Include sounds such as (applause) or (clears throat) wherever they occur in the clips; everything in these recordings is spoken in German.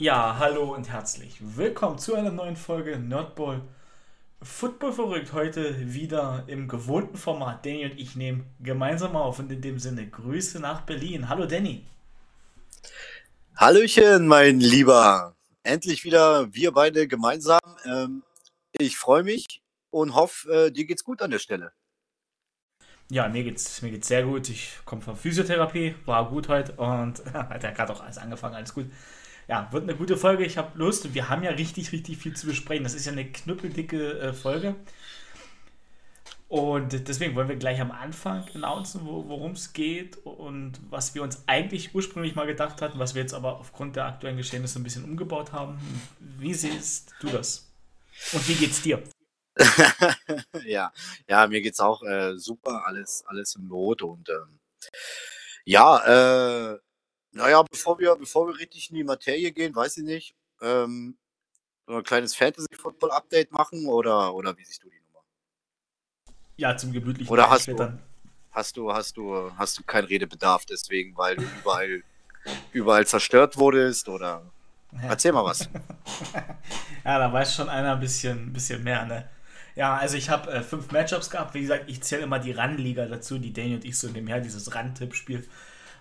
Ja, hallo und herzlich willkommen zu einer neuen Folge Nerdball Football verrückt. Heute wieder im gewohnten Format. Danny und ich nehmen gemeinsam auf und in dem Sinne Grüße nach Berlin. Hallo Danny. Hallöchen, mein Lieber. Endlich wieder wir beide gemeinsam. Ähm, ich freue mich und hoffe, äh, dir geht's gut an der Stelle. Ja, mir geht's, mir geht's sehr gut. Ich komme von Physiotherapie, war gut heute und (laughs) hat ja gerade auch alles angefangen, alles gut. Ja, wird eine gute Folge. Ich habe Lust und wir haben ja richtig, richtig viel zu besprechen. Das ist ja eine knüppeldicke äh, Folge. Und deswegen wollen wir gleich am Anfang announcen, worum es geht und was wir uns eigentlich ursprünglich mal gedacht hatten, was wir jetzt aber aufgrund der aktuellen Geschehnisse ein bisschen umgebaut haben. Wie siehst du das? Und wie geht's dir? (laughs) ja, ja, mir geht's auch äh, super, alles, alles im Lot und ähm, ja, äh, naja, bevor wir, bevor wir richtig in die Materie gehen, weiß ich nicht, ähm, so ein kleines Fantasy-Football-Update machen oder, oder wie siehst du die Nummer? Ja, zum gemütlichen Oder hast du, hast du, hast du, hast du keinen Redebedarf deswegen, weil du überall, überall zerstört wurdest oder? Erzähl mal was. (laughs) ja, da weiß schon einer ein bisschen, bisschen mehr, ne? Ja, also ich habe äh, fünf Matchups gehabt. Wie gesagt, ich zähle immer die Run-Liga dazu, die Daniel und ich so nebenher, dieses Run-Tipp-Spiel,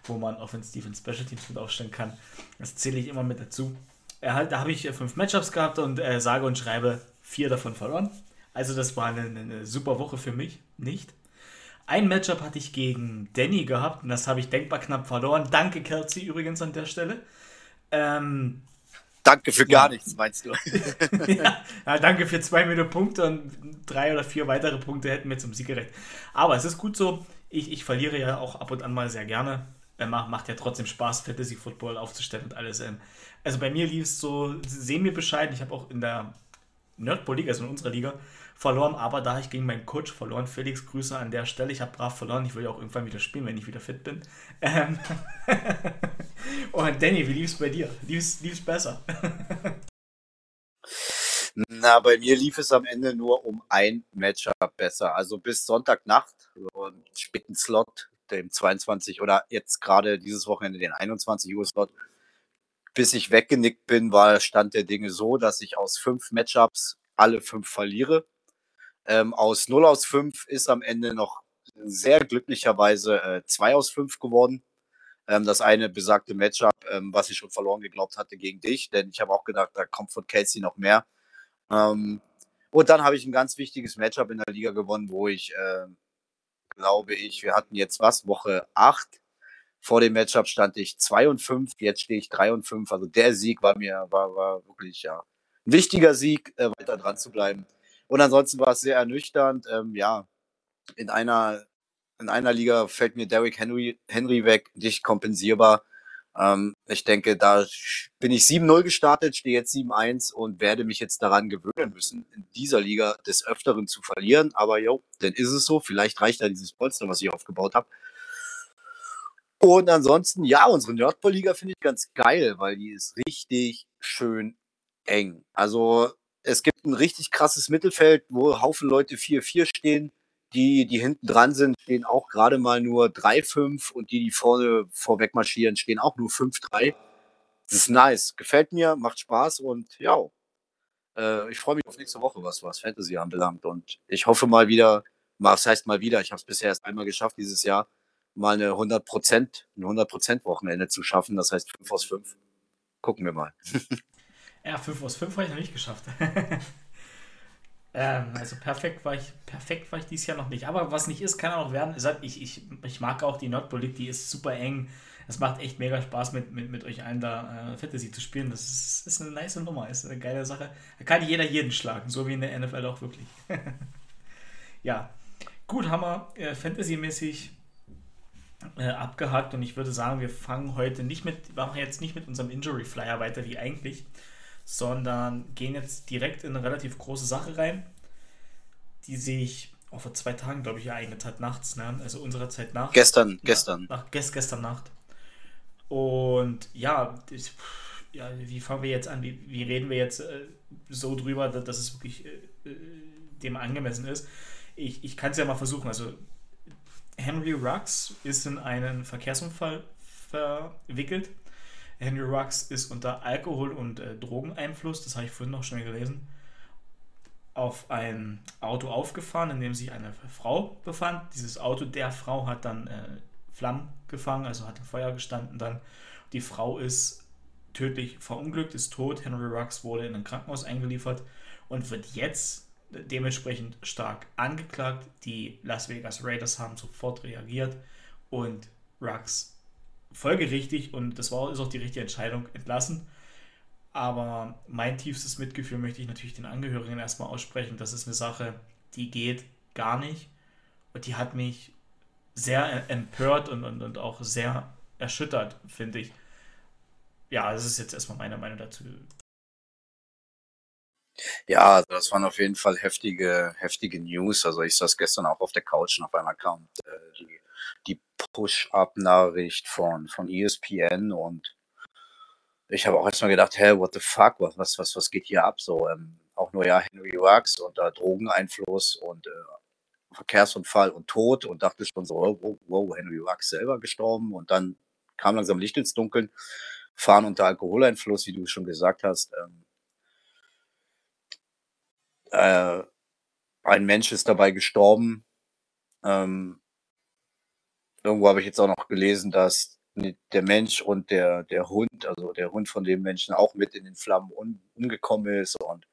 wo man Offense, Defense, Special Teams mit aufstellen kann. Das zähle ich immer mit dazu. Äh, da habe ich fünf Matchups gehabt und äh, sage und schreibe vier davon verloren. Also das war eine, eine super Woche für mich, nicht. Ein Matchup hatte ich gegen Danny gehabt und das habe ich denkbar knapp verloren. Danke, Kelsey, übrigens an der Stelle. Ähm, Danke für gar ja. nichts, meinst du? (laughs) (laughs) ja, ja, danke für zwei Millionen Punkte und drei oder vier weitere Punkte hätten mir zum Sieg gerecht. Aber es ist gut so. Ich, ich verliere ja auch ab und an mal sehr gerne. Äh, macht, macht ja trotzdem Spaß, Fantasy Football aufzustellen und alles. Ähm. Also bei mir lief es so sehen mir Bescheid. Ich habe auch in der Nerdball Liga, also in unserer Liga, verloren, aber da ich gegen meinen Coach verloren. Felix, Grüße an der Stelle. Ich habe brav verloren. Ich will ja auch irgendwann wieder spielen, wenn ich wieder fit bin. Ähm (laughs) Und Danny, wie lief es bei dir? Lief es besser? (laughs) Na, bei mir lief es am Ende nur um ein Matchup besser. Also bis Sonntagnacht, so einen späten Slot, dem 22 oder jetzt gerade dieses Wochenende den 21 Uhr Slot, bis ich weggenickt bin, war Stand der Dinge so, dass ich aus fünf Matchups alle fünf verliere. Ähm, aus 0 aus 5 ist am Ende noch sehr glücklicherweise 2 äh, aus 5 geworden. Ähm, das eine besagte Matchup, ähm, was ich schon verloren geglaubt hatte gegen dich, denn ich habe auch gedacht, da kommt von Casey noch mehr. Ähm, und dann habe ich ein ganz wichtiges Matchup in der Liga gewonnen, wo ich, äh, glaube ich, wir hatten jetzt was, Woche 8. Vor dem Matchup stand ich 2 und 5, jetzt stehe ich 3 und 5. Also der Sieg war mir, war, war wirklich ja ein wichtiger Sieg, äh, weiter dran zu bleiben. Und ansonsten war es sehr ernüchternd. Ähm, ja, in einer, in einer Liga fällt mir Derrick Henry, Henry weg, nicht kompensierbar. Ähm, ich denke, da bin ich 7-0 gestartet, stehe jetzt 7-1 und werde mich jetzt daran gewöhnen müssen, in dieser Liga des Öfteren zu verlieren. Aber jo, dann ist es so. Vielleicht reicht da dieses Polster, was ich aufgebaut habe. Und ansonsten, ja, unsere Nerdball-Liga finde ich ganz geil, weil die ist richtig schön eng. Also es gibt ein richtig krasses Mittelfeld, wo Haufen Leute 4-4 stehen. Die, die hinten dran sind, stehen auch gerade mal nur 3-5 und die, die vorne vorweg marschieren, stehen auch nur 5-3. Das ist nice. Gefällt mir, macht Spaß und ja, äh, ich freue mich auf nächste Woche, was, was Fantasy anbelangt. Und ich hoffe mal wieder, was heißt mal wieder, ich habe es bisher erst einmal geschafft dieses Jahr, mal eine 100%, ein 100% Wochenende zu schaffen. Das heißt 5 aus 5. Gucken wir mal. (laughs) Ja, 5 aus 5 habe ich noch nicht geschafft. (laughs) ähm, also perfekt war ich, perfekt war ich dieses Jahr noch nicht. Aber was nicht ist, kann auch werden. Ich, ich, ich mag auch die Nordpolit, die ist super eng. Es macht echt mega Spaß, mit, mit, mit euch allen da äh, Fantasy zu spielen. Das ist, ist eine nice Nummer, ist eine geile Sache. Da kann jeder jeden schlagen, so wie in der NFL auch wirklich. (laughs) ja, gut, haben wir äh, Fantasy-mäßig äh, abgehakt und ich würde sagen, wir fangen heute nicht mit, machen jetzt nicht mit unserem Injury Flyer weiter wie eigentlich, sondern gehen jetzt direkt in eine relativ große Sache rein, die sich auch oh, vor zwei Tagen, glaube ich, ereignet hat, nachts, ne? also unserer Zeit nach. Gestern, nach, gestern. Nach, gest, gestern Nacht. Und ja, das, ja, wie fangen wir jetzt an? Wie, wie reden wir jetzt äh, so drüber, dass, dass es wirklich äh, äh dem angemessen ist? Ich, ich kann es ja mal versuchen. Also, Henry Rux ist in einen Verkehrsunfall verwickelt Henry Rux ist unter Alkohol- und äh, Drogeneinfluss, das habe ich vorhin noch schnell gelesen, auf ein Auto aufgefahren, in dem sich eine Frau befand. Dieses Auto der Frau hat dann äh, Flammen gefangen, also hat im Feuer gestanden dann. Die Frau ist tödlich verunglückt, ist tot. Henry Rux wurde in ein Krankenhaus eingeliefert und wird jetzt dementsprechend stark angeklagt. Die Las Vegas Raiders haben sofort reagiert und Rux folgerichtig und das war ist auch die richtige Entscheidung entlassen. Aber mein tiefstes Mitgefühl möchte ich natürlich den Angehörigen erstmal aussprechen. Das ist eine Sache, die geht gar nicht. Und die hat mich sehr empört und, und, und auch sehr erschüttert, finde ich. Ja, das ist jetzt erstmal meine Meinung dazu. Ja, also das waren auf jeden Fall heftige, heftige News. Also ich saß gestern auch auf der Couch und auf einmal kam äh, die, die Push-Up-Nachricht von, von ESPN und ich habe auch erstmal gedacht, hä, what the fuck, was, was, was, geht hier ab? So, ähm, auch nur ja, Henry Rux unter Drogeneinfluss und äh, Verkehrsunfall und Tod und dachte schon so, oh, wow, wow, Henry Rux selber gestorben und dann kam langsam Licht ins Dunkeln, fahren unter Alkoholeinfluss, wie du schon gesagt hast. Ähm, äh, ein Mensch ist dabei gestorben. Ähm, irgendwo habe ich jetzt auch noch gelesen, dass der Mensch und der, der Hund, also der Hund von dem Menschen auch mit in den Flammen um, umgekommen ist. Und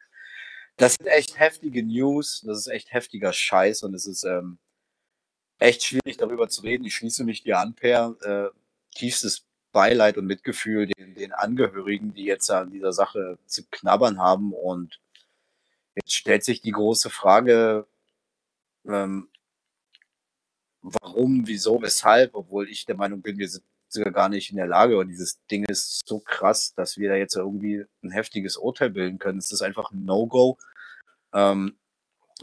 das sind echt heftige News, das ist echt heftiger Scheiß und es ist ähm, echt schwierig darüber zu reden. Ich schließe mich dir an, Per. Äh, tiefstes Beileid und Mitgefühl den, den Angehörigen, die jetzt an dieser Sache zu knabbern haben. Und jetzt stellt sich die große Frage, ähm, warum, wieso, weshalb, obwohl ich der Meinung bin, wir sind sogar gar nicht in der Lage und dieses Ding ist so krass, dass wir da jetzt irgendwie ein heftiges Urteil bilden können. Es ist einfach ein No-Go. Ähm,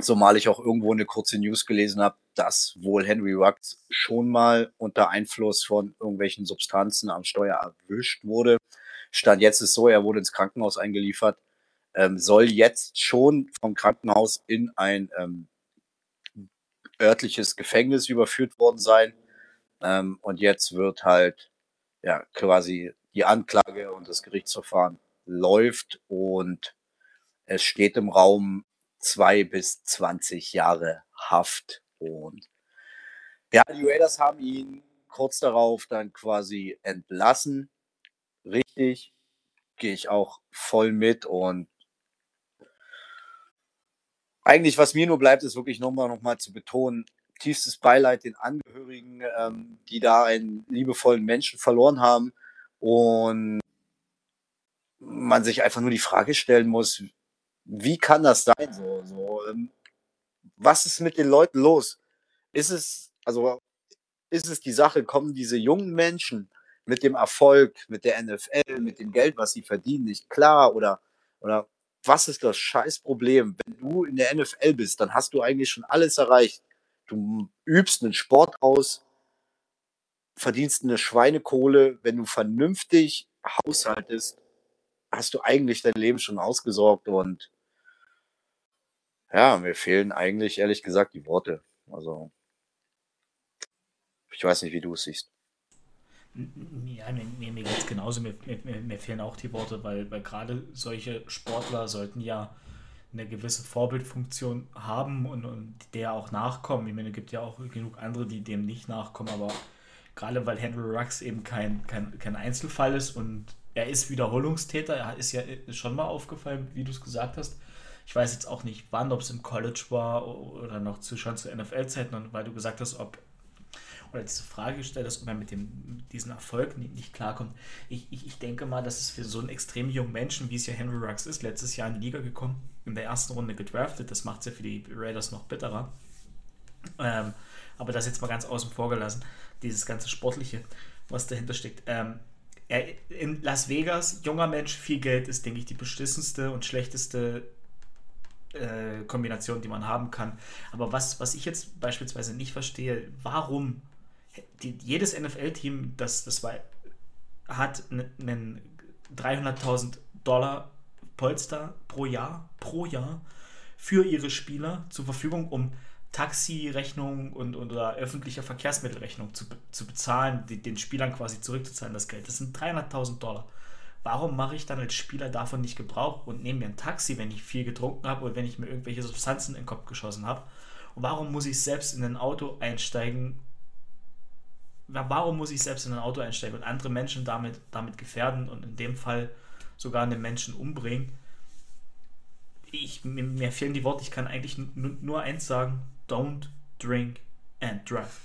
zumal ich auch irgendwo eine kurze News gelesen habe, dass wohl Henry Rux schon mal unter Einfluss von irgendwelchen Substanzen am Steuer erwischt wurde. Stand jetzt ist so, er wurde ins Krankenhaus eingeliefert, ähm, soll jetzt schon vom Krankenhaus in ein ähm, örtliches Gefängnis überführt worden sein. Ähm, und jetzt wird halt ja quasi die Anklage und das Gerichtsverfahren läuft und es steht im Raum zwei bis 20 Jahre Haft. Und ja, die Raiders haben ihn kurz darauf dann quasi entlassen. Richtig, gehe ich auch voll mit und eigentlich, was mir nur bleibt, ist wirklich nochmal noch mal zu betonen, tiefstes Beileid den Angehörigen, ähm, die da einen liebevollen Menschen verloren haben. Und man sich einfach nur die Frage stellen muss, wie kann das sein? So, so, ähm, was ist mit den Leuten los? Ist es, also, ist es die Sache, kommen diese jungen Menschen mit dem Erfolg, mit der NFL, mit dem Geld, was sie verdienen, nicht klar? Oder, oder was ist das Scheißproblem? Wenn du in der NFL bist, dann hast du eigentlich schon alles erreicht. Du übst einen Sport aus, verdienst eine Schweinekohle. Wenn du vernünftig haushaltest, hast du eigentlich dein Leben schon ausgesorgt und ja, mir fehlen eigentlich ehrlich gesagt die Worte. Also, ich weiß nicht, wie du es siehst. Ja, mir, mir, mir geht es genauso. Mir, mir, mir, fehlen auch die Worte, weil, weil gerade solche Sportler sollten ja eine gewisse Vorbildfunktion haben und, und der auch nachkommen. Ich meine, es gibt ja auch genug andere, die dem nicht nachkommen, aber gerade weil Henry Rux eben kein, kein, kein Einzelfall ist und er ist Wiederholungstäter, er ist ja schon mal aufgefallen, wie du es gesagt hast. Ich weiß jetzt auch nicht, wann, ob es im College war oder noch zu, schon zu NFL-Zeiten weil du gesagt hast, ob oder diese Frage gestellt ob man mit dem, diesem Erfolg nicht, nicht klarkommt. Ich, ich, ich denke mal, dass es für so einen extrem jungen Menschen, wie es ja Henry Rux ist, letztes Jahr in die Liga gekommen, in der ersten Runde gedraftet, das macht es ja für die Raiders noch bitterer. Ähm, aber das jetzt mal ganz außen vor gelassen, dieses ganze Sportliche, was dahinter steckt. Ähm, er, in Las Vegas, junger Mensch, viel Geld ist, denke ich, die beschissenste und schlechteste äh, Kombination, die man haben kann. Aber was, was ich jetzt beispielsweise nicht verstehe, warum die, jedes NFL-Team, das, das war, hat einen 300.000 Dollar Polster pro Jahr, pro Jahr für ihre Spieler zur Verfügung, um Taxirechnung und, oder öffentliche Verkehrsmittelrechnung zu, zu bezahlen, die, den Spielern quasi zurückzuzahlen, das Geld. Das sind 300.000 Dollar. Warum mache ich dann als Spieler davon nicht Gebrauch und nehme mir ein Taxi, wenn ich viel getrunken habe oder wenn ich mir irgendwelche Substanzen in den Kopf geschossen habe? Und warum muss ich selbst in ein Auto einsteigen? Warum muss ich selbst in ein Auto einsteigen und andere Menschen damit, damit gefährden und in dem Fall sogar einen Menschen umbringen? Ich, mir, mir fehlen die Worte, ich kann eigentlich nur eins sagen: Don't drink and drive.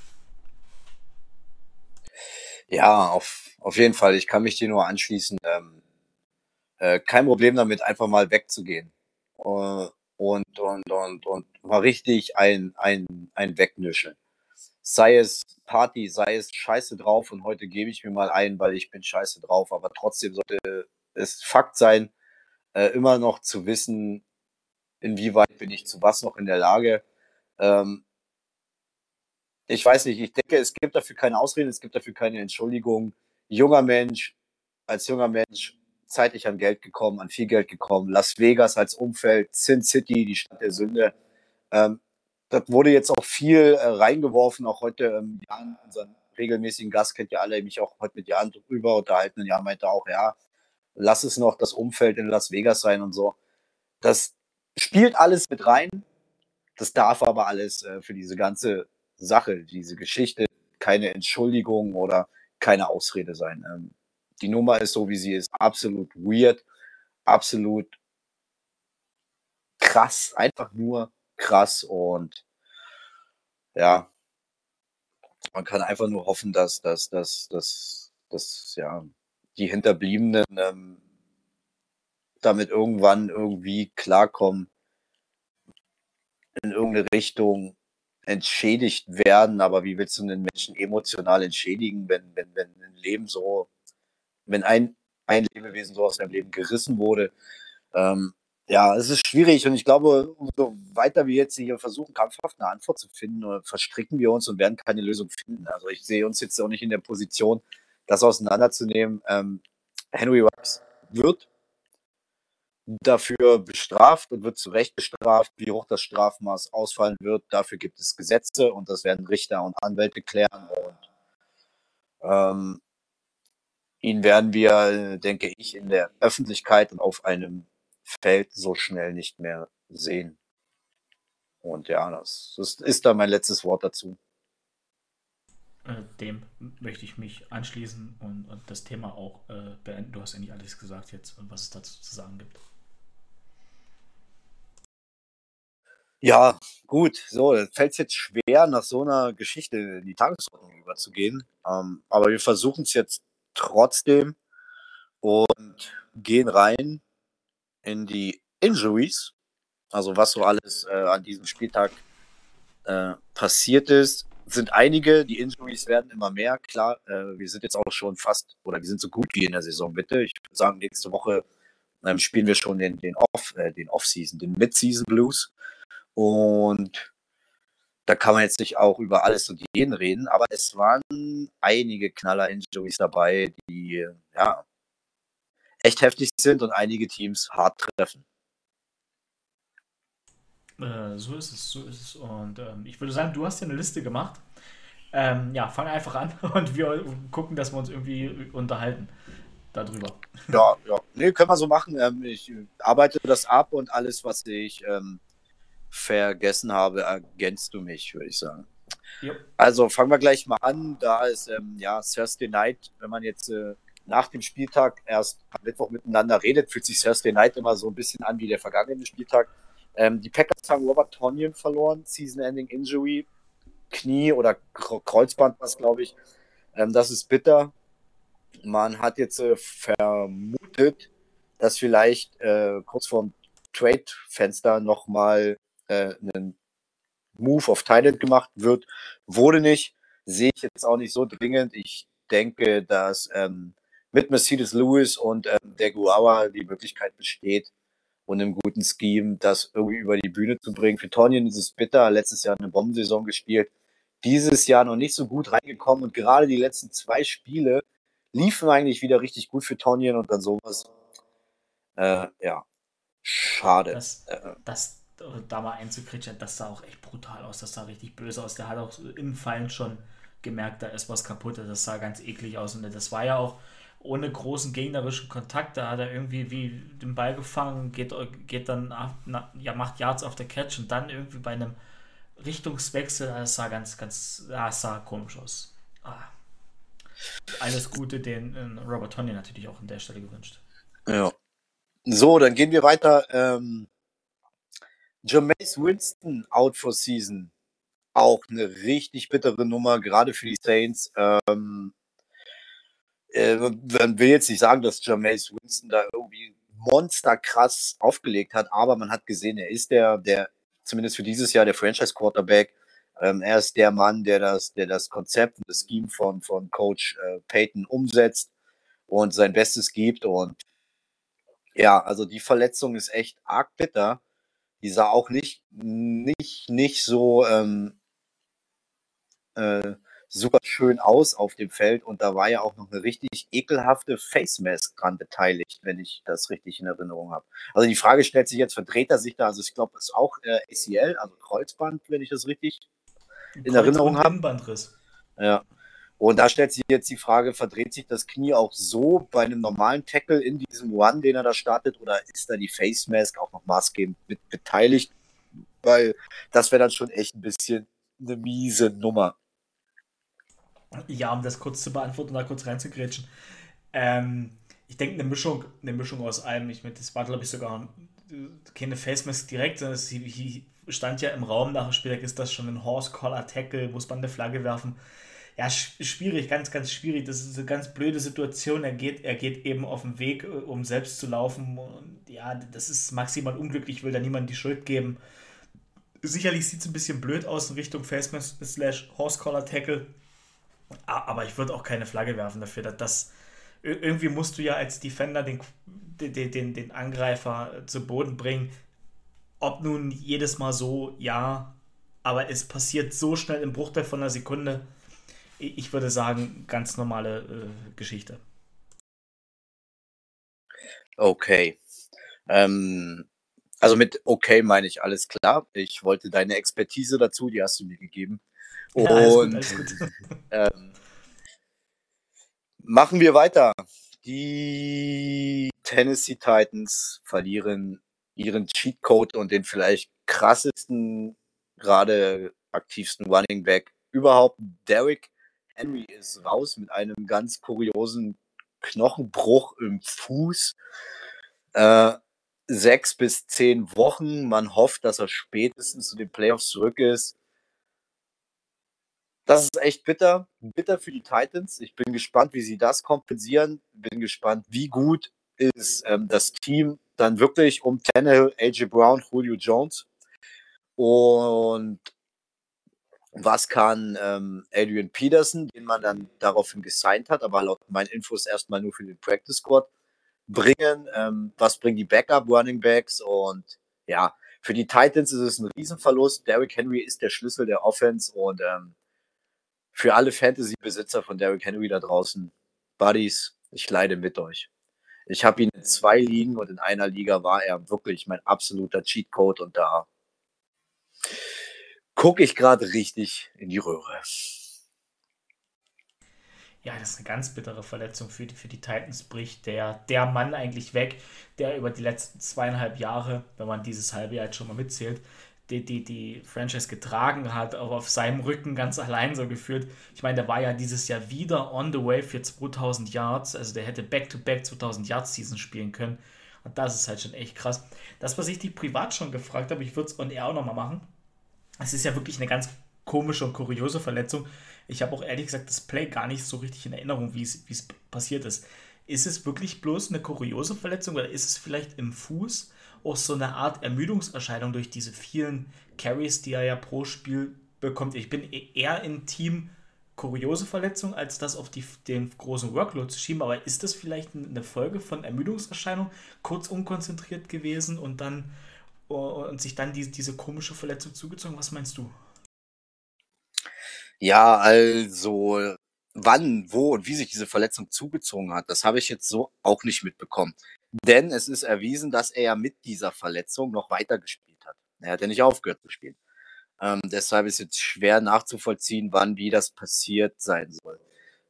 Ja, auf, auf jeden Fall. Ich kann mich dir nur anschließen. Ähm, äh, kein Problem damit, einfach mal wegzugehen. Äh, und, und, und, und mal richtig ein, ein, ein Wegnischen. Sei es Party, sei es Scheiße drauf und heute gebe ich mir mal ein, weil ich bin Scheiße drauf, aber trotzdem sollte es Fakt sein, äh, immer noch zu wissen, inwieweit bin ich zu was noch in der Lage. Ähm, ich weiß nicht, ich denke, es gibt dafür keine Ausreden, es gibt dafür keine Entschuldigung. Junger Mensch, als junger Mensch, zeitig an Geld gekommen, an viel Geld gekommen. Las Vegas als Umfeld, Sin City, die Stadt der Sünde. Ähm, das wurde jetzt auch viel äh, reingeworfen, auch heute ähm, Jan, unseren regelmäßigen Gast, kennt ja alle, mich auch heute mit Jan drüber unterhalten. Und Jan meinte auch, ja, lass es noch das Umfeld in Las Vegas sein und so. Das spielt alles mit rein. Das darf aber alles äh, für diese ganze Sache, diese Geschichte, keine Entschuldigung oder keine Ausrede sein. Ähm, die Nummer ist so, wie sie ist, absolut weird, absolut krass, einfach nur krass und ja, man kann einfach nur hoffen, dass, dass, dass, dass, dass ja, die Hinterbliebenen ähm, damit irgendwann irgendwie klarkommen, in irgendeine Richtung entschädigt werden, aber wie willst du einen Menschen emotional entschädigen, wenn, wenn, wenn ein Leben so, wenn ein, ein Lebewesen so aus seinem Leben gerissen wurde? Ähm, ja, es ist schwierig und ich glaube, umso weiter wir jetzt hier versuchen, kampfhaft eine Antwort zu finden, verstricken wir uns und werden keine Lösung finden. Also ich sehe uns jetzt auch nicht in der Position, das auseinanderzunehmen. Ähm, Henry Wax wird dafür bestraft und wird zu Recht bestraft. Wie hoch das Strafmaß ausfallen wird, dafür gibt es Gesetze und das werden Richter und Anwälte klären. Und ähm, ihn werden wir, denke ich, in der Öffentlichkeit und auf einem Feld so schnell nicht mehr sehen. Und ja, das, das ist da mein letztes Wort dazu. Äh, dem möchte ich mich anschließen und, und das Thema auch äh, beenden. Du hast ja nicht alles gesagt jetzt und was es dazu zu sagen gibt. Ja, gut, so, fällt es jetzt schwer, nach so einer Geschichte in die Tagesordnung überzugehen. Ähm, aber wir versuchen es jetzt trotzdem und gehen rein in die Injuries. Also was so alles äh, an diesem Spieltag äh, passiert ist. Sind einige, die Injuries werden immer mehr, klar. Äh, wir sind jetzt auch schon fast, oder wir sind so gut wie in der Saison, bitte. Ich würde sagen, nächste Woche ähm, spielen wir schon den, den Off, äh, den Off-Season, den Mid-Season Blues. Und da kann man jetzt nicht auch über alles und jeden reden, aber es waren einige Knaller-Injuries dabei, die ja echt heftig sind und einige Teams hart treffen. Äh, so ist es, so ist es. Und ähm, ich würde sagen, du hast ja eine Liste gemacht. Ähm, ja, fang einfach an (laughs) und wir gucken, dass wir uns irgendwie unterhalten darüber. Ja, ja. Nee, können wir so machen. Ähm, ich arbeite das ab und alles, was ich ähm, vergessen habe, ergänzt du mich, würde ich sagen. Jo. Also fangen wir gleich mal an. Da ist ähm, ja Thursday Night, wenn man jetzt äh, nach dem Spieltag erst am Mittwoch miteinander redet, fühlt sich Thursday Night immer so ein bisschen an wie der vergangene Spieltag. Ähm, die Packers haben Robert Tonyan verloren, Season-Ending Injury, Knie oder Kreuzband, was glaube ich. Ähm, das ist bitter. Man hat jetzt äh, vermutet, dass vielleicht äh, kurz vorm Trade-Fenster nochmal äh, einen Move auf Thailand gemacht wird. Wurde nicht. Sehe ich jetzt auch nicht so dringend. Ich denke, dass ähm, mit Mercedes Lewis und ähm, der Guava die Möglichkeit besteht und einem guten Scheme das irgendwie über die Bühne zu bringen. Für Tonyan ist es bitter. Letztes Jahr eine Bombensaison gespielt. Dieses Jahr noch nicht so gut reingekommen und gerade die letzten zwei Spiele liefen eigentlich wieder richtig gut für Tonyan und dann sowas. Äh, ja, schade. Das, äh, das da mal einzukritschen, das sah auch echt brutal aus. Das sah richtig böse aus. Der hat auch im Fallen schon gemerkt, da ist was kaputt. Das sah ganz eklig aus. Und das war ja auch ohne großen gegnerischen Kontakt. Da hat er irgendwie wie den Ball gefangen, geht, geht dann, ja, macht Yards auf der Catch und dann irgendwie bei einem Richtungswechsel, das sah ganz, ganz, das sah komisch aus. Ah. Alles Gute den Robert Tony natürlich auch an der Stelle gewünscht. Ja. So, dann gehen wir weiter. Ähm, Jameis Winston out for season. Auch eine richtig bittere Nummer, gerade für die Saints. Ähm, äh, man will jetzt nicht sagen, dass Jameis Winston da irgendwie monsterkrass aufgelegt hat, aber man hat gesehen, er ist der, der zumindest für dieses Jahr der Franchise Quarterback. Ähm, er ist der Mann, der das, der das Konzept und das Scheme von, von Coach äh, Peyton umsetzt und sein Bestes gibt. Und ja, also die Verletzung ist echt arg bitter. Die sah auch nicht, nicht, nicht so ähm, äh, super schön aus auf dem Feld und da war ja auch noch eine richtig ekelhafte Face Mask dran beteiligt, wenn ich das richtig in Erinnerung habe. Also die Frage stellt sich jetzt, verdreht er sich da? Also ich glaube, es ist auch äh, ACL, also Kreuzband, wenn ich das richtig in Erinnerung habe. Ja. Und da stellt sich jetzt die Frage, verdreht sich das Knie auch so bei einem normalen Tackle in diesem One, den er da startet, oder ist da die Face Mask auch noch maßgebend mit beteiligt? Weil das wäre dann schon echt ein bisschen eine miese Nummer. Ja, um das kurz zu beantworten, da kurz reinzugrätschen. Ähm, ich denke, eine Mischung, eine Mischung aus allem. Ich meine, das war, glaube ich, sogar keine Face Mask direkt, sondern es stand ja im Raum nach dem Spiel, ist das schon ein Horse Collar Tackle, muss man eine Flagge werfen. Ja, schwierig, ganz, ganz schwierig. Das ist eine ganz blöde Situation. Er geht, er geht eben auf den Weg, äh, um selbst zu laufen. Und ja, das ist maximal unglücklich, will da niemand die Schuld geben. Sicherlich sieht es ein bisschen blöd aus in Richtung Face Mask slash Horse Collar Tackle. Aber ich würde auch keine Flagge werfen dafür. Dass das, irgendwie musst du ja als Defender den, den, den, den Angreifer zu Boden bringen. Ob nun jedes Mal so, ja. Aber es passiert so schnell im Bruchteil von einer Sekunde. Ich würde sagen, ganz normale äh, Geschichte. Okay. Ähm, also mit okay meine ich alles klar. Ich wollte deine Expertise dazu, die hast du mir gegeben. Und ja, alles gut, alles gut. (laughs) Ähm, machen wir weiter. Die Tennessee Titans verlieren ihren Cheatcode und den vielleicht krassesten, gerade aktivsten Running Back überhaupt. Derrick Henry ist raus mit einem ganz kuriosen Knochenbruch im Fuß. Äh, sechs bis zehn Wochen. Man hofft, dass er spätestens zu den Playoffs zurück ist. Das ist echt bitter. Bitter für die Titans. Ich bin gespannt, wie sie das kompensieren. Bin gespannt, wie gut ist ähm, das Team dann wirklich um Tannehill, AJ Brown, Julio Jones. Und was kann ähm, Adrian Peterson, den man dann daraufhin gesigned hat, aber laut meinen Infos erstmal nur für den Practice Squad, bringen? Ähm, was bringen die Backup Running Backs? Und ja, für die Titans ist es ein Riesenverlust. Derrick Henry ist der Schlüssel der Offense und ähm, für alle Fantasy-Besitzer von Derrick Henry da draußen, Buddies, ich leide mit euch. Ich habe ihn in zwei Ligen und in einer Liga war er wirklich mein absoluter Cheatcode und da gucke ich gerade richtig in die Röhre. Ja, das ist eine ganz bittere Verletzung für die, für die Titans. Bricht der, der Mann eigentlich weg, der über die letzten zweieinhalb Jahre, wenn man dieses halbe Jahr jetzt schon mal mitzählt, die, die, die Franchise getragen hat, auch auf seinem Rücken ganz allein so geführt. Ich meine, der war ja dieses Jahr wieder on the way für 2000 Yards, also der hätte back-to-back -back 2000 Yards Season spielen können. Und das ist halt schon echt krass. Das, was ich dich privat schon gefragt habe, ich würde es on air auch nochmal machen. Es ist ja wirklich eine ganz komische und kuriose Verletzung. Ich habe auch ehrlich gesagt das Play gar nicht so richtig in Erinnerung, wie es passiert ist. Ist es wirklich bloß eine kuriose Verletzung oder ist es vielleicht im Fuß? Auch so eine Art Ermüdungserscheinung durch diese vielen Carries, die er ja pro Spiel bekommt. Ich bin e-, eher im Team kuriose Verletzung, als das auf die, den großen Workload zu schieben. Aber ist das vielleicht eine Folge von Ermüdungserscheinung, kurz unkonzentriert gewesen und dann und sich dann die, diese komische Verletzung zugezogen? Was meinst du? Ja, also wann, wo und wie sich diese Verletzung zugezogen hat, das habe ich jetzt so auch nicht mitbekommen. Denn es ist erwiesen, dass er ja mit dieser Verletzung noch weiter gespielt hat. Er hat ja nicht aufgehört zu spielen. Ähm, deshalb ist jetzt schwer nachzuvollziehen, wann wie das passiert sein soll.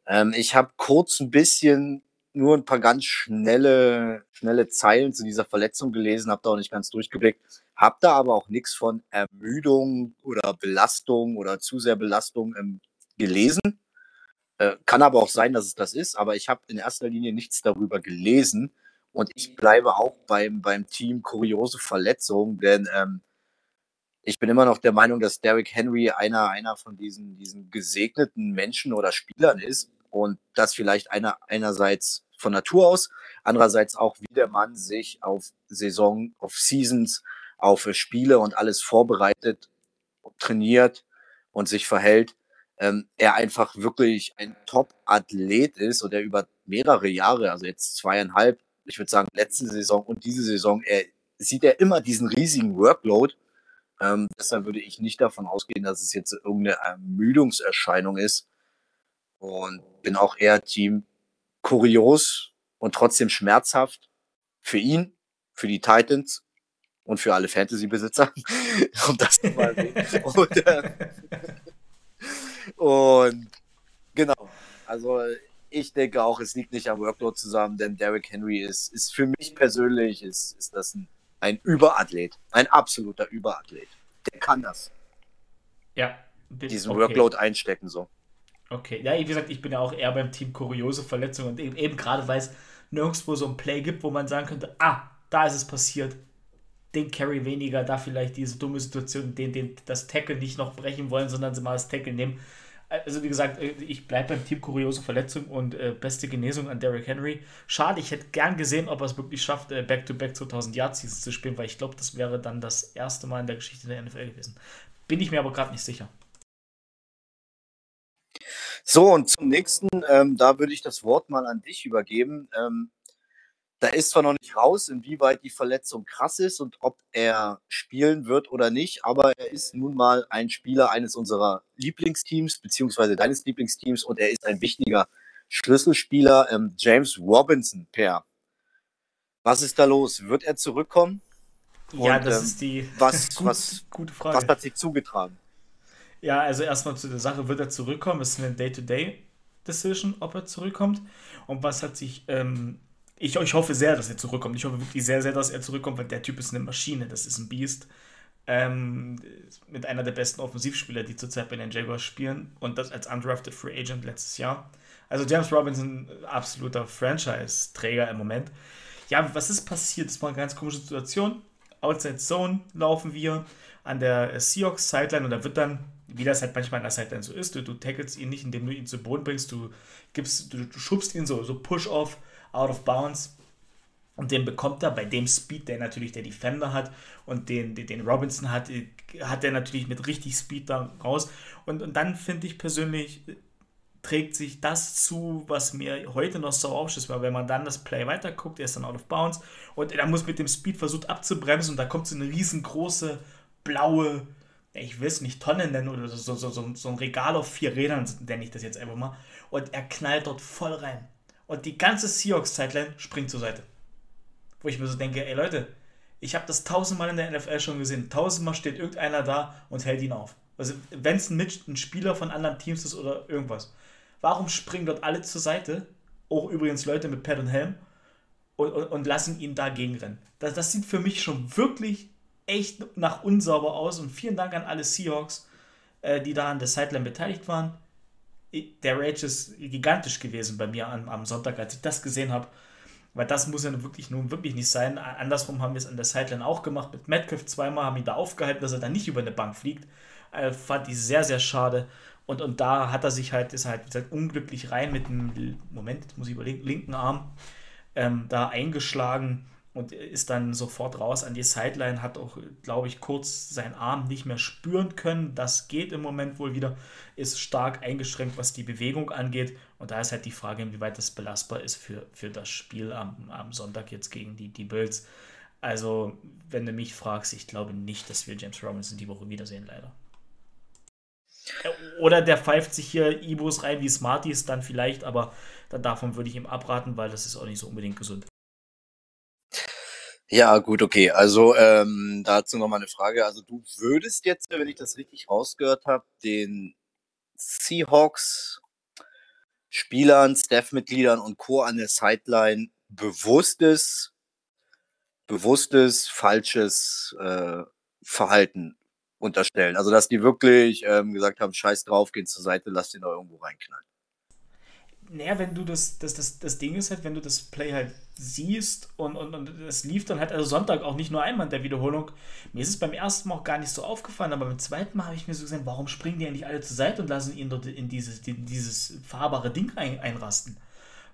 Ähm, ich habe kurz ein bisschen nur ein paar ganz schnelle, schnelle Zeilen zu dieser Verletzung gelesen, habe da auch nicht ganz durchgeblickt, habe da aber auch nichts von Ermüdung oder Belastung oder zu sehr Belastung ähm, gelesen. Äh, kann aber auch sein, dass es das ist, aber ich habe in erster Linie nichts darüber gelesen. Und ich bleibe auch beim, beim Team kuriose Verletzung, denn ähm, ich bin immer noch der Meinung, dass Derrick Henry einer, einer von diesen, diesen gesegneten Menschen oder Spielern ist und das vielleicht einer, einerseits von Natur aus, andererseits auch, wie der Mann sich auf Saison, auf Seasons, auf Spiele und alles vorbereitet, trainiert und sich verhält. Ähm, er einfach wirklich ein Top-Athlet ist und er über mehrere Jahre, also jetzt zweieinhalb, ich würde sagen letzte Saison und diese Saison, er sieht er immer diesen riesigen Workload. Ähm, deshalb würde ich nicht davon ausgehen, dass es jetzt irgendeine Ermüdungserscheinung ist. Und bin auch eher Team kurios und trotzdem schmerzhaft für ihn, für die Titans und für alle Fantasy-Besitzer, (laughs) um das mal (laughs) und, äh, und genau, also ich denke auch, es liegt nicht am Workload zusammen, denn Derrick Henry ist, ist für mich persönlich ist, ist das ein, ein Überathlet, ein absoluter Überathlet. Der kann das. Ja. Diesen okay. Workload einstecken so. Okay, ja, wie gesagt, ich bin ja auch eher beim Team kuriose Verletzungen und eben, eben gerade weil es nirgendwo so ein Play gibt, wo man sagen könnte, ah, da ist es passiert. Den Carry weniger, da vielleicht diese dumme Situation, den, den das Tackle nicht noch brechen wollen, sondern sie mal das Tackle nehmen. Also wie gesagt, äh, ich bleibe beim Team kuriose Verletzung und äh, beste Genesung an Derrick Henry. Schade, ich hätte gern gesehen, ob er es wirklich schafft, äh, Back-to-Back 2000 Yard Seasons zu spielen, weil ich glaube, das wäre dann das erste Mal in der Geschichte der NFL gewesen. Bin ich mir aber gerade nicht sicher. So, und zum nächsten, ähm, da würde ich das Wort mal an dich übergeben. Ähm, da ist zwar noch nicht raus, inwieweit die Verletzung krass ist und ob er spielen wird oder nicht, aber er ist nun mal ein Spieler eines unserer Lieblingsteams, beziehungsweise deines Lieblingsteams, und er ist ein wichtiger Schlüsselspieler, ähm, James Robinson, Per. Was ist da los? Wird er zurückkommen? Ja, und, das ähm, ist die was, gut, (laughs) was, gute Frage. Was hat sich zugetragen? Ja, also erstmal zu der Sache, wird er zurückkommen? Es ist eine Day-to-Day-Decision, ob er zurückkommt. Und was hat sich, ähm, ich, ich hoffe sehr, dass er zurückkommt. Ich hoffe wirklich sehr, sehr, dass er zurückkommt, weil der Typ ist eine Maschine, das ist ein Biest. Ähm, mit einer der besten Offensivspieler, die zurzeit bei den Jaguars spielen. Und das als undrafted Free Agent letztes Jahr. Also James Robinson, absoluter Franchise-Träger im Moment. Ja, was ist passiert? Das war eine ganz komische Situation. Outside Zone laufen wir an der Seahawks Sideline und da wird dann wie das halt manchmal in der Sideline so ist. Du, du tackelst ihn nicht, indem du ihn zu Boden bringst, du gibst, du, du schubst ihn so, so Push-Off, out of bounds. Und den bekommt er bei dem Speed, der natürlich der Defender hat und den, den, Robinson hat, hat er natürlich mit richtig Speed da raus. Und, und dann finde ich persönlich, trägt sich das zu, was mir heute noch so aufschließt, weil wenn man dann das Play weiterguckt, er ist dann out of bounds und er muss mit dem Speed versucht abzubremsen und da kommt so eine riesengroße blaue ich will es nicht Tonnen nennen oder so, so, so, so ein Regal auf vier Rädern, nenne ich das jetzt einfach mal. Und er knallt dort voll rein. Und die ganze Seahawks-Zeitline springt zur Seite. Wo ich mir so denke, ey Leute, ich habe das tausendmal in der NFL schon gesehen. Tausendmal steht irgendeiner da und hält ihn auf. Also wenn es ein, ein Spieler von anderen Teams ist oder irgendwas. Warum springen dort alle zur Seite? Auch übrigens Leute mit Pad und Helm. Und, und, und lassen ihn dagegen rennen. Das, das sieht für mich schon wirklich echt nach unsauber aus und vielen Dank an alle Seahawks, äh, die da an der Sideline beteiligt waren. Der Rage ist gigantisch gewesen bei mir am, am Sonntag, als ich das gesehen habe. Weil das muss ja wirklich nun wirklich nicht sein. Andersrum haben wir es an der Sideline auch gemacht. Mit Metcalf zweimal haben ihn da aufgehalten, dass er dann nicht über eine Bank fliegt. Äh, fand ich sehr, sehr schade. Und, und da hat er sich halt, ist halt, gesagt, unglücklich rein mit dem, Moment, jetzt muss ich überlegen, linken Arm ähm, da eingeschlagen und ist dann sofort raus an die Sideline, hat auch, glaube ich, kurz seinen Arm nicht mehr spüren können. Das geht im Moment wohl wieder, ist stark eingeschränkt, was die Bewegung angeht. Und da ist halt die Frage, inwieweit das belastbar ist für, für das Spiel am, am Sonntag jetzt gegen die, die Bills. Also, wenn du mich fragst, ich glaube nicht, dass wir James Robinson die Woche wiedersehen, leider. Oder der pfeift sich hier Ibos rein wie Smarties, dann vielleicht, aber davon würde ich ihm abraten, weil das ist auch nicht so unbedingt gesund. Ja, gut, okay. Also ähm, dazu nochmal eine Frage. Also du würdest jetzt, wenn ich das richtig rausgehört habe, den Seahawks Spielern, Staff-Mitgliedern und Co. an der Sideline bewusstes, bewusstes, falsches äh, Verhalten unterstellen. Also dass die wirklich ähm, gesagt haben, scheiß drauf, gehen zur Seite, lass den da irgendwo reinknallen. Naja, wenn du das, das, das, das Ding ist halt, wenn du das Play halt siehst und, und, und es lief dann halt, also Sonntag auch nicht nur einmal in der Wiederholung. Mir ist es beim ersten Mal auch gar nicht so aufgefallen, aber beim zweiten Mal habe ich mir so gesehen, warum springen die eigentlich alle zur Seite und lassen ihn dort in dieses, in dieses fahrbare Ding ein, einrasten?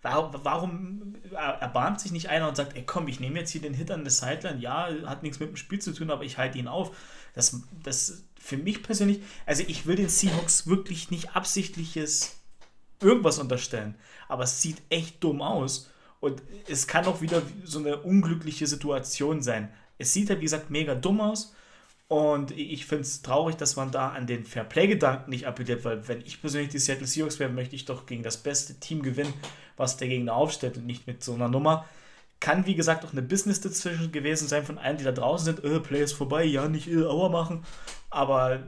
Warum, warum erbarmt sich nicht einer und sagt, ey komm, ich nehme jetzt hier den Hit an der Sideline, ja, hat nichts mit dem Spiel zu tun, aber ich halte ihn auf. Das, das für mich persönlich, also ich will den Seahawks wirklich nicht absichtliches irgendwas unterstellen. Aber es sieht echt dumm aus. Und es kann auch wieder so eine unglückliche Situation sein. Es sieht halt, wie gesagt, mega dumm aus. Und ich finde es traurig, dass man da an den Fairplay-Gedanken nicht appelliert, weil wenn ich persönlich die Seattle Seahawks wäre, möchte ich doch gegen das beste Team gewinnen, was der Gegner aufstellt und nicht mit so einer Nummer. Kann, wie gesagt, auch eine Business-Decision gewesen sein von allen, die da draußen sind. Äh, Play ist vorbei, ja, nicht äh, Auer machen. Aber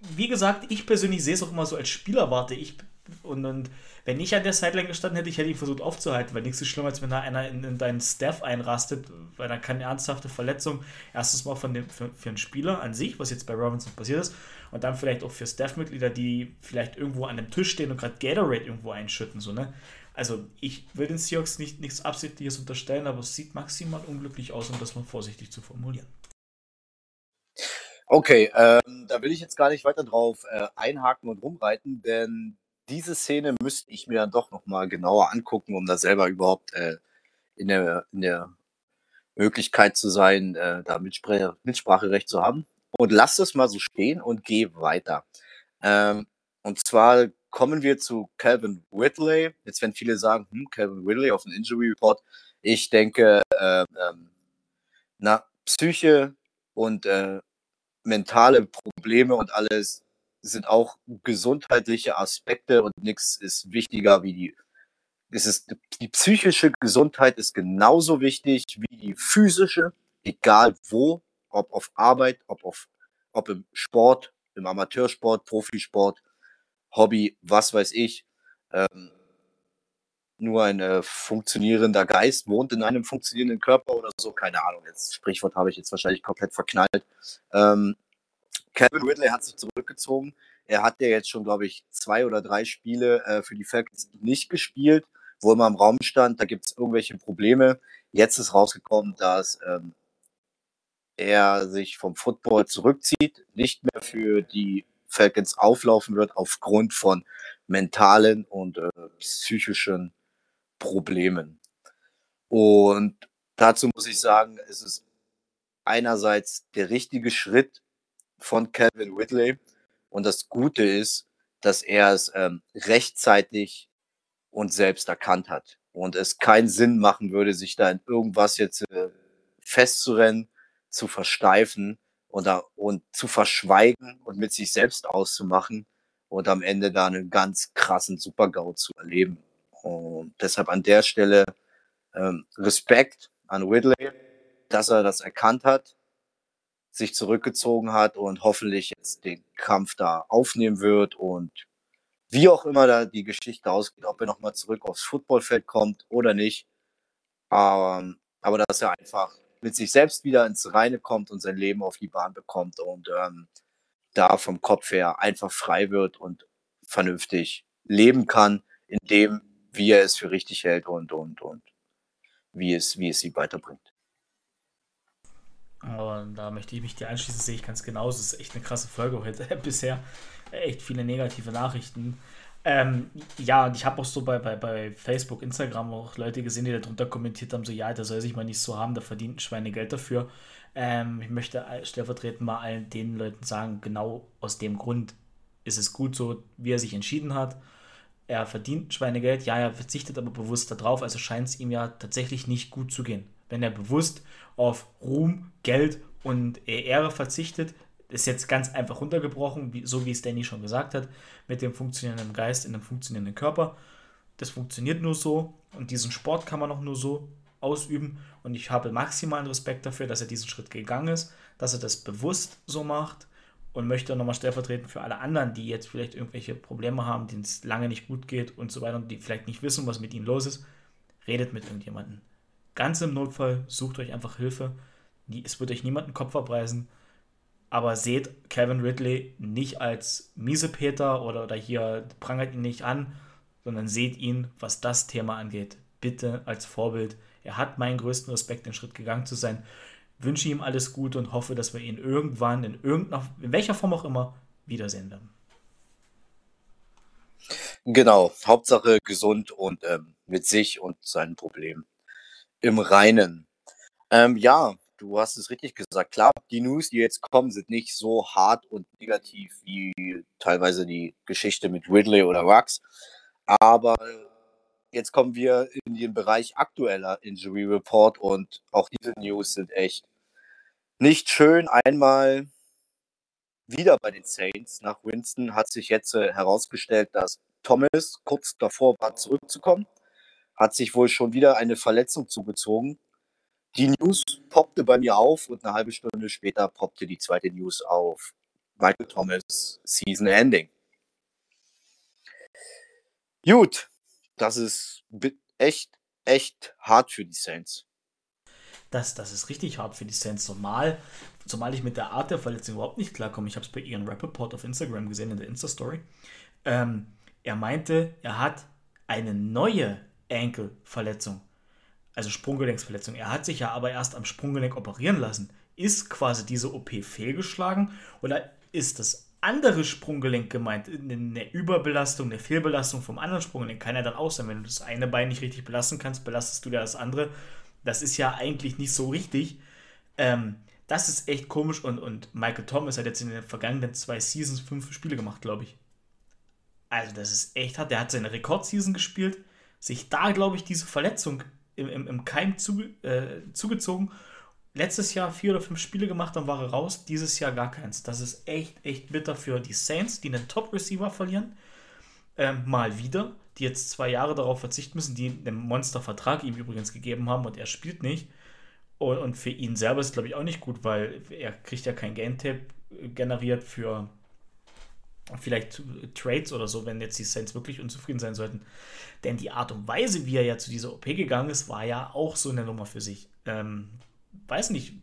wie gesagt, ich persönlich sehe es auch immer so als Spielerwarte. Ich und, und wenn ich an der Sideline gestanden hätte, ich hätte ihn versucht aufzuhalten, weil nichts so schlimm, als wenn da einer in, in deinen Staff einrastet, weil dann keine ernsthafte Verletzung, erstens mal von dem, für, für einen Spieler an sich, was jetzt bei Robinson passiert ist, und dann vielleicht auch für Staff-Mitglieder, die vielleicht irgendwo an dem Tisch stehen und gerade Gatorade irgendwo einschütten, so, ne? Also ich will den Seahawks nicht, nichts Absichtliches unterstellen, aber es sieht maximal unglücklich aus, um das mal vorsichtig zu formulieren. Okay, ähm, da will ich jetzt gar nicht weiter drauf äh, einhaken und rumreiten, denn diese Szene müsste ich mir dann doch nochmal genauer angucken, um da selber überhaupt äh, in, der, in der Möglichkeit zu sein, äh, da Mitspr Mitspracherecht zu haben. Und lass das mal so stehen und geh weiter. Ähm, und zwar kommen wir zu Calvin Whitley. Jetzt werden viele sagen, hm, Calvin Whitley auf dem Injury Report. Ich denke, äh, ähm, na, Psyche und äh, mentale Probleme und alles sind auch gesundheitliche Aspekte und nichts ist wichtiger wie die. Es ist, die psychische Gesundheit ist genauso wichtig wie die physische, egal wo, ob auf Arbeit, ob, auf, ob im Sport, im Amateursport, Profisport, Hobby, was weiß ich. Ähm, nur ein äh, funktionierender Geist wohnt in einem funktionierenden Körper oder so, keine Ahnung. Jetzt Sprichwort habe ich jetzt wahrscheinlich komplett verknallt. Ähm, Kevin Ridley hat sich zurückgezogen. Er hat ja jetzt schon, glaube ich, zwei oder drei Spiele äh, für die Falcons nicht gespielt, wo immer im Raum stand, da gibt es irgendwelche Probleme. Jetzt ist rausgekommen, dass ähm, er sich vom Football zurückzieht, nicht mehr für die Falcons auflaufen wird aufgrund von mentalen und äh, psychischen Problemen. Und dazu muss ich sagen, es ist einerseits der richtige Schritt von Calvin Whitley. Und das Gute ist, dass er es ähm, rechtzeitig und selbst erkannt hat. Und es keinen Sinn machen würde, sich da in irgendwas jetzt äh, festzurennen, zu versteifen und, da, und zu verschweigen und mit sich selbst auszumachen und am Ende da einen ganz krassen Super-GAU zu erleben. Und deshalb an der Stelle ähm, Respekt an Whitley, dass er das erkannt hat sich zurückgezogen hat und hoffentlich jetzt den Kampf da aufnehmen wird und wie auch immer da die Geschichte ausgeht, ob er nochmal zurück aufs Footballfeld kommt oder nicht. Ähm, aber dass er einfach mit sich selbst wieder ins Reine kommt und sein Leben auf die Bahn bekommt und ähm, da vom Kopf her einfach frei wird und vernünftig leben kann, in dem, wie er es für richtig hält und, und, und wie es, wie es sie weiterbringt. Und da möchte ich mich dir anschließen, sehe ich ganz genauso. Es ist echt eine krasse Folge heute. (laughs) Bisher echt viele negative Nachrichten. Ähm, ja, und ich habe auch so bei, bei, bei Facebook, Instagram auch Leute gesehen, die darunter kommentiert haben, so ja, der soll sich mal nicht so haben, der verdient ein Schweinegeld dafür. Ähm, ich möchte stellvertretend mal allen den Leuten sagen, genau aus dem Grund ist es gut so, wie er sich entschieden hat. Er verdient Schweinegeld, ja, er verzichtet aber bewusst darauf, also scheint es ihm ja tatsächlich nicht gut zu gehen. Wenn er bewusst auf Ruhm, Geld und Ehre verzichtet. Ist jetzt ganz einfach runtergebrochen, wie, so wie es Danny schon gesagt hat, mit dem funktionierenden Geist in einem funktionierenden Körper. Das funktioniert nur so und diesen Sport kann man auch nur so ausüben. Und ich habe maximalen Respekt dafür, dass er diesen Schritt gegangen ist, dass er das bewusst so macht und möchte nochmal stellvertretend für alle anderen, die jetzt vielleicht irgendwelche Probleme haben, denen es lange nicht gut geht und so weiter und die vielleicht nicht wissen, was mit ihnen los ist, redet mit irgendjemandem. Ganz im Notfall sucht euch einfach Hilfe. Es wird euch niemand den Kopf abreißen. Aber seht Kevin Ridley nicht als Miesepeter oder, oder hier prangert ihn nicht an, sondern seht ihn, was das Thema angeht, bitte als Vorbild. Er hat meinen größten Respekt, den Schritt gegangen zu sein. Wünsche ihm alles Gute und hoffe, dass wir ihn irgendwann in irgendeiner, in welcher Form auch immer, wiedersehen werden. Genau, Hauptsache gesund und ähm, mit sich und seinen Problemen im Reinen. Ähm, ja, du hast es richtig gesagt. Klar, die News, die jetzt kommen, sind nicht so hart und negativ wie teilweise die Geschichte mit Ridley oder Rux. Aber jetzt kommen wir in den Bereich aktueller Injury Report und auch diese News sind echt nicht schön. Einmal wieder bei den Saints nach Winston hat sich jetzt äh, herausgestellt, dass Thomas kurz davor war, zurückzukommen. Hat sich wohl schon wieder eine Verletzung zugezogen. Die News poppte bei mir auf und eine halbe Stunde später poppte die zweite News auf. Michael Thomas Season Ending. Gut, das ist echt, echt hart für die Saints. Das, das ist richtig hart für die Saints. Normal, zumal ich mit der Art der Verletzung überhaupt nicht klarkomme. Ich habe es bei Ian Rappaport auf Instagram gesehen, in der Insta-Story. Ähm, er meinte, er hat eine neue Ankle-Verletzung, also Sprunggelenksverletzung. Er hat sich ja aber erst am Sprunggelenk operieren lassen. Ist quasi diese OP fehlgeschlagen oder ist das andere Sprunggelenk gemeint? Eine Überbelastung, eine Fehlbelastung vom anderen Sprunggelenk kann ja dann auch sein. Wenn du das eine Bein nicht richtig belasten kannst, belastest du ja das andere. Das ist ja eigentlich nicht so richtig. Ähm, das ist echt komisch und, und Michael Thomas hat jetzt in den vergangenen zwei Seasons fünf Spiele gemacht, glaube ich. Also, das ist echt hart. Der hat seine Rekordseason gespielt, sich da, glaube ich, diese Verletzung im, im, im Keim zu, äh, zugezogen. Letztes Jahr vier oder fünf Spiele gemacht, dann war er raus. Dieses Jahr gar keins. Das ist echt, echt bitter für die Saints, die einen Top-Receiver verlieren. Ähm, mal wieder, die jetzt zwei Jahre darauf verzichten müssen, die einen Monstervertrag ihm übrigens gegeben haben und er spielt nicht. Und, und für ihn selber ist es, glaube ich, auch nicht gut, weil er kriegt ja kein Game-Tape generiert für vielleicht Trades oder so, wenn jetzt die Saints wirklich unzufrieden sein sollten. Denn die Art und Weise, wie er ja zu dieser OP gegangen ist, war ja auch so eine Nummer für sich. Ähm, weiß nicht,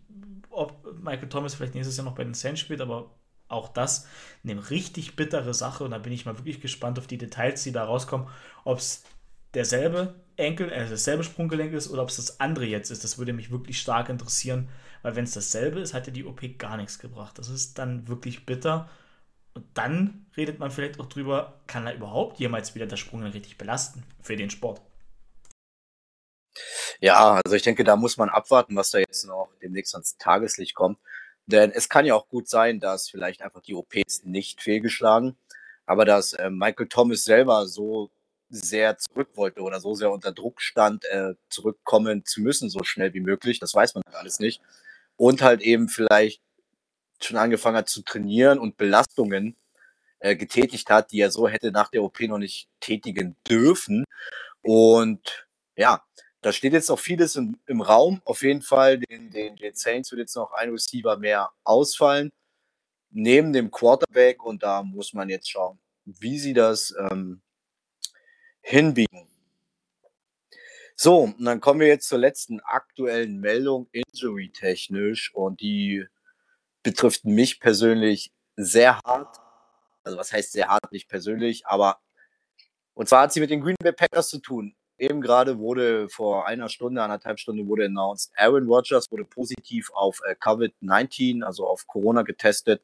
ob Michael Thomas vielleicht nächstes Jahr noch bei den Saints spielt, aber auch das eine richtig bittere Sache und da bin ich mal wirklich gespannt auf die Details, die da rauskommen, ob es derselbe Enkel, also dasselbe Sprunggelenk ist oder ob es das andere jetzt ist. Das würde mich wirklich stark interessieren, weil wenn es dasselbe ist, hat ja die OP gar nichts gebracht. Das ist dann wirklich bitter und dann redet man vielleicht auch drüber, kann er überhaupt jemals wieder das Sprung richtig belasten für den Sport? Ja, also ich denke, da muss man abwarten, was da jetzt noch demnächst ans Tageslicht kommt. Denn es kann ja auch gut sein, dass vielleicht einfach die OPs nicht fehlgeschlagen, aber dass äh, Michael Thomas selber so sehr zurück wollte oder so sehr unter Druck stand, äh, zurückkommen zu müssen, so schnell wie möglich. Das weiß man halt alles nicht. Und halt eben vielleicht schon angefangen hat zu trainieren und Belastungen äh, getätigt hat, die er so hätte nach der OP noch nicht tätigen dürfen. Und ja, da steht jetzt noch vieles im, im Raum. Auf jeden Fall, den, den, den Saints wird jetzt noch ein Receiver mehr ausfallen, neben dem Quarterback. Und da muss man jetzt schauen, wie sie das ähm, hinbiegen. So, und dann kommen wir jetzt zur letzten aktuellen Meldung, injury-technisch. Und die betrifft mich persönlich sehr hart. Also was heißt sehr hart, nicht persönlich, aber und zwar hat sie mit den Green Bay Packers zu tun. Eben gerade wurde vor einer Stunde, anderthalb Stunden wurde announced, Aaron Rodgers wurde positiv auf äh, COVID-19, also auf Corona getestet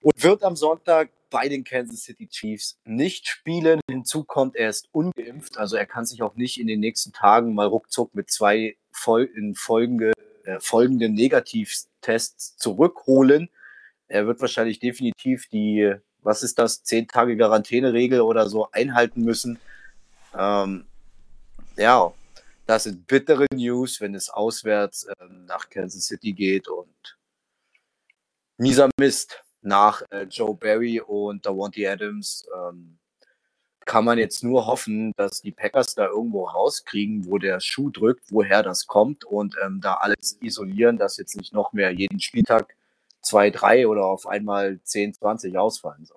und wird am Sonntag bei den Kansas City Chiefs nicht spielen. Hinzu kommt, er ist ungeimpft, also er kann sich auch nicht in den nächsten Tagen mal ruckzuck mit zwei Fol in folgende, äh, folgenden Negativtests zurückholen. Er wird wahrscheinlich definitiv die, was ist das, zehn Tage Quarantäneregel oder so einhalten müssen. Ähm, ja, das sind bittere News, wenn es auswärts ähm, nach Kansas City geht und mieser Mist nach äh, Joe Barry und Davante Adams. Ähm, kann man jetzt nur hoffen, dass die Packers da irgendwo rauskriegen, wo der Schuh drückt, woher das kommt und ähm, da alles isolieren, dass jetzt nicht noch mehr jeden Spieltag zwei, drei oder auf einmal 10, 20 ausfallen. So.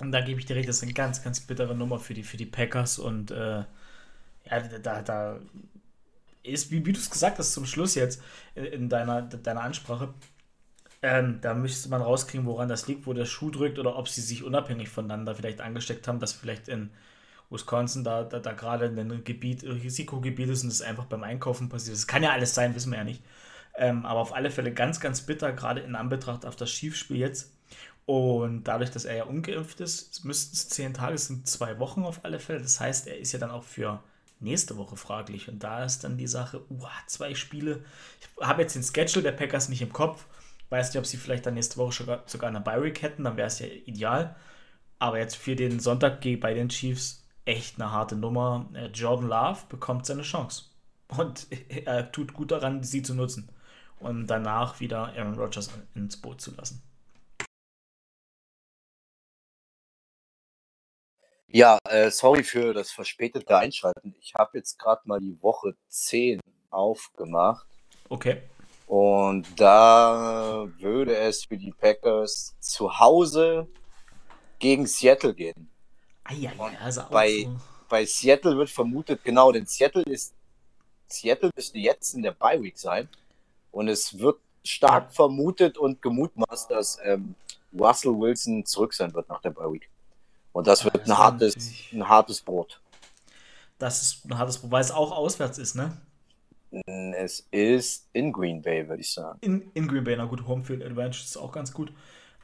Und da gebe ich dir recht, das ist eine ganz, ganz bittere Nummer für die, für die Packers und äh, ja, da, da ist, wie, wie du es gesagt hast zum Schluss jetzt in deiner, deiner Ansprache, ähm, da müsste man rauskriegen, woran das liegt, wo der Schuh drückt oder ob sie sich unabhängig voneinander vielleicht angesteckt haben, dass vielleicht in Wisconsin da, da, da gerade ein Gebiet, Risikogebiet ist und es einfach beim Einkaufen passiert. Das kann ja alles sein, wissen wir ja nicht. Ähm, aber auf alle Fälle ganz, ganz bitter, gerade in Anbetracht auf das Schiefspiel jetzt. Und dadurch, dass er ja ungeimpft ist, müssten es zehn Tage, es sind zwei Wochen auf alle Fälle. Das heißt, er ist ja dann auch für nächste Woche fraglich. Und da ist dann die Sache, uh, zwei Spiele. Ich habe jetzt den Schedule der Packers nicht im Kopf. Weiß nicht, ob sie vielleicht dann nächste Woche sogar, sogar eine Bye-Week hätten, dann wäre es ja ideal. Aber jetzt für den Sonntag bei den Chiefs echt eine harte Nummer. Äh, Jordan Love bekommt seine Chance. Und (laughs) er tut gut daran, sie zu nutzen. Und danach wieder Aaron Rodgers ins Boot zu lassen. Ja, äh, sorry für das verspätete Einschalten. Ich habe jetzt gerade mal die Woche 10 aufgemacht. Okay. Und da würde es für die Packers zu Hause gegen Seattle gehen. Ah, ja, ja, also bei, so. bei Seattle wird vermutet, genau, denn Seattle ist Seattle müsste jetzt in der Bye Week sein. Und es wird stark ja. vermutet und gemutmaßt, dass ähm, Russell Wilson zurück sein wird nach der Bye Week. Und das wird das ein, hartes, ein hartes Brot. Das ist ein hartes Brot, weil es auch auswärts ist, ne? Es ist in Green Bay, würde ich sagen. In, in Green Bay, na gut, Homefield Advantage ist auch ganz gut.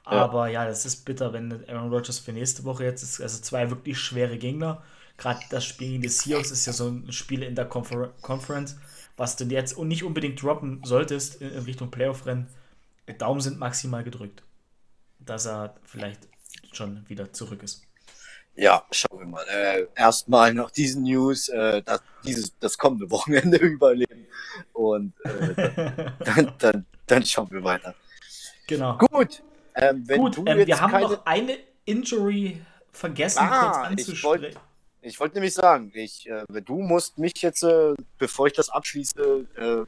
Aber ja. ja, das ist bitter, wenn Aaron Rodgers für nächste Woche jetzt ist. Also zwei wirklich schwere Gegner. Gerade das Spiel gegen die Seahawks ist ja so ein Spiel in der Confer Conference, was du jetzt nicht unbedingt droppen solltest in, in Richtung Playoff-Rennen. Daumen sind maximal gedrückt, dass er vielleicht schon wieder zurück ist. Ja, schauen wir mal. Äh, Erstmal nach diesen News äh, das, dieses, das kommende Wochenende (laughs) überleben und äh, (laughs) dann, dann, dann, schauen wir weiter. Genau. Gut. Ähm, Gut, ähm, wir haben keine... noch eine Injury vergessen, ah, kurz anzusprechen. Ich wollte wollt nämlich sagen, ich, äh, du musst mich jetzt, äh, bevor ich das abschließe, äh,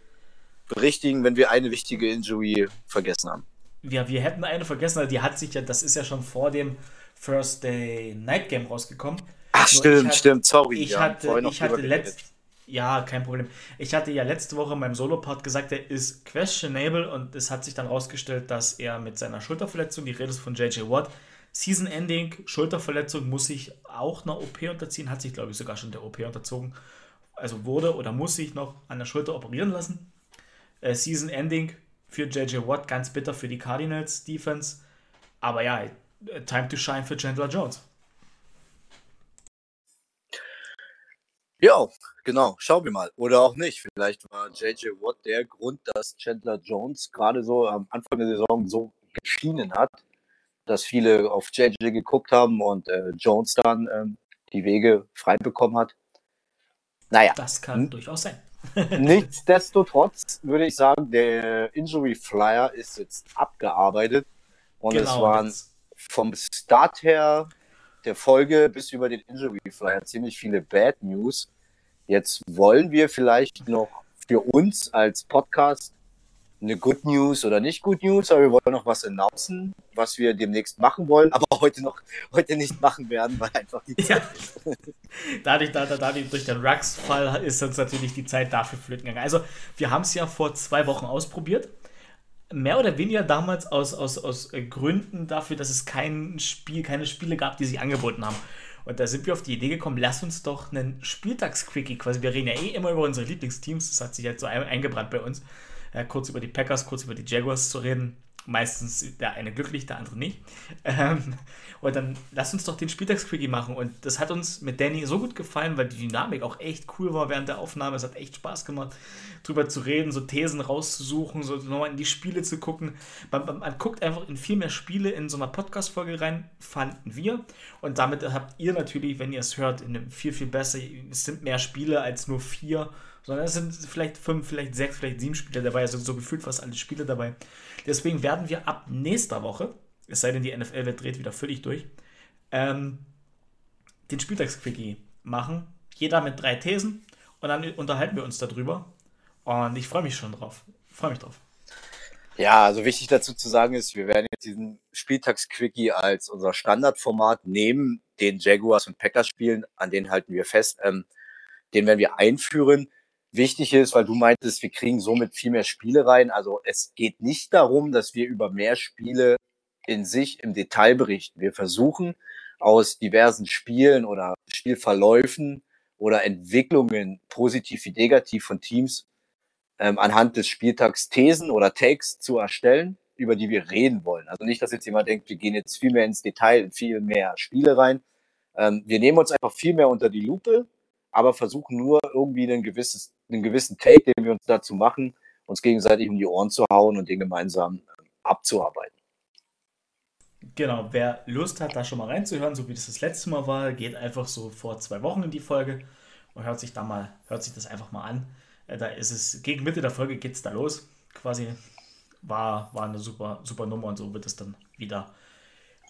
berichtigen, wenn wir eine wichtige Injury vergessen haben. Ja, wir hätten eine vergessen, die hat sich ja, das ist ja schon vor dem First Day Night Game rausgekommen. Ach, Nur stimmt, hatte, stimmt, sorry. Ich hatte, ich hatte letzt, ja, kein Problem. Ich hatte ja letzte Woche in meinem Solo-Pod gesagt, er ist questionable und es hat sich dann rausgestellt, dass er mit seiner Schulterverletzung, die Rede ist von JJ Watt, Season-Ending, Schulterverletzung, muss sich auch einer OP unterziehen, hat sich, glaube ich, sogar schon der OP unterzogen. Also wurde oder muss sich noch an der Schulter operieren lassen. Äh, Season-Ending für JJ Watt, ganz bitter für die Cardinals Defense. Aber ja, Time to Shine für Chandler Jones. Ja, genau. Schauen wir mal. Oder auch nicht. Vielleicht war JJ Watt der Grund, dass Chandler Jones gerade so am Anfang der Saison so geschienen hat, dass viele auf JJ geguckt haben und äh, Jones dann ähm, die Wege frei bekommen hat. Naja. Das kann durchaus sein. (laughs) Nichtsdestotrotz würde ich sagen, der Injury Flyer ist jetzt abgearbeitet und genau, es waren vom Start her der Folge bis über den Injury Flyer ziemlich viele Bad News. Jetzt wollen wir vielleicht noch für uns als Podcast eine Good News oder nicht Good News, aber wir wollen noch was announcen, was wir demnächst machen wollen, aber heute noch heute nicht machen werden, weil einfach die Zeit. Ja. (laughs) dadurch, dadurch, dadurch, durch den Rux-Fall ist uns natürlich die Zeit dafür flöten gegangen. Also, wir haben es ja vor zwei Wochen ausprobiert mehr oder weniger damals aus, aus, aus äh, Gründen dafür, dass es kein Spiel, keine Spiele gab, die sich angeboten haben. Und da sind wir auf die Idee gekommen, lass uns doch einen Spieltagsquickie quasi. Wir reden ja eh immer über unsere Lieblingsteams, das hat sich halt so eingebrannt bei uns. Ja, kurz über die Packers, kurz über die Jaguars zu reden meistens der eine glücklich, der andere nicht. Ähm, und dann lass uns doch den Spieltagsquickie machen. Und das hat uns mit Danny so gut gefallen, weil die Dynamik auch echt cool war während der Aufnahme. Es hat echt Spaß gemacht, drüber zu reden, so Thesen rauszusuchen, so nochmal in die Spiele zu gucken. Man, man, man guckt einfach in viel mehr Spiele in so einer Podcast-Folge rein, fanden wir. Und damit habt ihr natürlich, wenn ihr es hört, in viel, viel besser. Es sind mehr Spiele als nur vier sondern es sind vielleicht fünf, vielleicht sechs, vielleicht sieben Spiele dabei, also so gefühlt fast alle Spiele dabei. Deswegen werden wir ab nächster Woche, es sei denn, die NFL wird dreht wieder völlig durch, ähm, den Spieltagsquickie machen. Jeder mit drei Thesen und dann unterhalten wir uns darüber. Und ich freue mich schon drauf. Freue mich drauf. Ja, also wichtig dazu zu sagen ist, wir werden jetzt diesen Spieltagsquickie als unser Standardformat neben den Jaguars und Packers spielen, an denen halten wir fest. Ähm, den werden wir einführen. Wichtig ist, weil du meintest, wir kriegen somit viel mehr Spiele rein. Also es geht nicht darum, dass wir über mehr Spiele in sich im Detail berichten. Wir versuchen aus diversen Spielen oder Spielverläufen oder Entwicklungen, positiv wie negativ von Teams, ähm, anhand des Spieltags Thesen oder Takes zu erstellen, über die wir reden wollen. Also nicht, dass jetzt jemand denkt, wir gehen jetzt viel mehr ins Detail, viel mehr Spiele rein. Ähm, wir nehmen uns einfach viel mehr unter die Lupe, aber versuchen nur irgendwie einen, gewisses, einen gewissen Take, den wir uns dazu machen, uns gegenseitig um die Ohren zu hauen und den gemeinsam ähm, abzuarbeiten. Genau, wer Lust hat, da schon mal reinzuhören, so wie das das letzte Mal war, geht einfach so vor zwei Wochen in die Folge und hört sich da mal, hört sich das einfach mal an. Äh, da ist es, gegen Mitte der Folge geht es da los. Quasi war, war eine super, super Nummer und so wird es dann wieder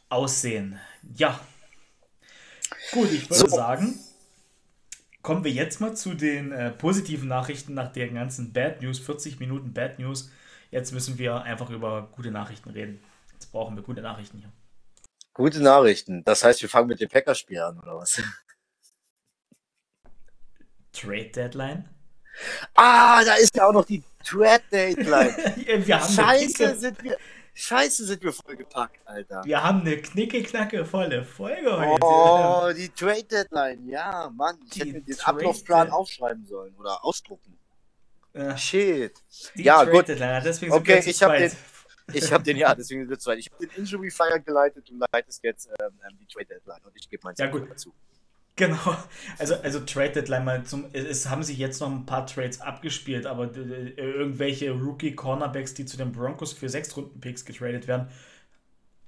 aussehen. Ja. Gut, ich würde so. sagen, kommen wir jetzt mal zu den äh, positiven Nachrichten nach der ganzen Bad News, 40 Minuten Bad News. Jetzt müssen wir einfach über gute Nachrichten reden. Jetzt brauchen wir gute Nachrichten hier. Gute Nachrichten. Das heißt, wir fangen mit dem Packerspiel an, oder was? Trade Deadline? Ah, da ist ja auch noch die Trade Deadline. (laughs) wir haben Scheiße, sind wir. Scheiße, sind wir vollgepackt, Alter. Wir haben eine knicke-knacke volle Folge heute. Oh, die Trade Deadline, ja, Mann. Ich die hätte den Ablaufplan aufschreiben sollen oder ausdrucken. Äh, Shit. ja, Trade gut. Deadline, deswegen sind okay, ich habe den, ich habe den, ja, deswegen sind wir zwei. Ich habe den Injury Fire geleitet, du leitest jetzt ähm, ähm die Trade Deadline und ich gebe mein ja, gut. dazu. Genau, (laughs) also, also Trade Deadline mal zum, es haben sich jetzt noch ein paar Trades abgespielt, aber irgendwelche Rookie-Cornerbacks, die zu den Broncos für sechs Runden-Picks getradet werden,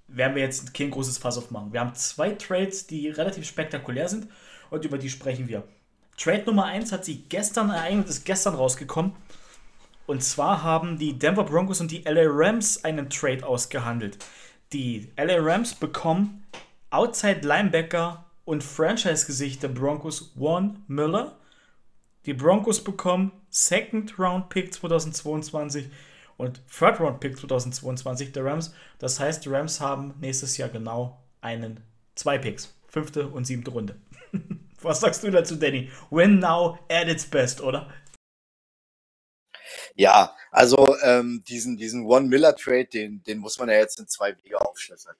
werden wir jetzt kein großes Fass aufmachen. Wir haben zwei Trades, die relativ spektakulär sind und über die sprechen wir. Trade Nummer 1 hat sich gestern ereignet, ist gestern rausgekommen. Und zwar haben die Denver Broncos und die LA Rams einen Trade ausgehandelt. Die LA Rams bekommen Outside Linebacker und Franchise-Gesicht der Broncos Juan Miller. Die Broncos bekommen Second Round Pick 2022 und Third Round Pick 2022 der Rams. Das heißt, die Rams haben nächstes Jahr genau einen, zwei Picks. Fünfte und siebte Runde. (laughs) Was sagst du dazu, Danny? Win now at its best, oder? Ja, also ähm, diesen, diesen One-Miller-Trade, den, den muss man ja jetzt in zwei Wege aufschlüsseln.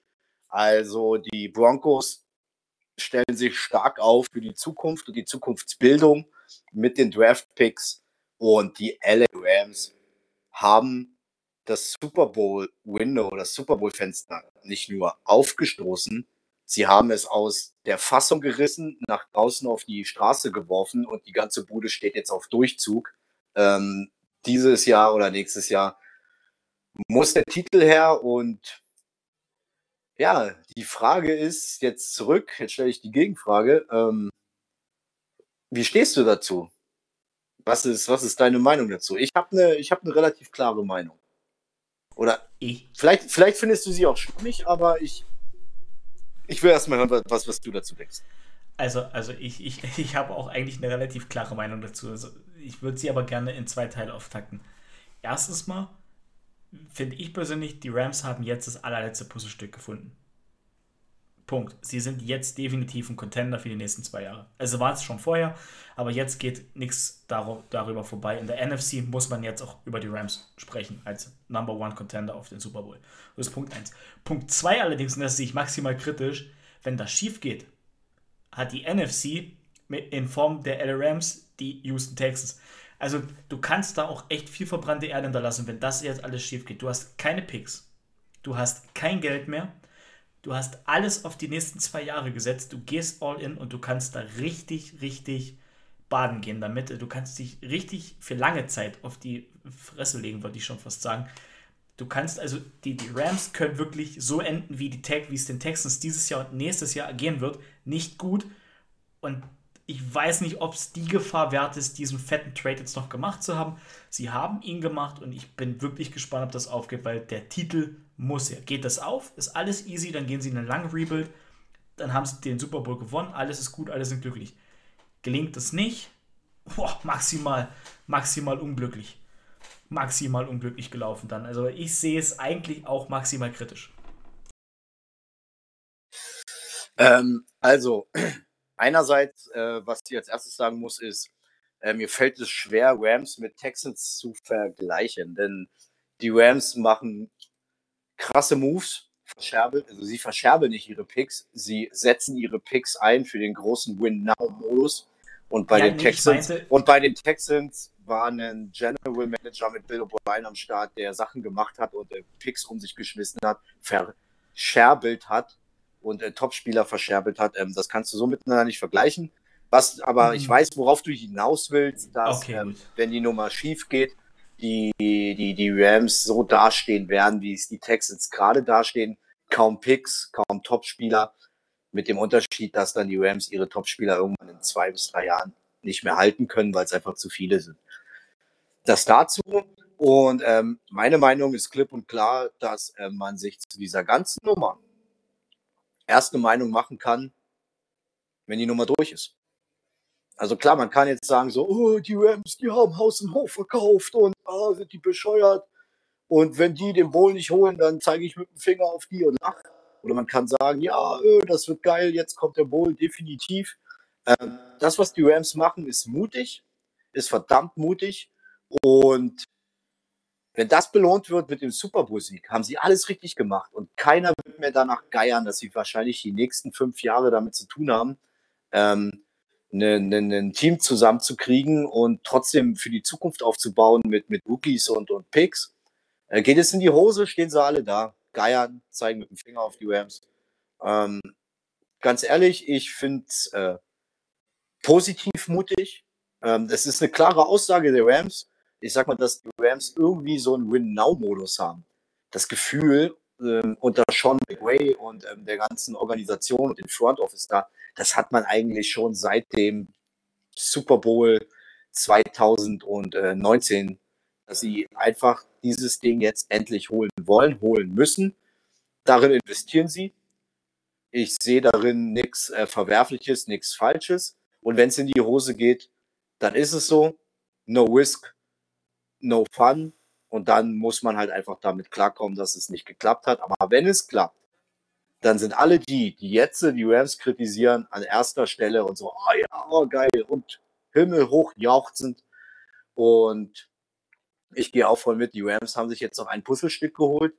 Also die Broncos stellen sich stark auf für die Zukunft und die Zukunftsbildung mit den Draft-Picks. Und die LA Rams haben das Super Bowl-Window, das Super Bowl-Fenster nicht nur aufgestoßen, sie haben es aus der Fassung gerissen, nach draußen auf die Straße geworfen und die ganze Bude steht jetzt auf Durchzug. Ähm, dieses Jahr oder nächstes Jahr muss der Titel her und ja, die Frage ist jetzt zurück, jetzt stelle ich die Gegenfrage. Ähm, wie stehst du dazu? Was ist, was ist deine Meinung dazu? Ich habe eine hab ne relativ klare Meinung. Oder ich. Vielleicht, vielleicht findest du sie auch schwierig, aber ich, ich will erstmal hören, was, was du dazu denkst. Also, also ich, ich, (laughs) ich habe auch eigentlich eine relativ klare Meinung dazu. Also ich würde sie aber gerne in zwei Teile auftakten. Erstens mal, finde ich persönlich, die Rams haben jetzt das allerletzte Puzzlestück gefunden. Punkt. Sie sind jetzt definitiv ein Contender für die nächsten zwei Jahre. Also war es schon vorher, aber jetzt geht nichts darüber vorbei. In der NFC muss man jetzt auch über die Rams sprechen als Number One Contender auf den Super Bowl. Das ist Punkt 1. Punkt 2 allerdings, und das sehe ich maximal kritisch, wenn das schief geht, hat die NFC in Form der LA Rams die Houston Texans. Also du kannst da auch echt viel verbrannte Erde hinterlassen, wenn das jetzt alles schief geht. Du hast keine Picks. Du hast kein Geld mehr. Du hast alles auf die nächsten zwei Jahre gesetzt. Du gehst all in und du kannst da richtig, richtig baden gehen damit. Du kannst dich richtig für lange Zeit auf die Fresse legen, würde ich schon fast sagen. Du kannst also, die, die Rams können wirklich so enden, wie die Tag, wie es den Texans dieses Jahr und nächstes Jahr agieren wird. Nicht gut. Und ich weiß nicht, ob es die Gefahr wert ist, diesen fetten Trade jetzt noch gemacht zu haben. Sie haben ihn gemacht und ich bin wirklich gespannt, ob das aufgeht, weil der Titel muss ja. Geht das auf? Ist alles easy? Dann gehen sie in einen langen Rebuild. dann haben sie den Super Bowl gewonnen, alles ist gut, alle sind glücklich. Gelingt es nicht, boah, maximal, maximal unglücklich. Maximal unglücklich gelaufen dann. Also ich sehe es eigentlich auch maximal kritisch. Ähm, also, einerseits, äh, was ich als erstes sagen muss, ist, äh, mir fällt es schwer, Rams mit Texans zu vergleichen, denn die Rams machen krasse Moves, verscherbeln, also sie verscherbeln nicht ihre Picks, sie setzen ihre Picks ein für den großen Win-Now-Modus. Und bei ja, den Texans und bei den Texans war ein General Manager mit Bill O'Brien am Start, der Sachen gemacht hat und äh, Picks um sich geschmissen hat, verscherbelt hat und äh, Topspieler verscherbelt hat. Ähm, das kannst du so miteinander nicht vergleichen. Was, aber mhm. ich weiß, worauf du hinaus willst, dass okay, ähm, wenn die Nummer schief geht, die, die, die Rams so dastehen werden, wie es die Texans gerade dastehen. Kaum Picks, kaum Topspieler. Mit dem Unterschied, dass dann die Rams ihre Topspieler irgendwann in zwei bis drei Jahren nicht mehr halten können, weil es einfach zu viele sind. Das dazu. Und ähm, meine Meinung ist klipp und klar, dass äh, man sich zu dieser ganzen Nummer erste Meinung machen kann, wenn die Nummer durch ist. Also klar, man kann jetzt sagen so, oh, die Rams, die haben Haus und Hof verkauft und ah, sind die bescheuert. Und wenn die den Bowl nicht holen, dann zeige ich mit dem Finger auf die und lache. Oder man kann sagen, ja, öh, das wird geil, jetzt kommt der Bowl definitiv. Ähm, das, was die Rams machen, ist mutig, ist verdammt mutig. Und wenn das belohnt wird mit dem Super Bowl-Sieg, haben sie alles richtig gemacht. Und keiner wird mehr danach geiern, dass sie wahrscheinlich die nächsten fünf Jahre damit zu tun haben. Ähm, ein ne, ne, Team zusammenzukriegen und trotzdem für die Zukunft aufzubauen mit, mit Rookies und, und Picks. Äh, geht es in die Hose, stehen sie alle da, geiern, zeigen mit dem Finger auf die Rams. Ähm, ganz ehrlich, ich finde es äh, positiv mutig. Ähm, das ist eine klare Aussage der Rams. Ich sag mal, dass die Rams irgendwie so einen Win-Now-Modus haben. Das Gefühl, ähm, unter Sean McWay und ähm, der ganzen Organisation und dem Front Office da, das hat man eigentlich schon seit dem Super Bowl 2019, dass sie einfach dieses Ding jetzt endlich holen wollen, holen müssen. Darin investieren sie. Ich sehe darin nichts äh, Verwerfliches, nichts Falsches. Und wenn es in die Hose geht, dann ist es so. No risk, no fun. Und dann muss man halt einfach damit klarkommen, dass es nicht geklappt hat. Aber wenn es klappt, dann sind alle die, die jetzt die Rams kritisieren, an erster Stelle und so, oh ja, oh geil und Himmel hoch jauchzend. Und ich gehe auch voll mit. Die Rams haben sich jetzt noch ein Puzzlestück geholt.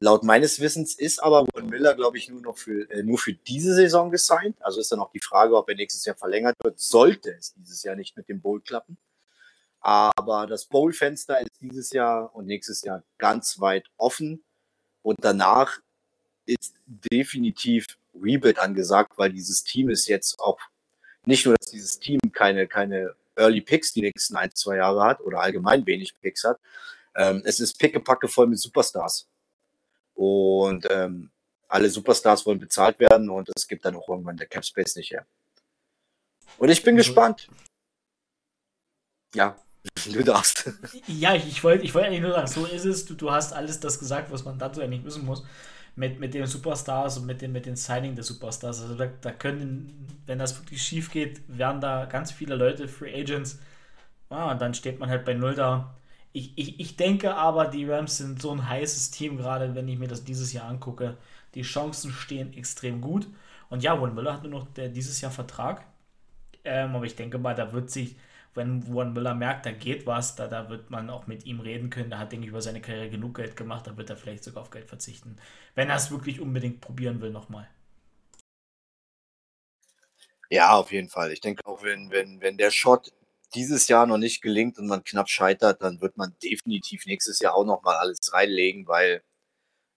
Laut meines Wissens ist aber Von Miller, glaube ich, nur noch für, äh, nur für diese Saison gesigned. Also ist dann auch die Frage, ob er nächstes Jahr verlängert wird. Sollte es dieses Jahr nicht mit dem Bowl klappen. Aber das Bowl-Fenster ist dieses Jahr und nächstes Jahr ganz weit offen. Und danach ist definitiv Rebuild angesagt, weil dieses Team ist jetzt auch nicht nur, dass dieses Team keine, keine Early Picks die nächsten ein, zwei Jahre hat oder allgemein wenig Picks hat. Ähm, es ist pickepacke voll mit Superstars. Und ähm, alle Superstars wollen bezahlt werden und es gibt dann auch irgendwann der Cap Space nicht her. Und ich bin mhm. gespannt. Ja, (laughs) Du darfst. Ja, ich, wollte ich wollt eigentlich nur sagen, so ist es. Du, du hast alles das gesagt, was man dazu eigentlich wissen muss. Mit, mit den Superstars und mit dem, mit den Signing der Superstars. Also da, da können, wenn das wirklich schief geht, werden da ganz viele Leute, Free Agents. Ah, und dann steht man halt bei Null da. Ich, ich, ich denke aber, die Rams sind so ein heißes Team, gerade wenn ich mir das dieses Jahr angucke. Die Chancen stehen extrem gut. Und ja, Von Müller hat nur noch der, dieses Jahr Vertrag. Ähm, aber ich denke mal, da wird sich wenn Von Müller merkt, da geht was, da, da wird man auch mit ihm reden können. Da hat, denke ich, über seine Karriere genug Geld gemacht, da wird er vielleicht sogar auf Geld verzichten. Wenn er es wirklich unbedingt probieren will, nochmal. Ja, auf jeden Fall. Ich denke auch, wenn, wenn, wenn der Shot dieses Jahr noch nicht gelingt und man knapp scheitert, dann wird man definitiv nächstes Jahr auch nochmal alles reinlegen, weil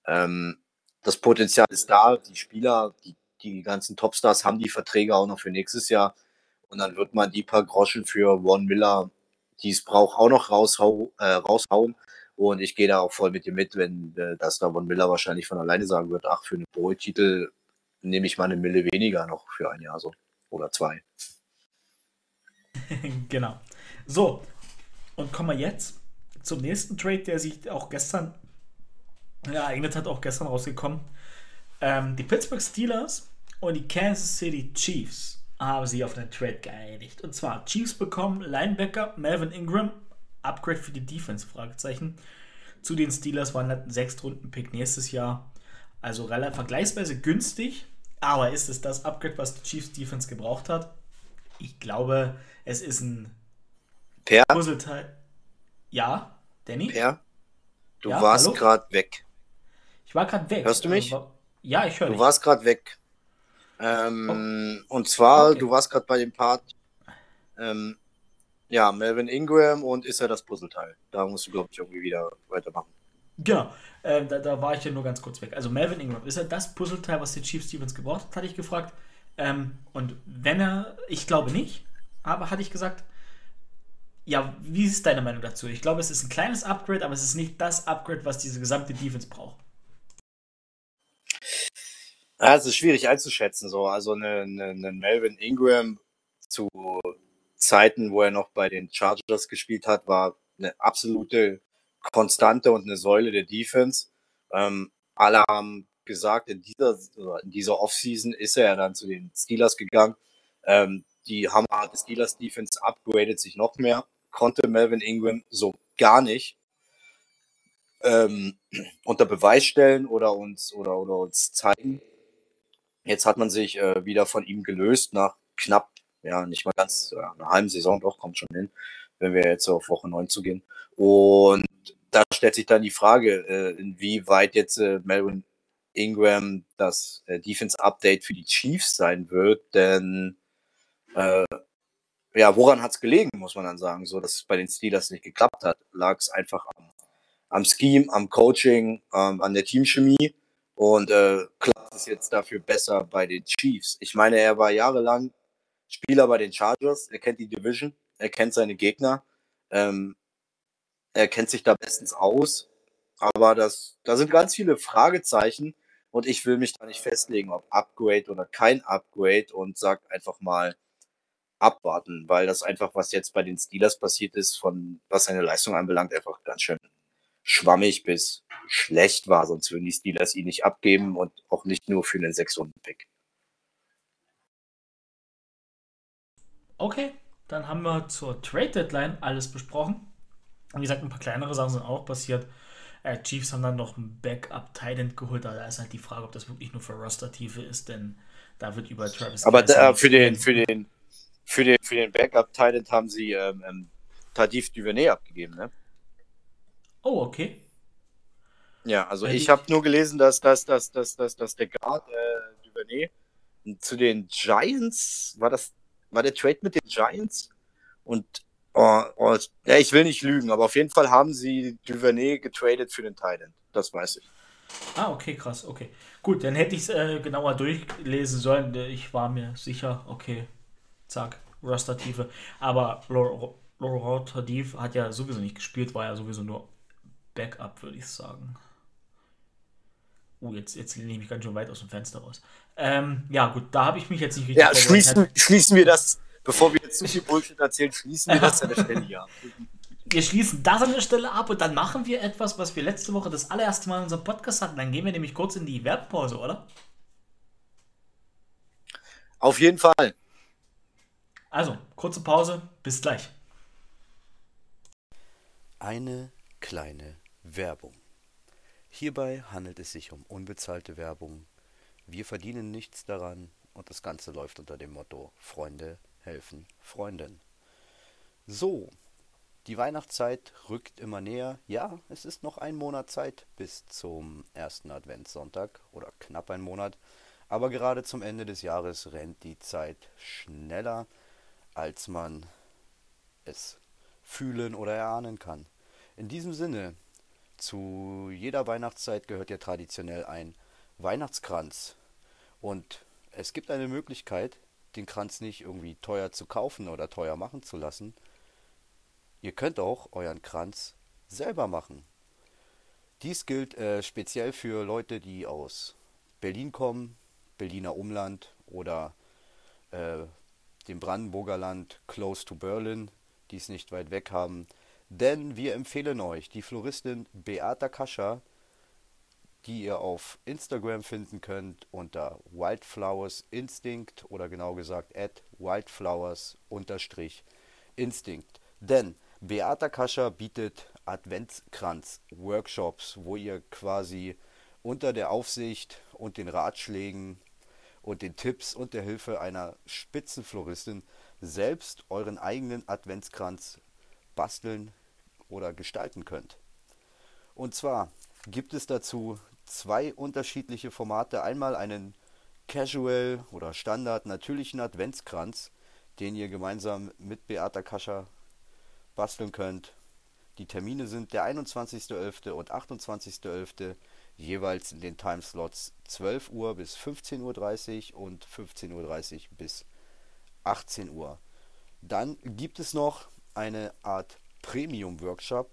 ähm, das Potenzial ist da. Die Spieler, die, die ganzen Topstars haben die Verträge auch noch für nächstes Jahr. Und dann wird man die paar Groschen für Von Miller, die es braucht, auch noch raushau, äh, raushauen. Und ich gehe da auch voll mit dir mit, wenn äh, das da Von Miller wahrscheinlich von alleine sagen wird, ach, für einen Bowl-Titel nehme ich mal eine Mille weniger noch für ein Jahr so. Oder zwei. (laughs) genau. So, und kommen wir jetzt zum nächsten Trade, der sich auch gestern ereignet hat, auch gestern rausgekommen. Ähm, die Pittsburgh Steelers und die Kansas City Chiefs haben sich auf einen Trade geeinigt. Und zwar, Chiefs bekommen Linebacker Melvin Ingram, Upgrade für die Defense, Fragezeichen. Zu den Steelers waren ein 6-Runden-Pick nächstes Jahr. Also relativ vergleichsweise günstig. Aber ist es das Upgrade, was die Chiefs Defense gebraucht hat? Ich glaube, es ist ein Per? Puzzleteil. Ja, Danny? Per? Du Ja, warst gerade weg. Ich war gerade weg. Hörst du mich? Also, Ja, ich höre Du dich. warst gerade weg. Ähm, Und zwar, Okay. du warst gerade bei dem Part, ähm, ja, Melvin Ingram und ist er das Puzzleteil. Da musst du, glaube ich, irgendwie wieder weitermachen. Genau, ähm, da, da war ich ja nur ganz kurz weg. Also Melvin Ingram, ist er das Puzzleteil, was die Chiefs Stevens gebraucht hat, hatte ich gefragt. Ähm, und wenn er, ich glaube nicht, aber hatte ich gesagt, ja, wie ist deine Meinung dazu? Ich glaube, es ist ein kleines Upgrade, aber es ist nicht das Upgrade, was diese gesamte Defense braucht. Ja, es ist schwierig einzuschätzen, so. Also eine, eine, eine Melvin Ingram zu Zeiten, wo er noch bei den Chargers gespielt hat, war eine absolute Konstante und eine Säule der Defense. Ähm, alle haben gesagt, in dieser, in dieser Offseason ist er ja dann zu den Steelers gegangen. Ähm, die die Steelers Defense upgradet sich noch mehr, konnte Melvin Ingram so gar nicht ähm, unter Beweis stellen oder uns oder, oder uns zeigen. Jetzt hat man sich äh, wieder von ihm gelöst nach knapp, ja, nicht mal ganz, ja, einer halben Saison, doch, kommt schon hin, wenn wir jetzt auf Woche 9 zugehen. Und da stellt sich dann die Frage, äh, inwieweit jetzt äh, Melvin Ingram das äh, Defense-Update für die Chiefs sein wird, denn äh, ja, woran hat es gelegen, muss man dann sagen, so dass es bei den Steelers nicht geklappt hat. Lag es einfach am, am Scheme, am Coaching, ähm, an der Teamchemie und äh, es jetzt dafür besser bei den Chiefs. Ich meine, er war jahrelang Spieler bei den Chargers, er kennt die Division, er kennt seine Gegner, ähm, er kennt sich da bestens aus, aber das, da sind ganz viele Fragezeichen. Und ich will mich da nicht festlegen, ob Upgrade oder kein Upgrade und sag einfach mal abwarten, weil das einfach, was jetzt bei den Steelers passiert ist, von was seine Leistung anbelangt, einfach ganz schön schwammig bis schlecht war, sonst würden die Steelers ihn nicht abgeben und auch nicht nur für einen Sechs-Runden-Pick. Okay, dann haben wir zur Trade Deadline alles besprochen. Wie gesagt, ein paar kleinere Sachen sind auch passiert. Äh, Chiefs haben dann noch ein Backup Titan geholt, aber da ist halt die Frage, ob das wirklich nur für Roster-Tiefe ist, denn da wird über Travis Aber da, für den, für den, für den, für den Backup-Titan haben sie ähm, ähm, Tadif Duvernay abgegeben, ne? Oh, okay. Ja, also ich habe nur gelesen, dass, dass, dass, dass, dass, dass der Guard äh, Duvernay zu den Giants, war das, war der Trade mit den Giants? Und oh, oh, ja, ich will nicht lügen, aber auf jeden Fall haben sie Duvernay getradet für den Titan. Das weiß ich. Ah, okay, krass, okay. Gut, dann hätte ich es äh, genauer durchlesen sollen. Ich war mir sicher, okay, zack, Roster-Tiefe. Aber Laurent Laurent Tardif hat ja sowieso nicht gespielt, war ja sowieso nur Backup, würde ich sagen. Oh, jetzt, jetzt lehne ich mich ganz schön weit aus dem Fenster raus. Ähm, ja, gut, da habe ich mich jetzt nicht richtig Ja, schließen, schließen wir das, bevor wir jetzt zu viel Bullshit erzählen, schließen wir das an der Stelle hier ab. Wir schließen das an der Stelle ab und dann machen wir etwas, was wir letzte Woche das allererste Mal in unserem Podcast hatten. Dann gehen wir nämlich kurz in die Werbepause, oder? Auf jeden Fall. Also, kurze Pause, bis gleich. Eine kleine Werbung. Hierbei handelt es sich um unbezahlte Werbung. Wir verdienen nichts daran und das Ganze läuft unter dem Motto Freunde helfen Freunden. So, die Weihnachtszeit rückt immer näher. Ja, es ist noch ein Monat Zeit bis zum ersten Adventssonntag oder knapp ein Monat. Aber gerade zum Ende des Jahres rennt die Zeit schneller, als man es fühlen oder erahnen kann. In diesem Sinne, zu jeder Weihnachtszeit gehört ja traditionell ein Weihnachtskranz. Und es gibt eine Möglichkeit, den Kranz nicht irgendwie teuer zu kaufen oder teuer machen zu lassen. Ihr könnt auch euren Kranz selber machen. Dies gilt äh, speziell für Leute, die aus Berlin kommen, Berliner Umland oder äh, dem Brandenburger Land close to Berlin, die es nicht weit weg haben. Denn wir empfehlen euch die Floristin Beata Kascher, die ihr auf Instagram finden könnt unter Wildflowers Instinct oder genau gesagt at Wildflowers Instinct. Denn Beata Kascha bietet Adventskranz-Workshops, wo ihr quasi unter der Aufsicht und den Ratschlägen und den Tipps und der Hilfe einer Spitzenfloristin selbst euren eigenen Adventskranz basteln oder gestalten könnt. Und zwar gibt es dazu zwei unterschiedliche Formate. Einmal einen Casual oder Standard natürlichen Adventskranz, den ihr gemeinsam mit Beata Kascha basteln könnt. Die Termine sind der 21.11. und 28.11. jeweils in den Timeslots 12 Uhr bis 15.30 Uhr und 15.30 Uhr bis 18 Uhr. Dann gibt es noch eine Art Premium-Workshop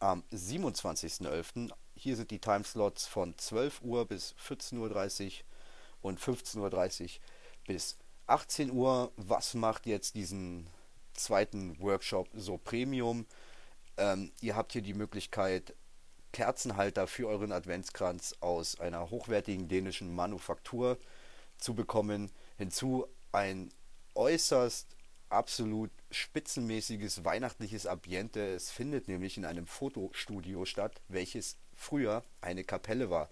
am 27.11. Hier sind die Timeslots von 12 Uhr bis 14.30 Uhr und 15.30 Uhr bis 18 Uhr. Was macht jetzt diesen zweiten Workshop so Premium? Ähm, ihr habt hier die Möglichkeit, Kerzenhalter für euren Adventskranz aus einer hochwertigen dänischen Manufaktur zu bekommen. Hinzu ein äußerst absolut spitzenmäßiges weihnachtliches Ambiente. Es findet nämlich in einem Fotostudio statt, welches früher eine Kapelle war.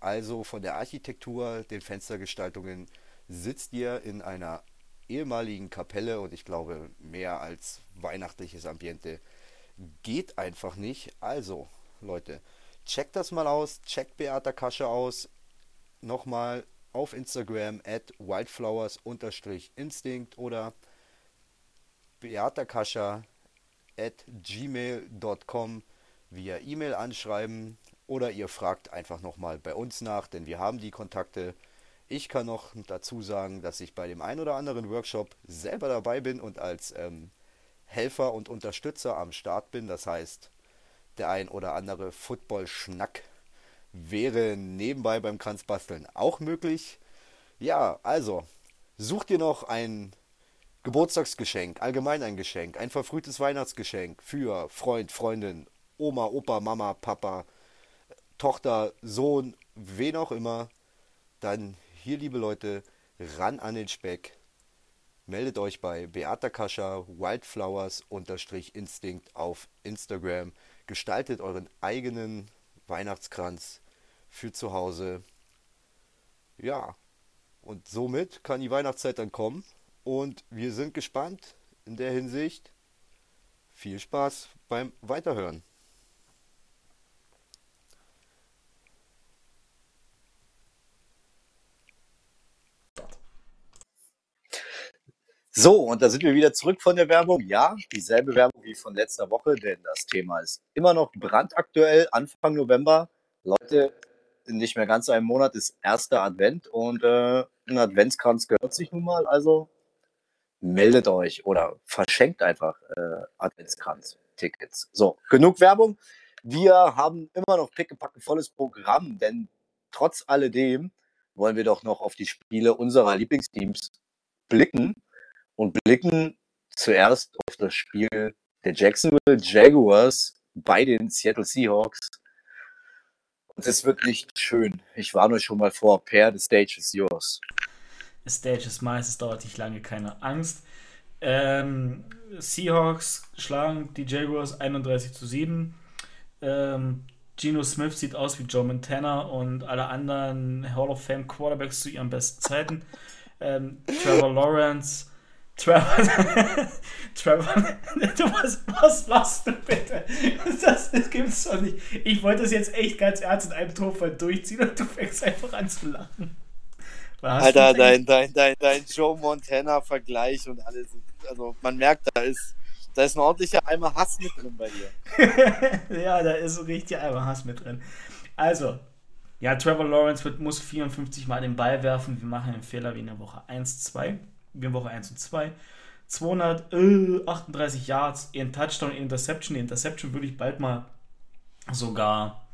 Also von der Architektur, den Fenstergestaltungen sitzt ihr in einer ehemaligen Kapelle und ich glaube mehr als weihnachtliches Ambiente geht einfach nicht. Also Leute, checkt das mal aus, checkt Beata Kasche aus. Nochmal auf Instagram at wildflowers-instinct oder beatakascha at gmail.com via E-Mail anschreiben oder ihr fragt einfach nochmal bei uns nach, denn wir haben die Kontakte. Ich kann noch dazu sagen, dass ich bei dem ein oder anderen Workshop selber dabei bin und als ähm, Helfer und Unterstützer am Start bin. Das heißt, der ein oder andere Football-Schnack wäre nebenbei beim Kranzbasteln auch möglich. Ja, also, sucht ihr noch ein Geburtstagsgeschenk, allgemein ein Geschenk, ein verfrühtes Weihnachtsgeschenk für Freund, Freundin, Oma, Opa, Mama, Papa, Tochter, Sohn, wen auch immer, dann hier, liebe Leute, ran an den Speck. Meldet euch bei Beata Kascha Wildflowers-Instinct auf Instagram. Gestaltet euren eigenen Weihnachtskranz für zu Hause. Ja, und somit kann die Weihnachtszeit dann kommen. Und wir sind gespannt in der Hinsicht. Viel Spaß beim Weiterhören. So, und da sind wir wieder zurück von der Werbung. Ja, dieselbe Werbung wie von letzter Woche, denn das Thema ist immer noch brandaktuell. Anfang November. Leute, in nicht mehr ganz einem Monat ist erster Advent und äh, ein Adventskranz gehört sich nun mal. Also meldet euch oder verschenkt einfach äh, Adventskranz-Tickets. So, genug Werbung. Wir haben immer noch pickepacke volles Programm, denn trotz alledem wollen wir doch noch auf die Spiele unserer Lieblingsteams blicken und blicken zuerst auf das Spiel der Jacksonville Jaguars bei den Seattle Seahawks. Und es wird nicht schön. Ich warne euch schon mal vor. Per, the stage is yours. The stage is mine. Es dauert nicht lange, keine Angst. Ähm, Seahawks schlagen die Jaguars 31 zu 7. Ähm, Geno Smith sieht aus wie Joe Montana und alle anderen Hall of Fame Quarterbacks zu ihren besten Zeiten. Ähm, Trevor Lawrence (laughs) Trevor, Trevor, du, was, was machst du bitte? Das, das gibt's doch nicht. Ich wollte das jetzt echt ganz ernst in einem Tonfall durchziehen und du fängst einfach an zu lachen. Alter, dein, dein, dein, dein Joe Montana-Vergleich und alles. Also man merkt, da ist, da ist ein ordentlicher Eimer Hass mit drin bei dir. (laughs) ja, da ist ein richtiger Eimer Hass mit drin. Also, ja, Trevor Lawrence wird, muss 54 Mal den Ball werfen. Wir machen einen Fehler wie in der Woche 1, 2 wir haben Woche 1 und 2. 238 Yards, in Touchdown, in Interception. Die Interception würde ich bald mal sogar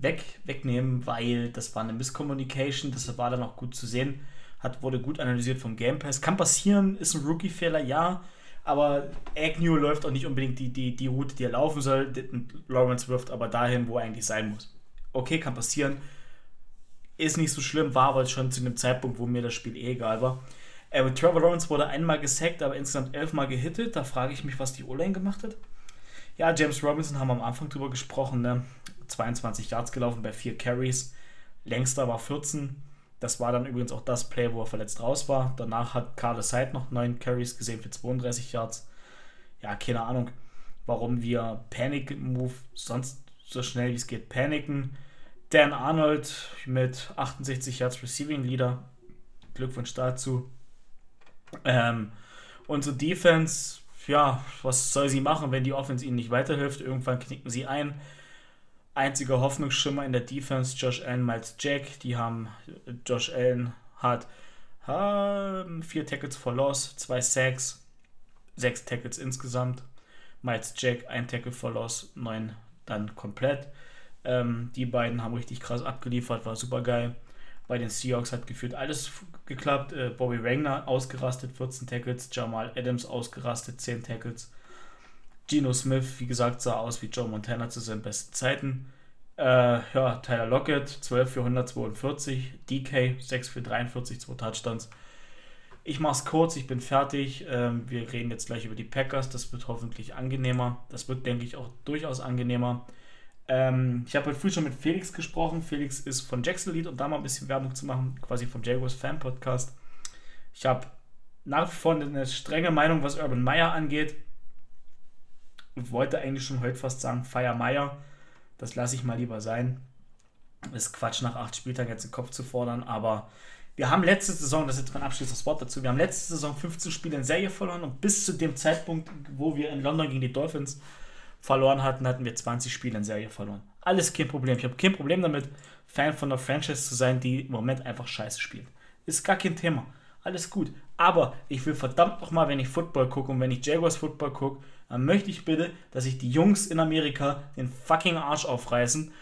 weg, wegnehmen, weil das war eine Misscommunication. Das war dann auch gut zu sehen. Hat, wurde gut analysiert vom Game Pass. Kann passieren, ist ein Rookie-Fehler, ja. Aber Agnew läuft auch nicht unbedingt die, die, die Route, die er laufen soll. Lawrence wirft aber dahin, wo er eigentlich sein muss. okay, kann passieren. Ist nicht so schlimm, war aber schon zu einem Zeitpunkt, wo mir das Spiel eh egal war. Äh, Trevor Lawrence wurde einmal gesackt, aber insgesamt elfmal gehittet. Da frage ich mich, was die O-Line gemacht hat. Ja, James Robinson haben wir am Anfang drüber gesprochen. Ne? 22 Yards gelaufen bei 4 Carries. Längster war 14. Das war dann übrigens auch das Play, wo er verletzt raus war. Danach hat Carlos Hyde noch 9 Carries gesehen für 32 Yards. Ja, keine Ahnung, warum wir Panic Move sonst so schnell wie es geht paniken. Dan Arnold mit 68 Yards Receiving Leader. Glückwunsch dazu. Ähm, unsere Defense, ja, was soll sie machen, wenn die Offense ihnen nicht weiterhilft? Irgendwann knicken sie ein. Einziger Hoffnungsschimmer in der Defense, Josh Allen, Miles Jack. Die haben, Josh Allen hat ähm, vier Tackles for Loss, zwei Sacks, sechs Tackles insgesamt. Miles Jack, ein Tackle for Loss, neun dann komplett. Ähm, die beiden haben richtig krass abgeliefert, war super geil. Bei den Seahawks hat gefühlt alles geklappt. Äh, Bobby Wagner ausgerastet, 14 Tackles. Jamal Adams ausgerastet, 10 Tackles. Geno Smith, wie gesagt, sah aus wie Joe Montana zu seinen besten Zeiten. Äh, ja, Tyler Lockett, 12 für 142. DK, 6 für 43, 2 Touchdowns. Ich mach's kurz, ich bin fertig. Ähm, wir reden jetzt gleich über die Packers. Das wird hoffentlich angenehmer. Das wird, denke ich, auch durchaus angenehmer. Ähm, ich habe heute früh schon mit Felix gesprochen. Felix ist von Jackson Lead, um da mal ein bisschen Werbung zu machen, quasi vom Jaguars Fan Podcast. Ich habe nach wie vor eine strenge Meinung, was Urban Meyer angeht wollte eigentlich schon heute fast sagen, Feier Meier. Das lasse ich mal lieber sein. Ist Quatsch, nach acht Spieltagen jetzt den Kopf zu fordern, aber wir haben letzte Saison, das ist jetzt mein abschließendes Wort dazu, wir haben letzte Saison 15 Spiele in Serie verloren und bis zu dem Zeitpunkt, wo wir in London gegen die Dolphins verloren hatten, hatten wir 20 Spiele in Serie verloren. Alles kein Problem. Ich habe kein Problem damit, Fan von einer Franchise zu sein, die im Moment einfach scheiße spielt. Ist gar kein Thema. Alles gut. Aber ich will verdammt nochmal, wenn ich Football gucke und wenn ich Jaguars Football gucke, dann möchte ich bitte, dass sich die Jungs in Amerika den fucking Arsch aufreißen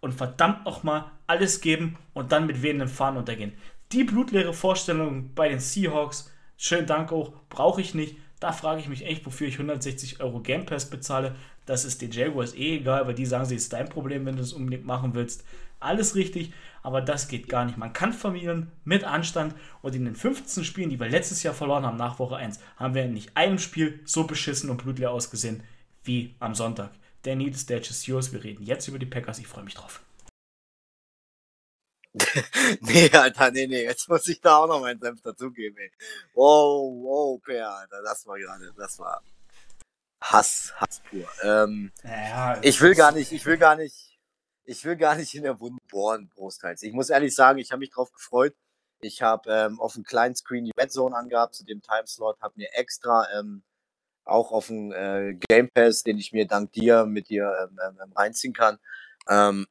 und verdammt nochmal alles geben und dann mit wehenden Fahnen untergehen. Die blutleere Vorstellung bei den Seahawks, schönen Dank auch, brauche ich nicht. Da frage ich mich echt, wofür ich 160 Euro Game Pass bezahle. Das ist den Jaguars eh egal, weil die sagen, sie ist dein Problem, wenn du es unbedingt machen willst. Alles richtig, aber das geht gar nicht. Man kann Familien mit Anstand und in den 15 Spielen, die wir letztes Jahr verloren haben, nach Woche 1, haben wir in nicht einem Spiel so beschissen und blutleer ausgesehen wie am Sonntag. Danny, the stage is yours. Wir reden jetzt über die Packers. Ich freue mich drauf. (laughs) nee, Alter, nee, nee, jetzt muss ich da auch noch meinen Senf dazugeben, ey. Wow, wow, Per, Alter, das war gerade, das war Hass, Hass pur. Ähm, naja, ich will gar nicht, ich will gar nicht, ich will gar nicht in der Wunde bohren, großteils. Ich muss ehrlich sagen, ich habe mich drauf gefreut. Ich habe ähm, auf dem kleinen Screen die Red Zone angehabt zu dem Timeslot, habe mir extra ähm, auch auf dem äh, Game Pass, den ich mir dank dir mit dir ähm, ähm, ähm reinziehen kann, ähm,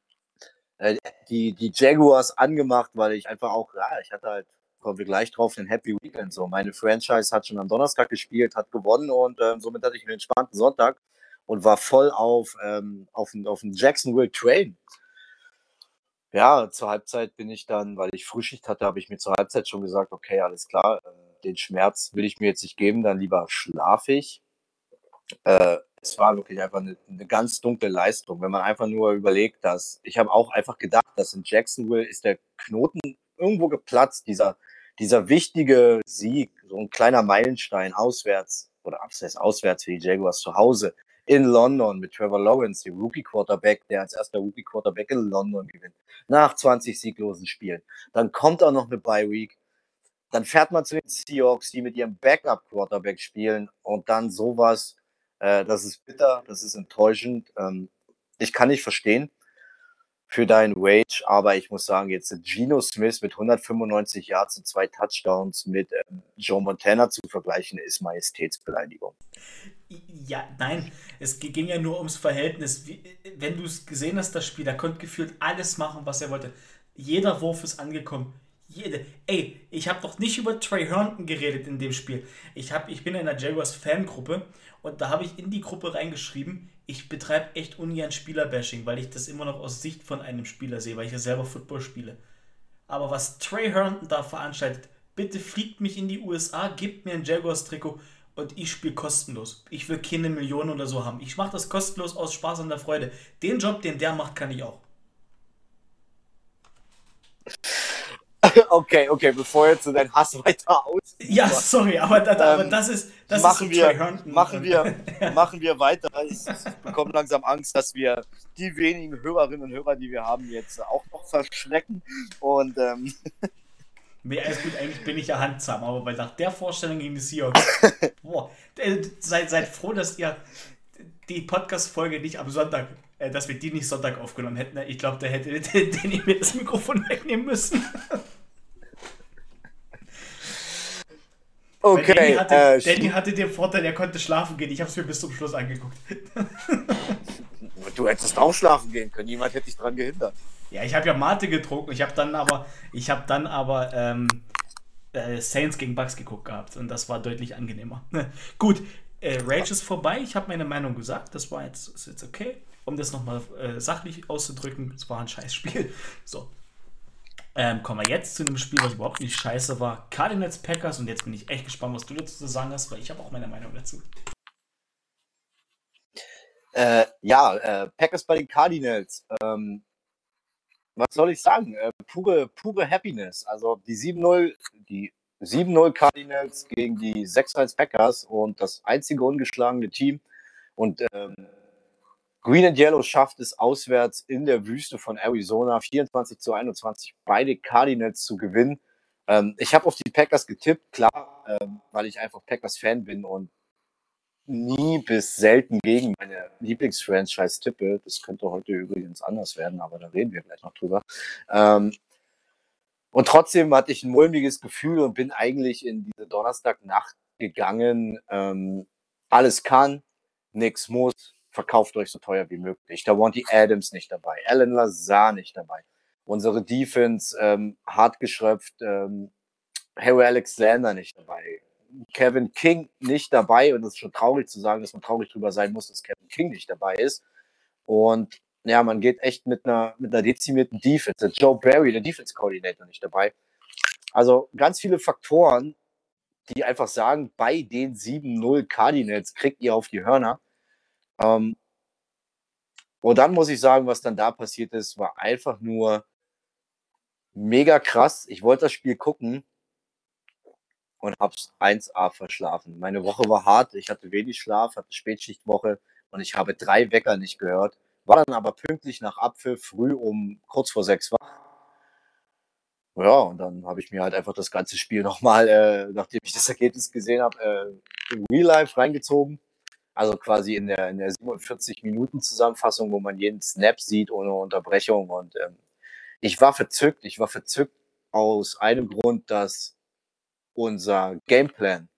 äh, die, die Jaguars angemacht, weil ich einfach auch, ja, ich hatte halt kommen wir gleich drauf, den Happy Weekend. So, meine Franchise hat schon am Donnerstag gespielt, hat gewonnen und ähm, somit hatte ich einen entspannten Sonntag und war voll auf, ähm, auf, auf den Jacksonville Train. Ja, zur Halbzeit bin ich dann, weil ich Frühschicht hatte, habe ich mir zur Halbzeit schon gesagt, okay, alles klar, äh, den Schmerz will ich mir jetzt nicht geben, dann lieber schlafe ich. Äh, es war wirklich einfach eine, eine, ganz dunkle Leistung, wenn man einfach nur überlegt, dass ich habe auch einfach gedacht, dass in Jacksonville ist der Knoten irgendwo geplatzt, dieser, dieser wichtige Sieg, so ein kleiner Meilenstein auswärts oder abseits auswärts für die Jaguars zu Hause in London mit Trevor Lawrence, dem Rookie Quarterback, der als erster Rookie Quarterback in London gewinnt, nach 20 sieglosen Spielen. Dann kommt auch noch eine Bye Week. Dann fährt man zu den Seahawks, die mit ihrem Backup Quarterback spielen und dann sowas. Äh, das ist bitter, das ist enttäuschend. Ähm, ich kann nicht verstehen für deinen Wage, aber ich muss sagen, jetzt Geno Smith mit 195 Yards und zwei Touchdowns mit ähm, Joe Montana zu vergleichen, ist Majestätsbeleidigung. Ja, nein, es ging ja nur ums Verhältnis. Wenn du es gesehen hast, das Spiel, da konnte gefühlt alles machen, was er wollte. Jeder Wurf ist angekommen. Jede. Ey, ich habe doch nicht über Trey Herndon geredet in dem Spiel. Ich, hab, ich bin in einer Jaguars Fangruppe und da habe ich in die Gruppe reingeschrieben, ich betreibe echt ungern Spielerbashing, weil ich das immer noch aus Sicht von einem Spieler sehe, weil ich ja selber Football spiele. Aber was Trey Herndon da veranstaltet, bitte fliegt mich in die USA, gebt mir ein Jaguars-Trikot und ich spiele kostenlos. Ich will keine Millionen oder so haben. Ich mache das kostenlos aus Spaß und der Freude. Den Job, den der macht, kann ich auch. (laughs) okay, okay, bevor jetzt so dein Hass weiter aus. Ja, sorry, aber, da, aber das ist das machen ist so wir, machen wir, (laughs) machen wir weiter. Ich, ich bekomme langsam Angst, dass wir die wenigen Hörerinnen und Hörer, die wir haben, jetzt auch noch verschrecken. Und ähm, (laughs) Nee, alles gut, eigentlich bin ich ja handsam, aber bei nach der Vorstellung gegen die Seahawks, boah, äh, seid, seid froh, dass ihr die Podcast-Folge nicht am Sonntag, äh, dass wir die nicht Sonntag aufgenommen hätten. Ich glaube, da hätte (laughs) Danny mir das Mikrofon wegnehmen müssen. (laughs) Okay. Danny hatte, äh, Danny hatte den Vorteil, er konnte schlafen gehen. Ich habe es mir bis zum Schluss angeguckt. (laughs) du hättest auch schlafen gehen können. Niemand hätte dich dran gehindert. Ja, ich habe ja Mate getrunken. Ich habe dann aber, ich habe dann aber ähm, äh, Saints gegen Bucks geguckt gehabt und das war deutlich angenehmer. Gut, äh, Rage ist vorbei. Ich habe meine Meinung gesagt. Das war jetzt, ist jetzt okay. Um das nochmal äh, sachlich auszudrücken, es war ein scheiß Spiel. (laughs) So. Ähm, kommen wir jetzt zu einem Spiel, was überhaupt nicht scheiße war. Cardinals Packers und jetzt bin ich echt gespannt, was du dazu zu sagen hast, weil ich habe auch meine Meinung dazu. Äh, ja, äh, Packers bei den Cardinals. Ähm, was soll ich sagen? Äh, pure, pure Happiness. Also die 7-0, die 7-0 Cardinals gegen die 6-1 Packers und das einzige ungeschlagene Team. Und ähm, Green and Yellow schafft es auswärts in der Wüste von Arizona 24 zu 21 beide Cardinals zu gewinnen. Ähm, ich habe auf die Packers getippt, klar, ähm, weil ich einfach Packers-Fan bin und nie bis selten gegen meine Lieblingsfranchise tippe. Das könnte heute übrigens anders werden, aber da reden wir gleich noch drüber. Ähm, und trotzdem hatte ich ein mulmiges Gefühl und bin eigentlich in diese Donnerstagnacht gegangen. Ähm, alles kann, nichts muss. Verkauft euch so teuer wie möglich. Da Wanty Adams nicht dabei, Alan Lazar nicht dabei. Unsere Defense ähm, hart geschröpft, ähm, Harry Alexander nicht dabei. Kevin King nicht dabei und es ist schon traurig zu sagen, dass man traurig drüber sein muss, dass Kevin King nicht dabei ist. Und ja, man geht echt mit einer, mit einer dezimierten Defense. Joe Barry, der Defense Coordinator, nicht dabei. Also ganz viele Faktoren, die einfach sagen, bei den 7-0 Cardinals kriegt ihr auf die Hörner. Ähm, und dann muss ich sagen, was dann da passiert ist, war einfach nur mega krass. Ich wollte das Spiel gucken und hab's 1A verschlafen. Meine Woche war hart, ich hatte wenig Schlaf, hatte Spätschichtwoche und ich habe drei Wecker nicht gehört. War dann aber pünktlich nach Abpfiff früh um kurz vor sechs wach. Ja, und dann habe ich mir halt einfach das ganze Spiel (laughs) nochmal, äh, nachdem ich das Ergebnis gesehen habe, äh, in Real Life reingezogen. Also quasi in der, in der 47-Minuten-Zusammenfassung, wo man jeden Snap sieht ohne Unterbrechung. Und ähm, ich war verzückt. Ich war verzückt aus einem Grund, dass unser Gameplan,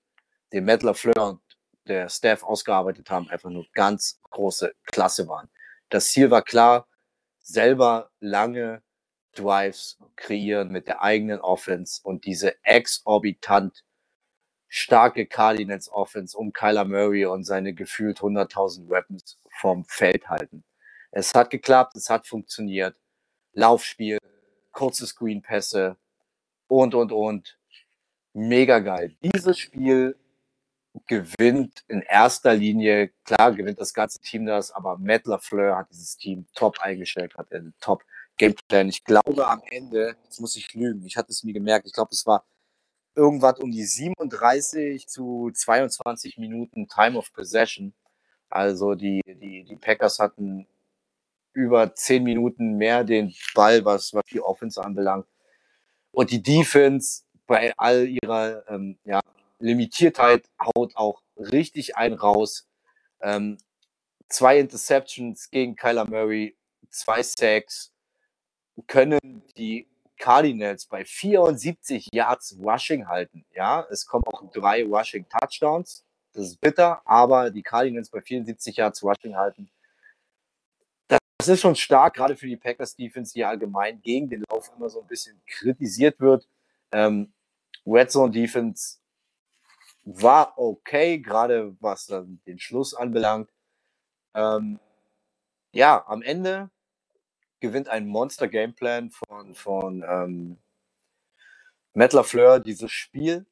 den Matt LaFleur und der Staff ausgearbeitet haben, einfach nur ganz große Klasse waren. Das Ziel war klar, selber lange Drives kreieren mit der eigenen Offense und diese exorbitant starke Cardinals Offense um Kyler Murray und seine gefühlt 100.000 Weapons vom Feld halten. Es hat geklappt, es hat funktioniert. Laufspiel, kurze Screenpässe und, und, und. Mega geil. Dieses Spiel gewinnt in erster Linie, klar gewinnt das ganze Team das, aber Matt LaFleur hat dieses Team top eingestellt, hat einen top Gameplan. Ich glaube am Ende, jetzt muss ich lügen, ich hatte es mir gemerkt, ich glaube es war irgendwas um die 37 zu 22 Minuten Time of Possession. Also die, die, die Packers hatten über 10 Minuten mehr den Ball, was, was die Offense anbelangt. Und die Defense bei all ihrer ähm, ja, Limitiertheit haut auch richtig ein raus. Ähm, zwei Interceptions gegen Kyler Murray, zwei Sacks, können die Cardinals bei 74 Yards Rushing halten. Ja, es kommen auch drei Rushing Touchdowns. Das ist bitter, aber die Cardinals bei 74 Yards Rushing halten. Das ist schon stark, gerade für die Packers Defense, die allgemein gegen den Lauf immer so ein bisschen kritisiert wird. Ähm, Red Zone Defense war okay, gerade was dann den Schluss anbelangt. Ähm, ja, am Ende gewinnt ein Monster Gameplan von, von ähm, Matt LaFleur dieses Spiel.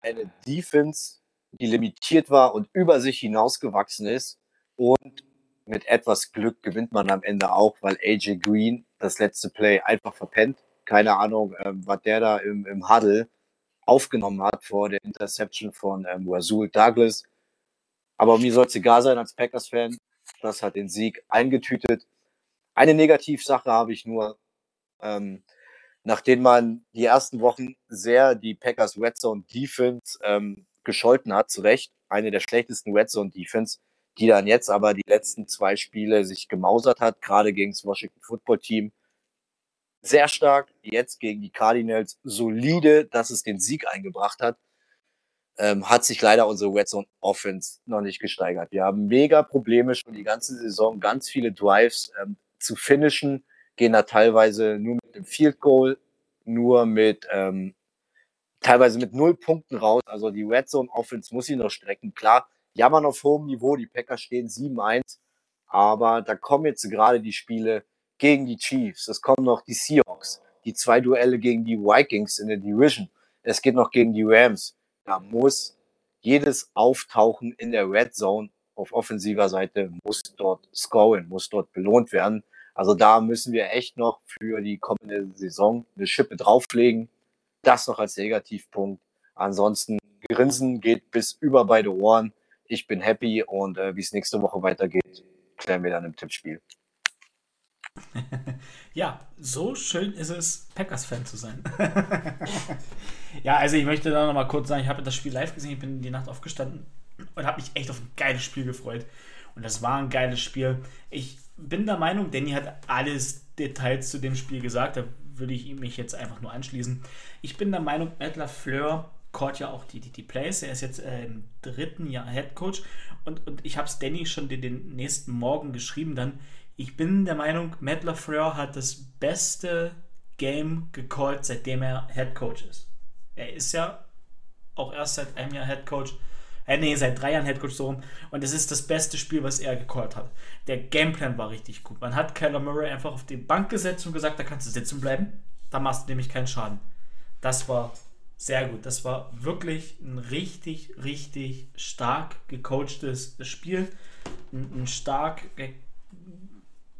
Eine Defense, die limitiert war und über sich hinausgewachsen ist. Und mit etwas Glück gewinnt man am Ende auch, weil AJ Green das letzte Play einfach verpennt. keine Ahnung, ähm, was der da im, im Huddle aufgenommen hat vor der Interception von ähm, Wazul Douglas. Aber mir soll es egal sein als Packers-Fan. Das hat den Sieg eingetütet. Eine Negativsache habe ich nur, ähm, nachdem man die ersten Wochen sehr die Packers Red Zone Defense ähm, gescholten hat, zu Recht, eine der schlechtesten Red Zone Defense, die dann jetzt aber die letzten zwei Spiele sich gemausert hat, gerade gegen das Washington Football Team. Sehr stark, jetzt gegen die Cardinals solide, dass es den Sieg eingebracht hat. Ähm, hat sich leider unsere Red Zone Offense noch nicht gesteigert. Wir haben mega Probleme schon die ganze Saison, ganz viele Drives ähm, zu finishen, gehen da teilweise nur mit dem Field Goal, nur mit ähm, teilweise mit null Punkten raus. Also die Red Zone Offense muss sie noch strecken. Klar, jammern auf hohem Niveau. Die Packers stehen 7-1. Aber da kommen jetzt gerade die Spiele gegen die Chiefs. Es kommen noch die Seahawks. Die zwei Duelle gegen die Vikings in der Division. Es geht noch gegen die Rams. Da muss jedes Auftauchen in der Red Zone auf offensiver Seite muss dort scoren, muss dort belohnt werden. Also da müssen wir echt noch für die kommende Saison eine Schippe drauflegen. Das noch als Negativpunkt. Ansonsten Grinsen geht bis über beide Ohren. Ich bin happy und äh, wie es nächste Woche weitergeht, klären wir dann im Tippspiel. Ja, so schön ist es, Packers-Fan zu sein. (laughs) ja, also ich möchte da nochmal kurz sagen, ich habe das Spiel live gesehen, ich bin die Nacht aufgestanden und habe mich echt auf ein geiles Spiel gefreut. Und das war ein geiles Spiel. Ich bin der Meinung, Danny hat alles Details zu dem Spiel gesagt, da würde ich mich jetzt einfach nur anschließen. Ich bin der Meinung, Matt LaFleur callt ja auch die, die, die Plays. Er ist jetzt äh, im dritten Jahr Head Coach und, und ich habe es Danny schon den, den, nächsten Morgen geschrieben. Dann, ich bin der Meinung, Matt LaFleur hat das beste Game gecallt, seitdem er Head Coach ist. Er ist ja auch erst seit einem Jahr Head Coach. Äh, nee, seit drei Jahren Head Coach so rum. Und es ist das beste Spiel, was er gecallt hat. Der Gameplan war richtig gut. Man hat Kyler Murray einfach auf die Bank gesetzt und gesagt, da kannst du sitzen bleiben. Da machst du nämlich keinen Schaden. Das war sehr gut. Das war wirklich ein richtig, richtig stark gecoachtes Spiel. Ein, ein stark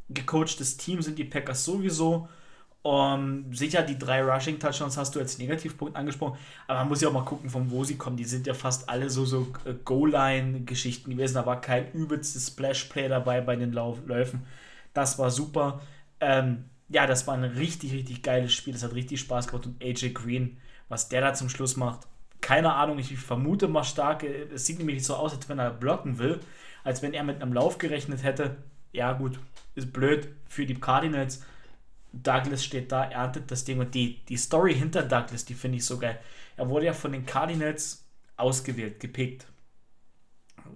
gecoachtes Team sind die Packers sowieso. Um, sicher, die drei Rushing Touchdowns hast du als Negativpunkt angesprochen, aber man muss ja auch mal gucken, von wo sie kommen. Die sind ja fast alle so, so äh, Goal-Line-Geschichten gewesen. Da war kein übelstes Splash-Play dabei bei den Lauf Läufen. Das war super. Ähm, ja, das war ein richtig, richtig geiles Spiel. Das hat richtig Spaß gemacht. Und AJ Green, was der da zum Schluss macht, keine Ahnung. Ich vermute mal stark. Es sieht nämlich so aus, als wenn er blocken will, als wenn er mit einem Lauf gerechnet hätte. Ja, gut, ist blöd für die Cardinals Douglas steht da, erntet das Ding und die, die Story hinter Douglas, die finde ich so geil. Er wurde ja von den Cardinals ausgewählt, gepickt.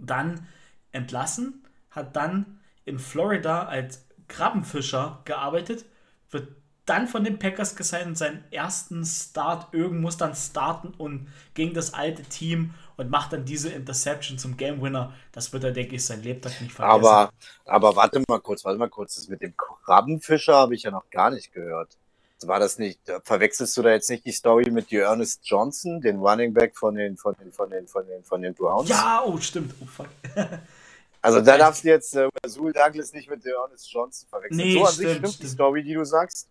Dann entlassen, hat dann in Florida als Krabbenfischer gearbeitet, wird dann von den Packers gesigned seinen ersten Start, irgend muss dann starten und gegen das alte Team und macht dann diese Interception zum Game Winner. Das wird er, denke ich, sein Lebtag nicht vergessen. Aber, aber warte mal kurz, warte mal kurz, das mit dem Krabbenfischer habe ich ja noch gar nicht gehört. War das nicht, verwechselst du da jetzt nicht die Story mit Ernest Johnson, den Running Back von den, von den, von den, von den, von den Browns? Ja, oh, stimmt. Oh, fuck. (laughs) Also da darfst du jetzt äh, Rasul Douglas nicht mit Ernest Johnson verwechseln. Nee, so an stimmt, sich stimmt, stimmt die Story, die du sagst.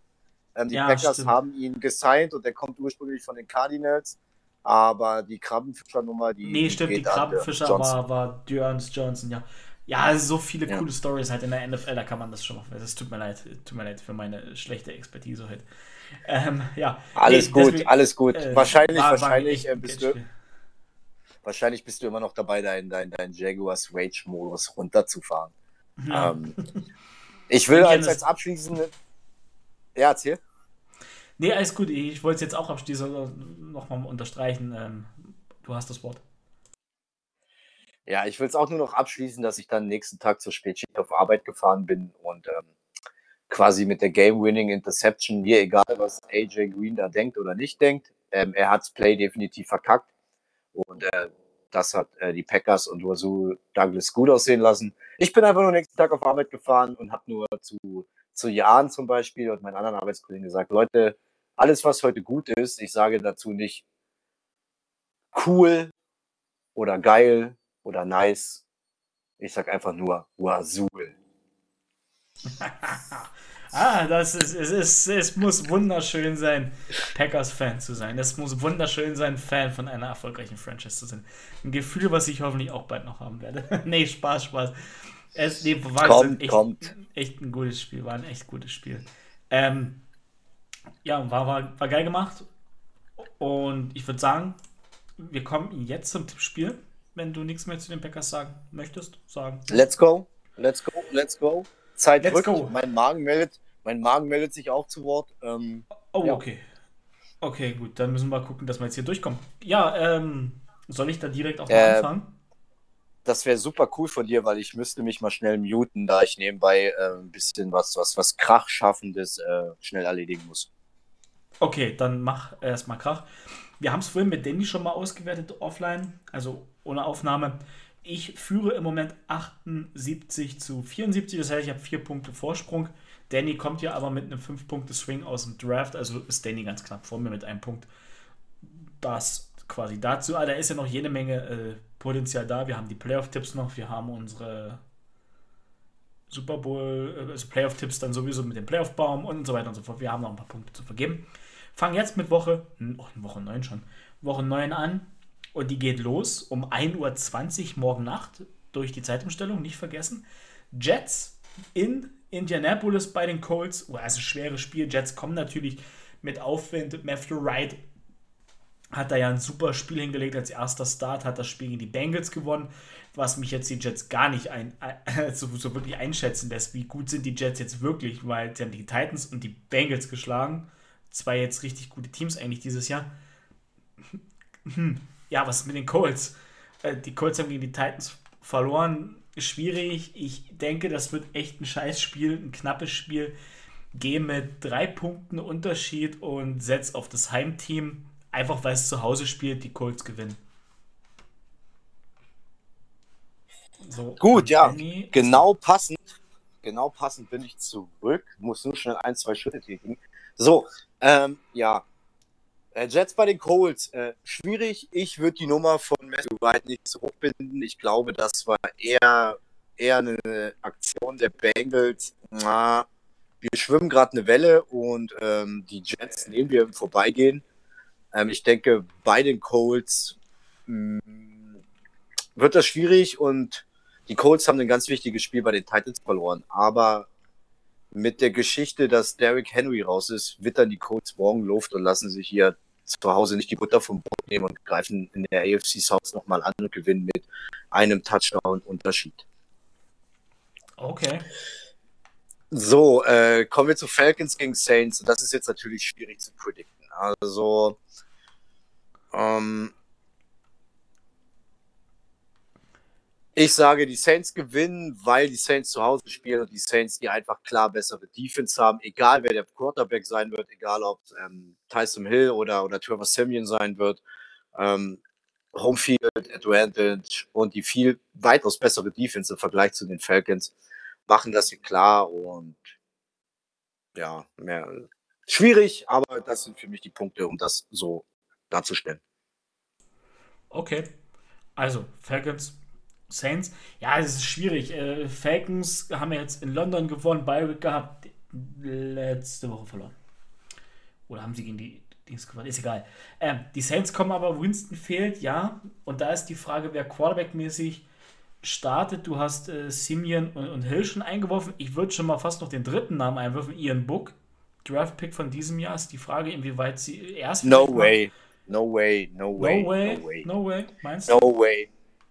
Ähm, die ja, Packers stimmt. haben ihn gesigned und der kommt ursprünglich von den Cardinals. Aber die Krabbenfischer-Nummer, die. Nee, stimmt, die Krabbenfischer war, war Dearns Johnson, ja. Ja, so viele ja. coole Stories halt in der NFL, da kann man das schon machen. Das tut mir leid, tut mir leid für meine schlechte Expertise heute. Ähm, ja. Alles nee, gut, deswegen, alles gut. Äh, wahrscheinlich, war, wahrscheinlich war äh, bist du. Wahrscheinlich bist du immer noch dabei, deinen dein, dein Jaguars Rage-Modus runterzufahren. Ja. Ähm, ich will als, als abschließende ja, erzähl. Nee, alles gut. Ich wollte es jetzt auch abschließend nochmal unterstreichen. Ähm, du hast das Wort. Ja, ich will es auch nur noch abschließen, dass ich dann nächsten Tag zur Spätschicht auf Arbeit gefahren bin und ähm, quasi mit der Game-Winning Interception, mir egal, was AJ Green da denkt oder nicht denkt, ähm, er hat's Play definitiv verkackt und äh, das hat äh, die Packers und Wazoo Douglas gut aussehen lassen. Ich bin einfach nur nächsten Tag auf Arbeit gefahren und habe nur zu zu Jahren zum Beispiel und meinen anderen Arbeitskollegen gesagt, Leute, alles, was heute gut ist, ich sage dazu nicht cool oder geil oder nice. Ich sage einfach nur Wazul. (laughs) ah, das ist, es ist, es muss wunderschön sein, Packers-Fan zu sein. Es muss wunderschön sein, Fan von einer erfolgreichen Franchise zu sein. Ein Gefühl, was ich hoffentlich auch bald noch haben werde. (laughs) nee, Spaß, Spaß. Es nee, war kommt, echt, kommt. echt ein gutes Spiel, war ein echt gutes Spiel. Ähm, ja, war, war, war geil gemacht. Und ich würde sagen, wir kommen jetzt zum Tippspiel. Wenn du nichts mehr zu den Packers sagen möchtest, sagen. Let's go, let's go, let's go. Zeit let's go. Mein Magen meldet, mein Magen meldet sich auch zu Wort. Ähm, oh, ja. okay. Okay, gut, dann müssen wir gucken, dass wir jetzt hier durchkommen. Ja, ähm, soll ich da direkt auch mal äh, anfangen? Das wäre super cool von dir, weil ich müsste mich mal schnell muten, da ich nebenbei äh, ein bisschen was, was, was Krachschaffendes äh, schnell erledigen muss. Okay, dann mach erstmal Krach. Wir haben es vorhin mit Danny schon mal ausgewertet, offline, also ohne Aufnahme. Ich führe im Moment 78 zu 74, das heißt, ich habe vier Punkte Vorsprung. Danny kommt ja aber mit einem 5-Punkte-Swing aus dem Draft, also ist Danny ganz knapp vor mir mit einem Punkt. Das quasi dazu. Ah, da ist ja noch jede Menge äh, Potenzial da. Wir haben die Playoff-Tipps noch, wir haben unsere Super Bowl, äh, also Playoff-Tipps dann sowieso mit dem Playoff-Baum und so weiter und so fort. Wir haben noch ein paar Punkte zu vergeben. Fangen jetzt mit Woche, oh, Woche 9 schon, Woche 9 an und die geht los um 1.20 Uhr morgen Nacht durch die Zeitumstellung, nicht vergessen. Jets in Indianapolis bei den Colts. Oh, ein schweres Spiel. Jets kommen natürlich mit Aufwind. Matthew Wright hat da ja ein super Spiel hingelegt als erster Start, hat das Spiel gegen die Bengals gewonnen, was mich jetzt die Jets gar nicht ein, (laughs) äh, so, wirklich einschätzen lässt, wie gut sind die Jets jetzt wirklich, weil sie haben die Titans und die Bengals geschlagen zwei jetzt richtig gute Teams eigentlich dieses Jahr. Hm. Ja, was ist mit den Colts? Äh, die Colts haben gegen die Titans verloren. Schwierig. Ich denke, das wird echt ein scheiß Spiel, ein knappes Spiel. Gehe mit drei Punkten Unterschied und setze auf das Heimteam, einfach weil es zu Hause spielt, die Colts gewinnen. So, Gut, ja, genau passend. Genau passend bin ich zurück. Muss nur schnell ein, zwei Schritte tätigen. So, ähm, ja. Äh, Jets bei den Colts. Äh, schwierig. Ich würde die Nummer von Matthew White nicht so hochbinden. Ich glaube, das war eher, eher eine Aktion der Bengals. Na, wir schwimmen gerade eine Welle und ähm, die Jets nehmen wir im Vorbeigehen. Ähm, ich denke, bei den Colts mh, mm, wird das schwierig und die Colts haben ein ganz wichtiges Spiel bei den Titans verloren. Aber mit der Geschichte, dass Derrick Henry raus ist, wittern die Colts morgen Luft und lassen sich hier zu Hause nicht die Butter vom Brot nehmen und greifen in der AFC South nochmal an und gewinnen mit einem Touchdown-Unterschied. Okay. So, äh, kommen wir zu Falcons gegen Saints. Das ist jetzt natürlich schwierig zu predikten. Also, ähm, Ich sage, die Saints gewinnen, weil die Saints zu Hause spielen und die Saints, die einfach klar bessere Defense haben, egal wer der Quarterback sein wird, egal ob ähm, Tyson Hill oder, oder Trevor Simeon sein wird. Ähm, Homefield Advantage und die viel weitaus bessere Defense im Vergleich zu den Falcons machen das hier klar und ja, mehr schwierig, aber das sind für mich die Punkte, um das so darzustellen. Okay, also Falcons Saints, ja, es ist schwierig. Äh, Falcons haben ja jetzt in London gewonnen, Baywick gehabt, letzte Woche verloren. Oder haben sie gegen die Dings gewonnen? Ist egal. Ähm, die Saints kommen aber, Winston fehlt, ja. Und da ist die Frage, wer Quarterback-mäßig startet. Du hast äh, Simeon und, und, Hill schon eingeworfen. Ich würde schon mal fast noch den dritten Namen einwerfen, Ian Book. Draft-Pick von diesem Jahr ist die Frage, inwieweit sie erst. No way. No way, no way. No way, no way. No way. Meinst du? No way.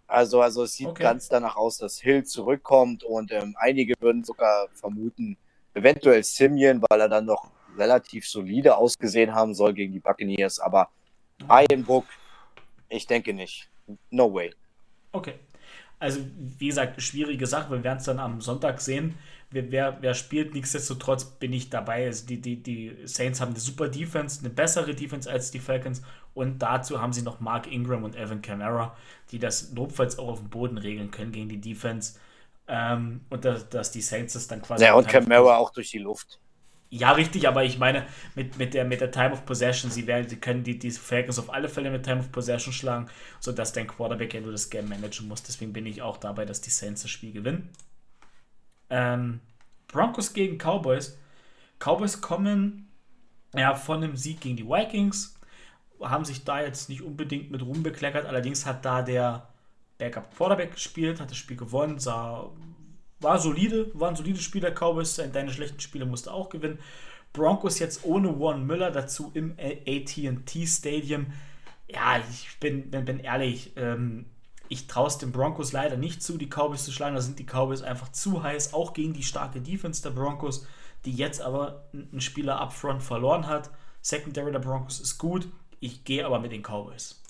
Also, also es sieht okay. ganz danach aus, dass Hill zurückkommt und ähm, einige würden sogar vermuten, eventuell Simeon, weil er dann noch relativ solide ausgesehen haben soll gegen die Buccaneers. Aber Ian Book, ich denke nicht. No way. Okay. Also, wie gesagt, schwierige Sache. Wir werden es dann am Sonntag sehen wer, wer, wer spielt, nichtsdestotrotz bin ich dabei. Also die, die, die Saints haben eine super Defense, eine bessere Defense als die Falcons und dazu haben sie noch Mark Ingram und Evan Kamara, die das notfalls auch auf dem Boden regeln können gegen die Defense. Ähm, und dass, dass die Saints das dann quasi. Ja, und Kamara auch durch die Luft. Ja, richtig, aber ich meine, mit, mit, der, mit der Time of Possession, sie, werden, sie können die, die Falcons auf alle Fälle mit Time of Possession schlagen, sodass dein Quarterback ja nur das Game managen muss. Deswegen bin ich auch dabei, dass die Saints das Spiel gewinnen. Ähm, Broncos gegen Cowboys. Cowboys kommen ja von einem Sieg gegen die Vikings, haben sich da jetzt nicht unbedingt mit Ruhm bekleckert. Allerdings hat da der Backup Quarterback gespielt, hat das Spiel gewonnen, sah, war solide, war ein solides Spiel der Cowboys. Deine schlechten Spiele musste auch gewinnen. Broncos jetzt ohne Warren Müller dazu im AT&T Stadium. Ja, ich bin, bin, bin ehrlich, ähm, ich traue es den Broncos leider nicht zu, die Cowboys zu schlagen. Da sind die Cowboys einfach zu heiß, auch gegen die starke Defense der Broncos, die jetzt aber einen Spieler upfront verloren hat. Secondary der Broncos ist gut. Ich gehe aber mit den Cowboys.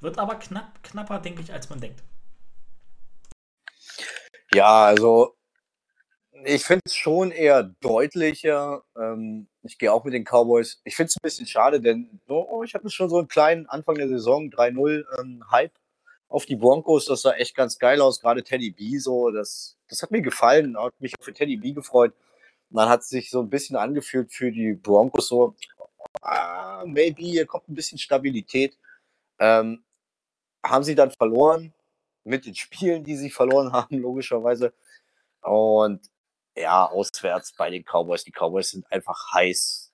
Wird aber knapp, knapper, denke ich, als man denkt. Ja, also ich finde es schon eher deutlicher. Ähm, ich gehe auch mit den Cowboys. Ich finde es ein bisschen schade, denn oh, ich hatte schon so einen kleinen Anfang der Saison 3-0 ähm, Hype auf die Broncos. Das sah echt ganz geil aus. Gerade Teddy B so, das, das hat mir gefallen. Hat mich auch für Teddy B gefreut. Dann hat sich so ein bisschen angefühlt für die Broncos so, ah, maybe, hier kommt ein bisschen Stabilität. Ähm, haben sie dann verloren mit den Spielen, die sie verloren (laughs) haben, logischerweise. Und ja, auswärts bei den Cowboys. Die Cowboys sind einfach heiß.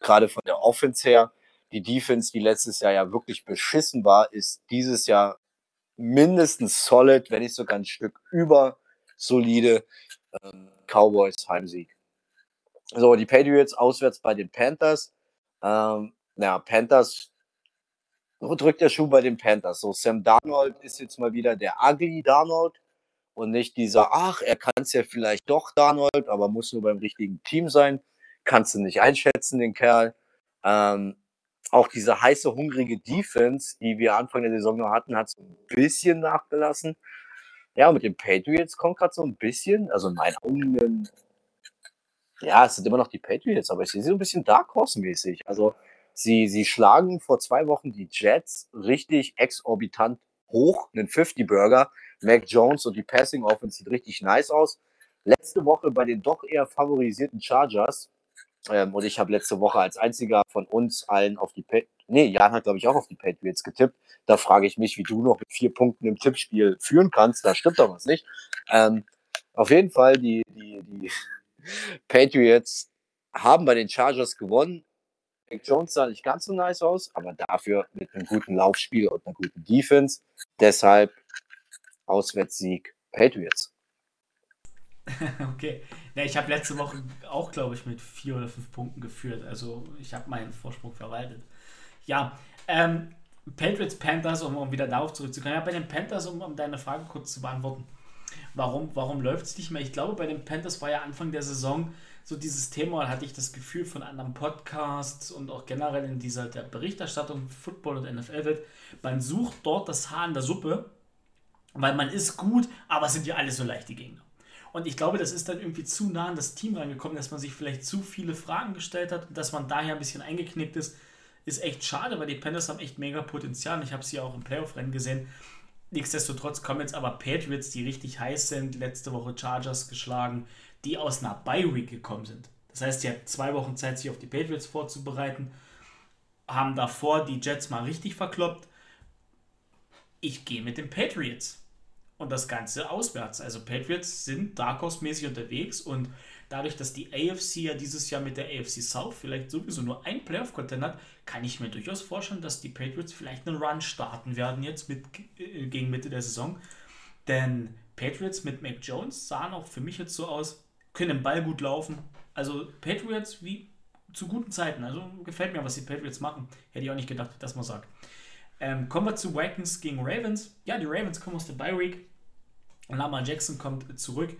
Gerade von der Offense her. Die Defense, die letztes Jahr ja wirklich beschissen war, ist dieses Jahr mindestens solid, wenn nicht sogar ein Stück über solide. Ähm, Cowboys Heimsieg. So, die Patriots auswärts bei den Panthers. Ähm, ja, Panthers drückt der Schuh bei den Panthers. So, Sam Darnold ist jetzt mal wieder der ugly Darnold und nicht dieser, ach, er kann es ja vielleicht doch, Darnold, aber muss nur beim richtigen Team sein. Kannst du nicht einschätzen, den Kerl. Ähm, auch diese heiße, hungrige Defense, die wir Anfang der Saison noch hatten, hat so ein bisschen nachgelassen. Ja, mit den Patriots kommt gerade so ein bisschen, also in meinen Augen, ja, es sind immer noch die Patriots, aber ich sehe sie so ein bisschen Dark Horse-mäßig. Also, sie, sie schlagen vor zwei Wochen die Jets richtig exorbitant hoch, einen 50-Burger. Mac Jones und die Passing Offense sieht richtig nice aus. Letzte Woche bei den doch eher favorisierten Chargers, ähm, und ich habe letzte Woche als einziger von uns allen auf die Patriots, nee, Jan hat glaube ich auch auf die Patriots getippt. Da frage ich mich, wie du noch mit vier Punkten im Tippspiel führen kannst. Da stimmt doch was nicht. Ähm, auf jeden Fall, die, die, die Patriots haben bei den Chargers gewonnen. Mac Jones sah nicht ganz so nice aus, aber dafür mit einem guten Laufspiel und einer guten Defense. Deshalb Auswärtssieg Patriots. (laughs) okay. Ja, ich habe letzte Woche auch, glaube ich, mit vier oder fünf Punkten geführt. Also ich habe meinen Vorsprung verwaltet. Ja, ähm, Patriots, Panthers, um, um wieder darauf zurückzukommen. Ja, bei den Panthers, um, um deine Frage kurz zu beantworten. Warum, warum läuft es nicht mehr? Ich glaube, bei den Panthers war ja Anfang der Saison so dieses Thema, hatte ich das Gefühl von anderen Podcasts und auch generell in dieser der Berichterstattung Football und NFL-Welt, man sucht dort das Haar in der Suppe, weil man ist gut, aber es sind ja alle so leichte Gegner. Und ich glaube, das ist dann irgendwie zu nah an das Team reingekommen, dass man sich vielleicht zu viele Fragen gestellt hat und dass man daher ein bisschen eingeknickt ist. Ist echt schade, weil die Panthers haben echt mega Potenzial. Ich habe sie auch im Playoff-Rennen gesehen. Nichtsdestotrotz kommen jetzt aber Patriots, die richtig heiß sind, letzte Woche Chargers geschlagen, die aus einer Bye-Week gekommen sind. Das heißt, sie haben zwei Wochen Zeit, sich auf die Patriots vorzubereiten, haben davor die Jets mal richtig verkloppt. Ich gehe mit den Patriots und das Ganze auswärts. Also Patriots sind Dark Horse-mäßig unterwegs und dadurch, dass die AFC ja dieses Jahr mit der AFC South vielleicht sowieso nur ein Playoff-Content hat, kann ich mir durchaus vorstellen, dass die Patriots vielleicht einen Run starten werden jetzt mit, äh, gegen Mitte der Saison. Denn Patriots mit Mac Jones sahen auch für mich jetzt so aus, können den Ball gut laufen. Also Patriots wie zu guten Zeiten. Also gefällt mir, was die Patriots machen. Hätte ich auch nicht gedacht, dass man sagt. Ähm, kommen wir zu Vikings gegen Ravens. Ja, die Ravens kommen aus der Bye Week. Lamar Jackson kommt zurück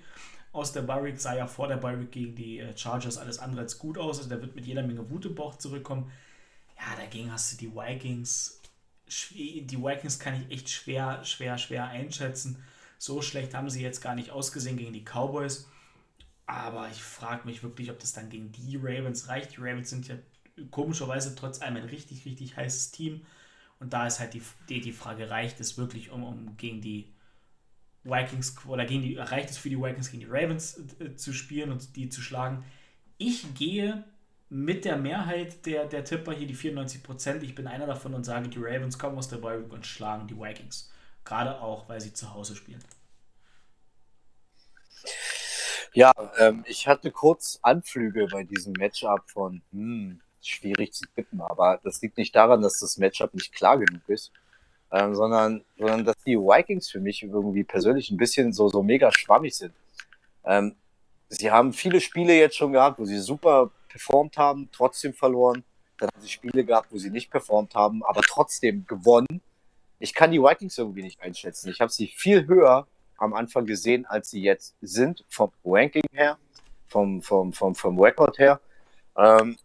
aus der Bye Week. Sah ja vor der Bye Week gegen die äh, Chargers alles andere als gut aus. Also der wird mit jeder Menge Wut im Bauch zurückkommen. Ja, dagegen hast du die Vikings. Die Vikings kann ich echt schwer, schwer, schwer einschätzen. So schlecht haben sie jetzt gar nicht ausgesehen gegen die Cowboys. Aber ich frage mich wirklich, ob das dann gegen die Ravens reicht. Die Ravens sind ja komischerweise trotz allem ein richtig, richtig heißes Team. Und da ist halt die, die, die Frage, reicht es wirklich, um, um gegen die Vikings oder gegen die, reicht es für die Vikings gegen die Ravens äh, zu spielen und die zu schlagen? Ich gehe mit der Mehrheit der, der Tipper hier, die 94%, ich bin einer davon und sage, die Ravens kommen aus der Bye und schlagen die Vikings. Gerade auch, weil sie zu Hause spielen. Ja, ähm, ich hatte kurz Anflüge bei diesem Matchup von, hm, schwierig zu tippen, aber das liegt nicht daran, dass das Matchup nicht klar genug ist, ähm, sondern, sondern dass die Vikings für mich irgendwie persönlich ein bisschen so, so mega schwammig sind. Ähm, sie haben viele Spiele jetzt schon gehabt, wo sie super performt haben, trotzdem verloren. Dann haben sie Spiele gehabt, wo sie nicht performt haben, aber trotzdem gewonnen. Ich kann die Vikings irgendwie nicht einschätzen. Ich habe sie viel höher am Anfang gesehen, als sie jetzt sind, vom Ranking her, vom, vom, vom, vom Record her. Ähm,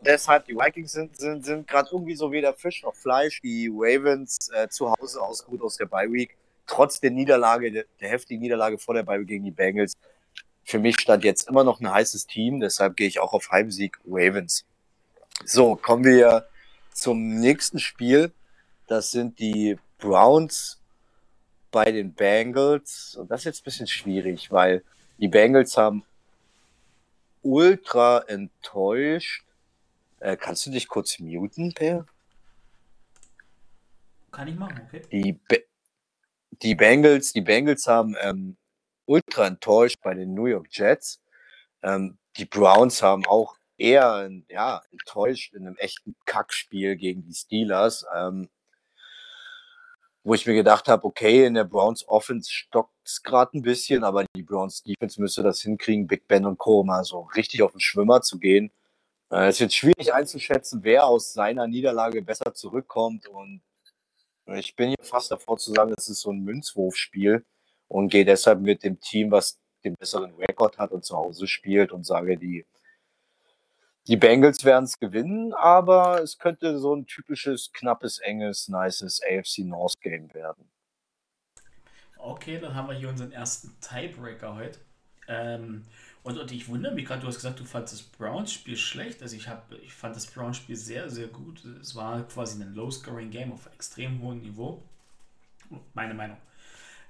deshalb, die Vikings sind, sind, sind gerade irgendwie so weder Fisch noch Fleisch. Die Ravens äh, zu Hause aus gut aus der Bye Week. Trotz der Niederlage, der, der heftigen Niederlage vor der Bye Week gegen die Bengals. Für mich stand jetzt immer noch ein heißes Team, deshalb gehe ich auch auf Heimsieg Ravens. So, kommen wir zum nächsten Spiel. Das sind die Browns bei den Bengals. Und das ist jetzt ein bisschen schwierig, weil die Bengals haben ultra enttäuscht. Äh, kannst du dich kurz muten, Per? Kann ich machen, okay. Die, Be die Bengals, die Bengals haben ähm, ultra enttäuscht bei den New York Jets. Ähm, die Browns haben auch eher ja, enttäuscht in einem echten Kackspiel gegen die Steelers. Ähm, wo ich mir gedacht habe, okay, in der Browns Offense stockt es gerade ein bisschen, aber die Browns Defense müsste das hinkriegen, Big Ben und Co. mal so richtig auf den Schwimmer zu gehen. Äh, es ist jetzt schwierig einzuschätzen, wer aus seiner Niederlage besser zurückkommt und ich bin hier fast davor zu sagen, das ist so ein Münzwurfspiel und gehe deshalb mit dem Team, was den besseren Rekord hat und zu Hause spielt und sage, die die Bengals werden es gewinnen, aber es könnte so ein typisches, knappes, enges, nices AFC North Game werden. Okay, dann haben wir hier unseren ersten Tiebreaker heute. Ähm, und, und ich wundere mich gerade, du hast gesagt, du fandest das Browns-Spiel schlecht. Also ich, hab, ich fand das Browns-Spiel sehr, sehr gut. Es war quasi ein Low-Scoring-Game auf extrem hohem Niveau. Meine Meinung.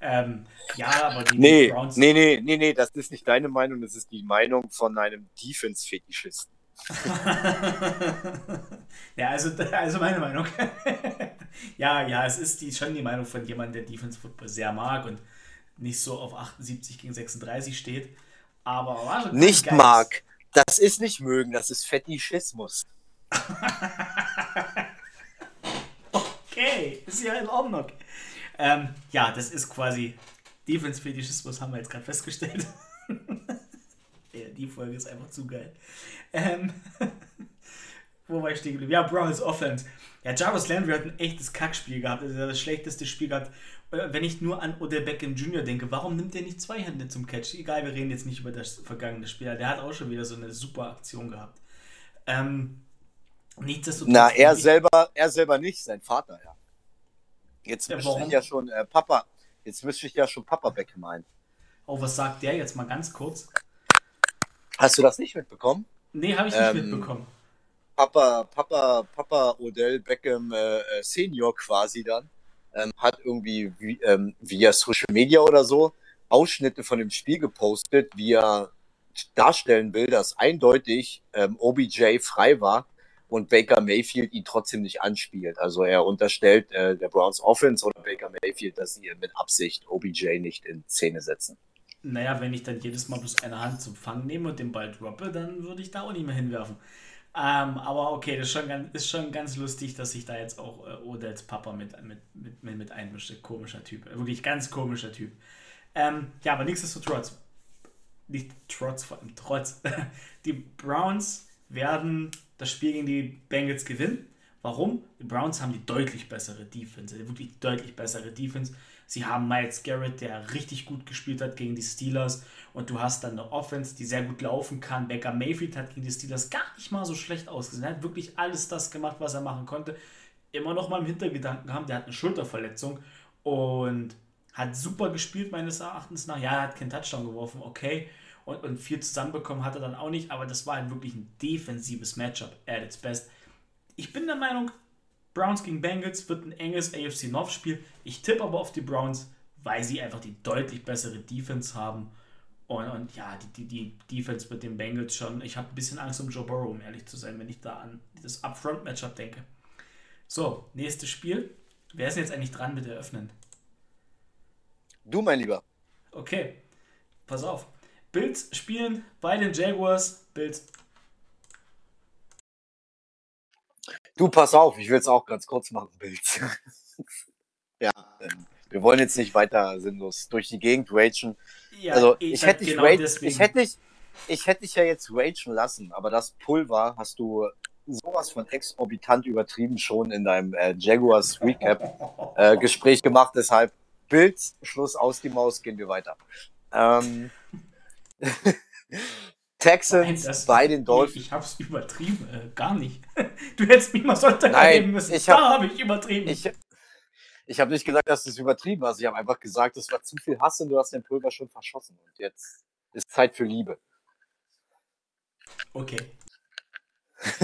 Ähm, ja, aber die, nee, Browns. Nee, nee, nee, nee, das ist nicht deine Meinung, das ist die Meinung von einem Defense-Fetischisten. (laughs) ja, also, also meine Meinung. (laughs) ja, ja, es ist die, schon die Meinung von jemandem, der Defense Football sehr mag und nicht so auf 78 gegen 36 steht. Aber war schon Nicht geil. mag. Das ist nicht mögen, das ist Fetischismus. (laughs) okay, ist ja in Ordnung. Ähm, ja, das ist quasi Defense-Fetischismus, haben wir jetzt gerade festgestellt. (laughs) die Folge ist einfach zu geil. Ähm, wo war ich stehen geblieben? Ja, Browns Offense. Ja, Jarvis Landry hat ein echtes Kackspiel gehabt. Das ist das schlechteste Spiel gehabt. Äh, wenn ich nur an Odell Beckham Jr. denke, warum nimmt er nicht zwei Hände zum Catch? Egal, wir reden jetzt nicht über das vergangene Spiel. Der hat auch schon wieder so eine super Aktion gehabt. Ähm, nichtsdestotrotz. Na, er selber, er selber nicht, sein Vater, ja. Jetzt ja, müsste ich ja schon äh, Papa, jetzt müsste ich ja schon Papa Beckham ein. Oh, was sagt der jetzt mal ganz kurz? Hast du das nicht mitbekommen? Nee, habe ich nicht ähm, mitbekommen. Papa, Papa, Papa Odell Beckham äh, äh, Senior quasi dann ähm, hat irgendwie wie, ähm, via Social Media oder so Ausschnitte von dem Spiel gepostet, wie er darstellen will, dass eindeutig ähm, OBJ frei war und Baker Mayfield ihn trotzdem nicht anspielt. Also er unterstellt äh, der Browns Offense oder Baker Mayfield, dass sie mit Absicht OBJ nicht in Szene setzen. Naja, wenn ich dann jedes Mal bloß eine Hand zum Fang nehme und den Ball droppe, dann würde ich da auch nicht mehr hinwerfen. Ähm, aber okay, das ist schon, ganz, ist schon ganz lustig, dass sich da jetzt auch äh, Odets Papa mit, mit, mit, mit, einmischt. Komischer Typ. Wirklich ganz komischer Typ. Ähm, ja, aber nichtsdestotrotz. Nicht trotz, vor allem trotz. (laughs) Die Browns werden das Spiel gegen die Bengals gewinnen. Warum? Die Browns haben die deutlich bessere Defense. Wirklich deutlich bessere Defense. Sie haben Miles Garrett, der richtig gut gespielt hat gegen die Steelers. Und du hast dann eine Offense, die sehr gut laufen kann. Baker Mayfield hat gegen die Steelers gar nicht mal so schlecht ausgesehen. Er hat wirklich alles das gemacht, was er machen konnte. Immer noch mal im Hintergedanken haben, der hat eine Schulterverletzung und hat super gespielt, meines Erachtens nach. Ja, er hat keinen Touchdown geworfen, okay. Und, und viel zusammenbekommen hat er dann auch nicht, aber das war halt wirklich ein defensives Matchup at its best. Ich bin der Meinung, Browns gegen Bengals wird ein enges AFC North Spiel. Ich tippe aber auf die Browns, weil sie einfach die deutlich bessere Defense haben. Und, und ja, die, die, die Defense mit den Bengals schon. Ich habe ein bisschen Angst um Joe Burrow, um ehrlich zu sein, wenn ich da an das Upfront-Matchup denke. So, nächstes Spiel. Wer ist jetzt eigentlich dran mit Eröffnen? Du, mein Lieber. Okay. pass auf. Bills spielen bei den Jaguars. Bills. Du, pass auf, ich will es auch ganz kurz machen, Bills. (laughs) ja, ähm, wir wollen jetzt nicht weiter sinnlos durch die Gegend ragen. Ja, also ich, hätte dich genau ich hätte dich, ich hätte dich ja jetzt ragen lassen, aber das Pulver hast du sowas von exorbitant übertrieben schon in deinem äh, Jaguars Recap äh, Gespräch gemacht. Deshalb Bild, Schluss aus die Maus, gehen wir weiter. Ähm, (laughs) Texans Nein, bei den Dolphins. Ich hab's übertrieben, äh, gar nicht. (laughs) Du hättest mich mal Sonntag erleben müssen. Ich hab, da habe ich übertrieben. Ich, ich habe nicht gesagt, dass du es übertrieben hast. Ich habe einfach gesagt, es war zu viel Hass und du hast den Pulver schon verschossen. Und jetzt ist Zeit für Liebe. Okay. (laughs)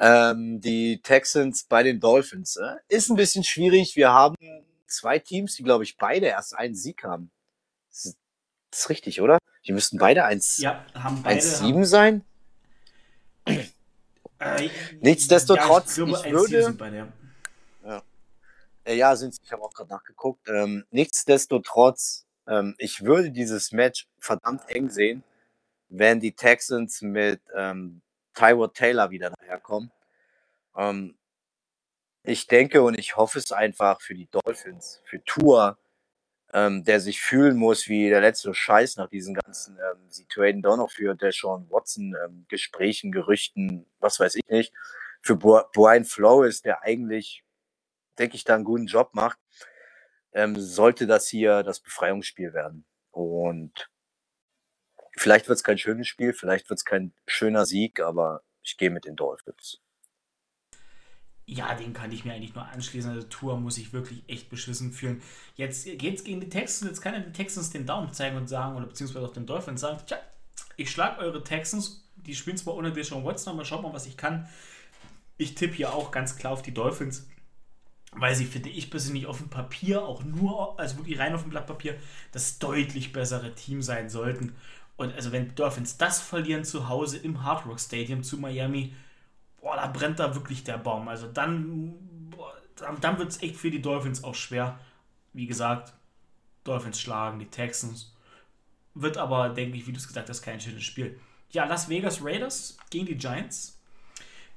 ähm, die Texans bei den Dolphins. Äh? Ist ein bisschen schwierig. Wir haben zwei Teams, die, glaube ich, beide erst einen Sieg haben. Das ist richtig, oder? Die müssten beide 1, ja, beide 1,7 sein. Äh, Nichtsdestotrotz, ja, ich, ich würde. Beide, ja. Äh, ja, sind sie. Ich habe auch gerade nachgeguckt. Ähm, nichtsdestotrotz, ähm, ich würde dieses Match verdammt eng sehen, wenn die Texans mit ähm, Tyrod Taylor wieder daherkommen. Ähm, ich denke und ich hoffe es einfach für die Dolphins, für Tour, ähm, der sich fühlen muss wie der letzte Scheiß nach diesen ganzen, ähm, sie traden doch noch für Deshaun Watson, ähm, Gesprächen, Gerüchten, was weiß ich nicht. Für Brian Flores, der eigentlich, denke ich, da einen guten Job macht, ähm, sollte das hier das Befreiungsspiel werden. Und Vielleicht wird es kein schönes Spiel, vielleicht wird es kein schöner Sieg, aber ich gehe mit den Dolphins. Ja, den kann ich mir eigentlich nur anschließen. Also Tour muss ich wirklich echt beschissen fühlen. Jetzt geht's gegen die Texans. Jetzt kann er den Texans den Daumen zeigen und sagen, oder beziehungsweise auch den Dolphins sagen, tja, ich schlage eure Texans. Die spielen zwar ohne Deshaun Watson, aber schaut mal, was ich kann. Ich tippe hier auch ganz klar auf die Dolphins, weil sie, finde ich persönlich, auf dem Papier, auch nur, also wirklich rein auf dem Blatt Papier, das deutlich bessere Team sein sollten. Und also wenn Dolphins das verlieren zu Hause im Hard Rock Stadium zu Miami, boah, da brennt da wirklich der Baum. Also dann, boah, dann wird es echt für die Dolphins auch schwer. Wie gesagt, Dolphins schlagen die Texans. Wird aber, denke ich, wie du es gesagt hast, kein schönes Spiel. Ja, Las Vegas Raiders gegen die Giants.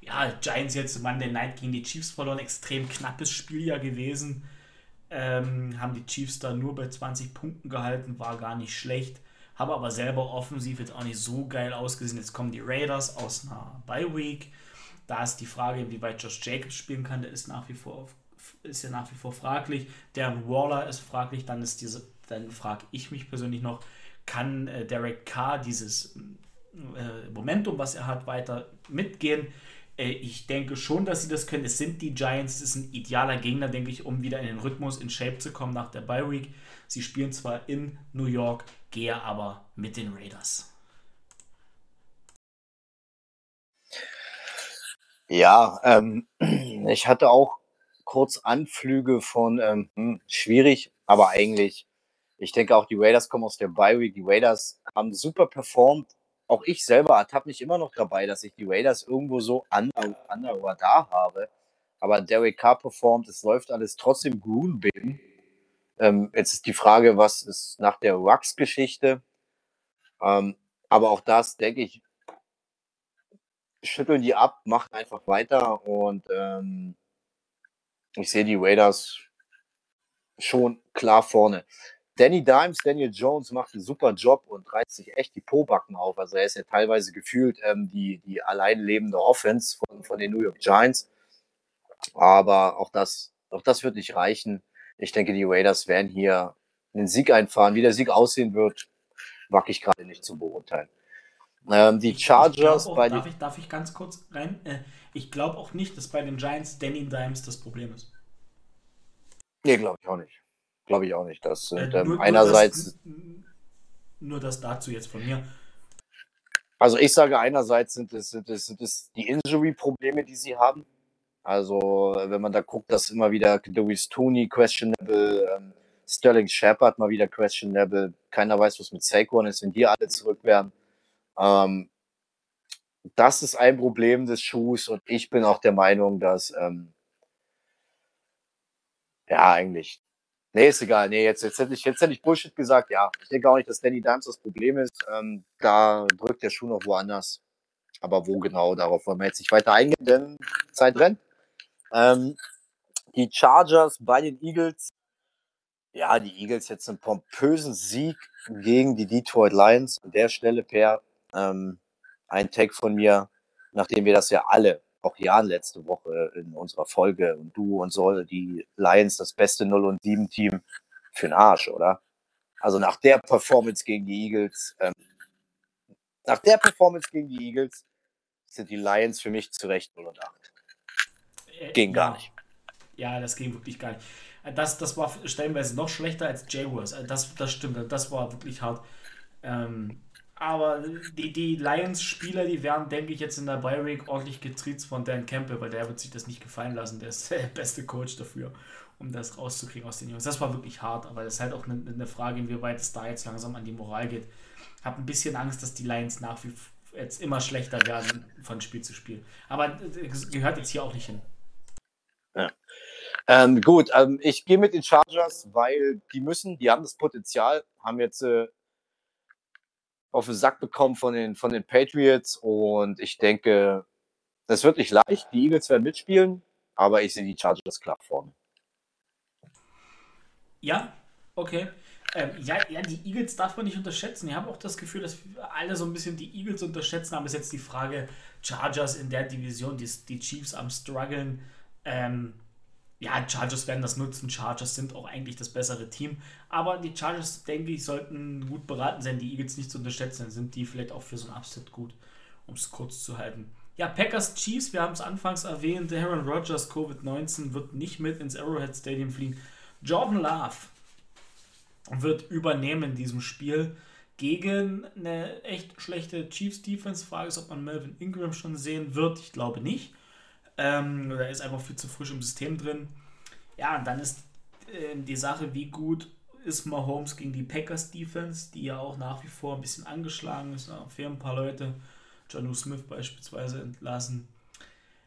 Ja, Giants jetzt Monday Night gegen die Chiefs verloren. Extrem knappes Spiel ja gewesen. Ähm, haben die Chiefs da nur bei 20 Punkten gehalten, war gar nicht schlecht habe aber selber offensiv jetzt auch nicht so geil ausgesehen. Jetzt kommen die Raiders aus einer Bye Week. Da ist die Frage, inwieweit Josh Jacobs spielen kann. Der ist nach wie vor ist ja nach wie vor fraglich. Darren Waller ist fraglich. Dann ist diese, dann frage ich mich persönlich noch, kann äh, Derek Carr dieses äh, Momentum, was er hat, weiter mitgehen? Äh, ich denke schon, dass sie das können. Es sind die Giants, es ist ein idealer Gegner, denke ich, um wieder in den Rhythmus, in Shape zu kommen nach der Bye Week. Sie spielen zwar in New York, gehe aber mit den Raiders. Ja, ähm, (clears throat) ich hatte auch kurz Anflüge von ähm, hm, schwierig, aber eigentlich, ich denke auch die Raiders kommen aus der Bye Week. Die Raiders haben super performt. Auch ich selber ertappe mich immer noch dabei, dass ich die Raiders irgendwo so an, der Radar habe. Aber Derek Carr performt, es läuft alles trotzdem Grunbeben. Ähm, jetzt ist die Frage, was ist nach der Rux-Geschichte? Ähm, aber auch das, denke ich, schütteln die ab, machen einfach weiter und ähm, ich sehe die Raiders schon klar vorne. Danny Dimes, Daniel Jones macht einen super Job und reißt sich echt die Pobacken auf. Also er ist ja teilweise gefühlt ähm, die, die allein lebende Offense von, von den New York Giants. Aber auch das, auch das wird nicht reichen. Ich denke, die Raiders werden hier einen Sieg einfahren. Wie der Sieg aussehen wird, wage ich gerade nicht zu beurteilen. Ähm, die Chargers auch, bei darf, ich, darf ich ganz kurz rein? Äh, ich glaube auch nicht, dass bei den Giants Danny Dimes das Problem ist. Nee, glaube ich auch nicht. Glaube ich auch nicht. Das sind äh, nur, ähm, einerseits. Nur das, nur das dazu jetzt von mir. Also ich sage einerseits sind es, sind es, sind es die Injury-Probleme, die sie haben. Also, wenn man da guckt, dass immer wieder Dewis Tooney questionable, ähm, Sterling Shepard mal wieder questionable, keiner weiß, was mit Saquon ist, wenn die alle zurück wären. Ähm, das ist ein Problem des Schuhs und ich bin auch der Meinung, dass ähm, ja eigentlich Nee, ist egal. Nee, jetzt, jetzt, hätte ich, jetzt hätte ich Bullshit gesagt. Ja, ich denke auch nicht, dass Danny Dimes das Problem ist. Ähm, da drückt der Schuh noch woanders. Aber wo genau, darauf wollen wir jetzt nicht weiter eingehen, denn Zeit rennt. Ähm, die Chargers bei den Eagles. Ja, die Eagles jetzt einen pompösen Sieg gegen die Detroit Lions. An der Stelle, Per, ähm, ein Tag von mir, nachdem wir das ja alle, auch Jan letzte Woche in unserer Folge und du und so, die Lions das beste 0 und 7 Team für den Arsch, oder? Also nach der Performance gegen die Eagles, ähm, nach der Performance gegen die Eagles sind die Lions für mich zu Recht 0 und 8. Äh, ging gar nicht. Ja, das ging wirklich gar nicht. Das, das war stellenweise noch schlechter als Jaguars. Äh, das, das stimmt, das war wirklich hart. Ähm, aber die, die Lions-Spieler, die werden, denke ich, jetzt in der Bi-Week ordentlich getriezt von Dan Campbell, weil der wird sich das nicht gefallen lassen. Der ist der beste Coach dafür, um das rauszukriegen aus den Jungs. Das war wirklich hart, aber das ist halt auch eine, eine Frage, inwieweit es da jetzt langsam an die Moral geht. Ich habe ein bisschen Angst, dass die Lions nach wie vor jetzt immer schlechter werden von Spiel zu Spiel. Aber das gehört jetzt hier auch nicht hin. Ja. Ähm, gut, ähm, ich gehe mit den Chargers, weil die müssen, die haben das Potenzial, haben jetzt äh, auf den Sack bekommen von den, von den Patriots und ich denke, das wird nicht leicht. Die Eagles werden mitspielen, aber ich sehe die Chargers klar vorne. Ja, okay. Ähm, ja, ja, die Eagles darf man nicht unterschätzen. Ich habe auch das Gefühl, dass alle so ein bisschen die Eagles unterschätzen. Aber ist jetzt die Frage, Chargers in der Division, die, die Chiefs am struggeln. Ähm, ja, Chargers werden das nutzen. Chargers sind auch eigentlich das bessere Team. Aber die Chargers, denke ich, sollten gut beraten sein, die Eagles nicht zu unterschätzen. Dann sind die vielleicht auch für so ein Upset gut, um es kurz zu halten. Ja, Packers Chiefs, wir haben es anfangs erwähnt. Aaron Rodgers, Covid-19, wird nicht mit ins Arrowhead Stadium fliegen. Jordan Love wird übernehmen in diesem Spiel gegen eine echt schlechte Chiefs Defense. Frage ist, ob man Melvin Ingram schon sehen wird. Ich glaube nicht. Ähm, er ist einfach viel zu frisch im System drin. Ja, und dann ist äh, die Sache, wie gut ist Mahomes gegen die Packers Defense, die ja auch nach wie vor ein bisschen angeschlagen ist. Da fehlen ein paar Leute. John Smith beispielsweise entlassen.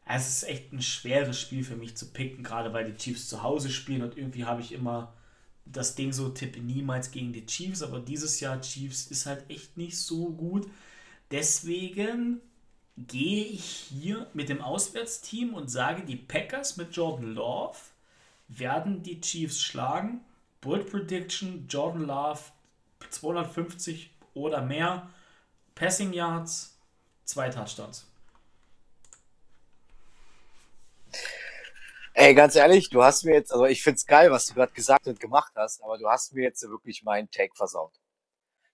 Es ist echt ein schweres Spiel für mich zu picken, gerade weil die Chiefs zu Hause spielen und irgendwie habe ich immer das Ding so tippe niemals gegen die Chiefs, aber dieses Jahr Chiefs ist halt echt nicht so gut. Deswegen gehe ich hier mit dem Auswärtsteam und sage, die Packers mit Jordan Love werden die Chiefs schlagen. Bold Prediction, Jordan Love 250 oder mehr Passing Yards, zwei Touchdowns. Ey, ganz ehrlich, du hast mir jetzt, also ich find's geil, was du gerade gesagt und gemacht hast, aber du hast mir jetzt wirklich meinen Take versaut.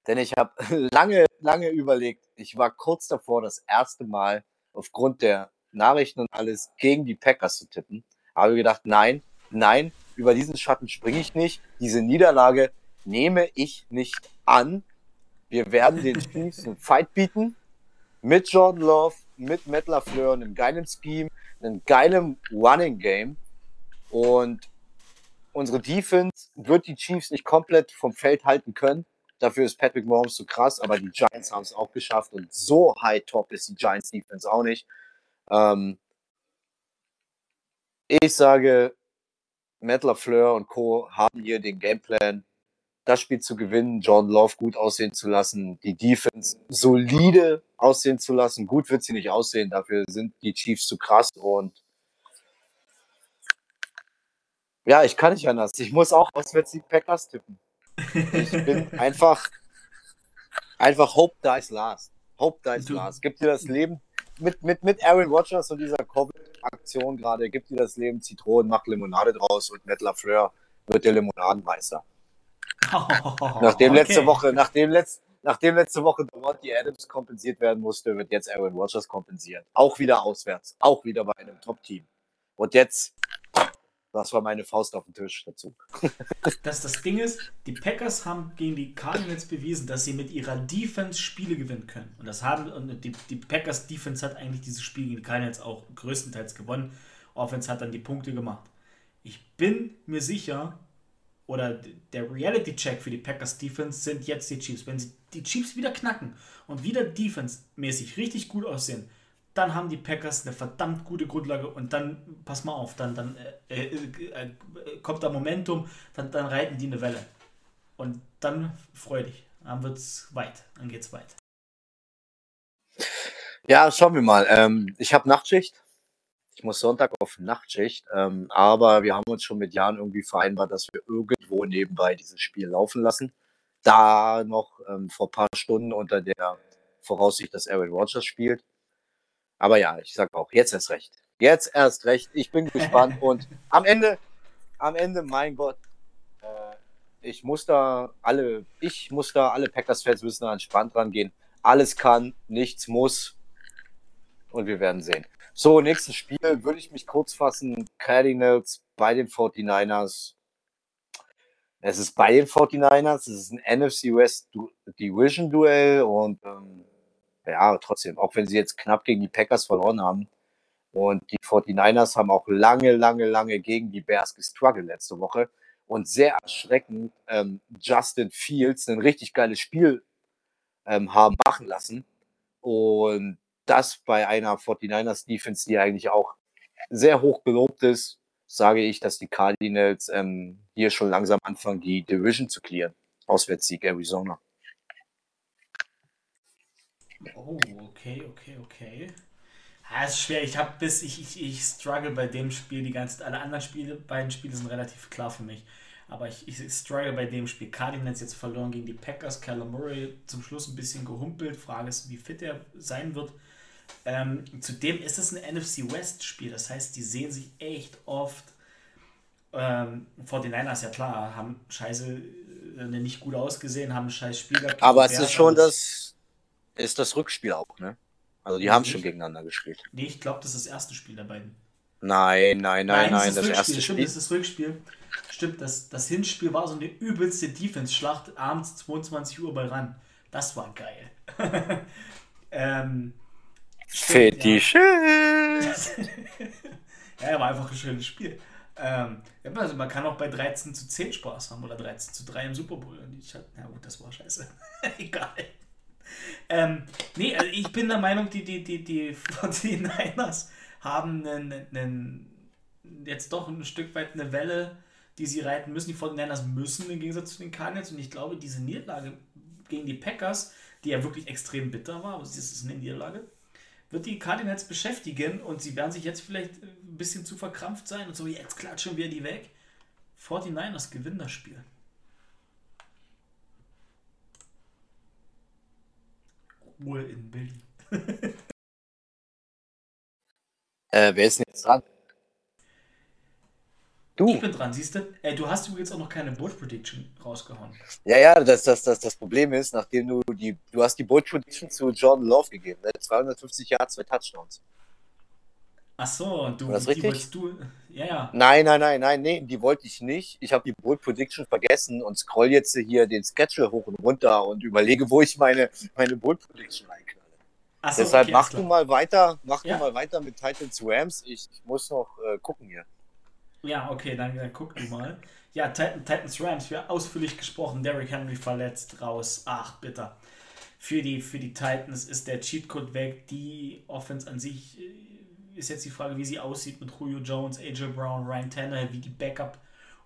Denn ich habe (laughs) lange, lange überlegt, ich war kurz davor, das erste Mal aufgrund der Nachrichten und alles gegen die Packers zu tippen. Habe gedacht, nein, nein, über diesen Schatten springe ich nicht. Diese Niederlage nehme ich nicht an. Wir werden den (laughs) Chiefs einen Fight bieten. Mit Jordan Love, mit Matt LaFleur, einem geilen Scheme, einem geilen Running Game. Und unsere Defense wird die Chiefs nicht komplett vom Feld halten können. Dafür ist Patrick Mahomes zu krass, aber die Giants haben es auch geschafft und so high top ist die Giants Defense auch nicht. Ähm ich sage, Matt LaFleur und Co. haben hier den Gameplan, das Spiel zu gewinnen, Jordan Love gut aussehen zu lassen, die Defense solide aussehen zu lassen. Gut wird sie nicht aussehen, dafür sind die Chiefs zu krass und ja, ich kann nicht anders. Ich muss auch auswärts die Packers tippen. Ich bin einfach, einfach Hope Dies Last. Hope Dies Last. Gibt dir das Leben mit, mit, mit Aaron Rodgers und dieser Covid-Aktion gerade, gibt dir das Leben Zitronen, macht Limonade draus und Matt LaFleur wird der Limonadenmeister. Oh, nachdem okay. letzte Woche, nachdem, letzt, nachdem letzte Woche die Adams kompensiert werden musste, wird jetzt Aaron Rodgers kompensiert. Auch wieder auswärts, auch wieder bei einem Top-Team. Und jetzt das war meine Faust auf den Tisch dazu. das, das Ding ist, die Packers haben gegen die Cardinals bewiesen, dass sie mit ihrer Defense Spiele gewinnen können. Und das haben und die, die Packers Defense hat eigentlich dieses Spiel gegen die Cardinals auch größtenteils gewonnen. Offense hat dann die Punkte gemacht. Ich bin mir sicher, oder der Reality-Check für die Packers Defense sind jetzt die Chiefs. Wenn sie die Chiefs wieder knacken und wieder defense-mäßig richtig gut aussehen, dann haben die Packers eine verdammt gute Grundlage und dann, pass mal auf, dann, dann äh, äh, äh, kommt da Momentum, dann, dann reiten die eine Welle. Und dann freu dich. Dann wird es weit, dann geht's weit. Ja, schauen wir mal. Ähm, ich habe Nachtschicht. Ich muss Sonntag auf Nachtschicht. Ähm, aber wir haben uns schon mit Jan irgendwie vereinbart, dass wir irgendwo nebenbei dieses Spiel laufen lassen. Da noch ähm, vor ein paar Stunden unter der Voraussicht, dass Aaron Rodgers spielt. Aber ja, ich sag auch, jetzt erst recht. Jetzt erst recht. Ich bin gespannt (laughs) und am Ende, am Ende, mein Gott, äh, ich muss da alle, ich muss da alle Packers-Fans müssen da entspannt rangehen. Alles kann, nichts muss. Und wir werden sehen. So, nächstes Spiel würde ich mich kurz fassen. Cardinals bei den 49ers. Es ist bei den 49ers, es ist ein NFC West Division Duell und ähm, ja, trotzdem, auch wenn sie jetzt knapp gegen die Packers verloren haben. Und die 49ers haben auch lange, lange, lange gegen die Bears gestruggelt letzte Woche. Und sehr erschreckend, ähm, Justin Fields ein richtig geiles Spiel ähm, haben machen lassen. Und das bei einer 49ers Defense, die eigentlich auch sehr hoch gelobt ist, sage ich, dass die Cardinals ähm, hier schon langsam anfangen, die Division zu clearen. Auswärtssieg Arizona. Oh, okay, okay, okay. Ja, ist schwer. Ich habe bis ich, ich, ich struggle bei dem Spiel die ganze alle anderen Spiele, beiden Spiele sind relativ klar für mich. Aber ich, ich struggle bei dem Spiel. Cardinals jetzt verloren gegen die Packers. Callum Murray zum Schluss ein bisschen gehumpelt. Frage ist, wie fit er sein wird. Ähm, zudem ist es ein NFC West Spiel. Das heißt, die sehen sich echt oft. Ähm, 49ers, ja klar, haben scheiße äh, nicht gut ausgesehen, haben ein scheiß Spiel gehabt. Aber es ist schon das ist das Rückspiel auch, ne? Also die haben schon gegeneinander gespielt. Nee, ich glaube, das ist das erste Spiel der beiden. Nein, nein, nein, nein, nein das, das erste Stimmt, Spiel. das ist das Rückspiel. Stimmt, das, das Hinspiel war so eine übelste Defense-Schlacht abends 22 Uhr bei RAN. Das war geil. (laughs) ähm, Fetisch. (laughs) Ja. war einfach ein schönes Spiel. Ähm, also man kann auch bei 13 zu 10 Spaß haben oder 13 zu 3 im Super Bowl. Und ich hatte, ja gut, das war scheiße. (laughs) Egal. Ähm, nee, also ich bin der Meinung, die, die, die, die 49ers haben einen, einen, jetzt doch ein Stück weit eine Welle, die sie reiten müssen. Die 49ers müssen im Gegensatz zu den Cardinals. Und ich glaube, diese Niederlage gegen die Packers, die ja wirklich extrem bitter war, aber es ist eine Niederlage, wird die Cardinals beschäftigen und sie werden sich jetzt vielleicht ein bisschen zu verkrampft sein und so, jetzt klatschen wir die weg. 49ers gewinnen das Spiel. Ruhe in Berlin. (laughs) äh, wer ist denn jetzt dran? Du. Ich bin dran, siehst du? Äh, du hast übrigens auch noch keine Bold Prediction rausgehauen. Ja, ja, das, das, das, das Problem ist, nachdem du die, du hast die Bold Prediction zu Jordan Love gegeben, ne? 250 Jahre, zwei Touchdowns. Ach so, und du, War das die richtig? du, ja, ja. Nein, nein, nein, nein, nee, die wollte ich nicht. Ich habe die Bold Prediction vergessen und scroll jetzt hier den Schedule hoch und runter und überlege, wo ich meine, meine Bold Prediction reinknalle. So, Deshalb okay, mach du mal weiter, mach ja? du mal weiter mit Titans Rams. Ich, ich muss noch äh, gucken hier. Ja, okay, dann, dann guck du mal. Ja, Titan, Titans Rams, wir ausführlich gesprochen. Derrick Henry verletzt, raus. Ach, bitter. Für die, für die Titans ist der Cheatcode weg. Die Offense an sich äh, ist jetzt die Frage, wie sie aussieht mit Julio Jones, AJ Brown, Ryan Tanner, wie die Backup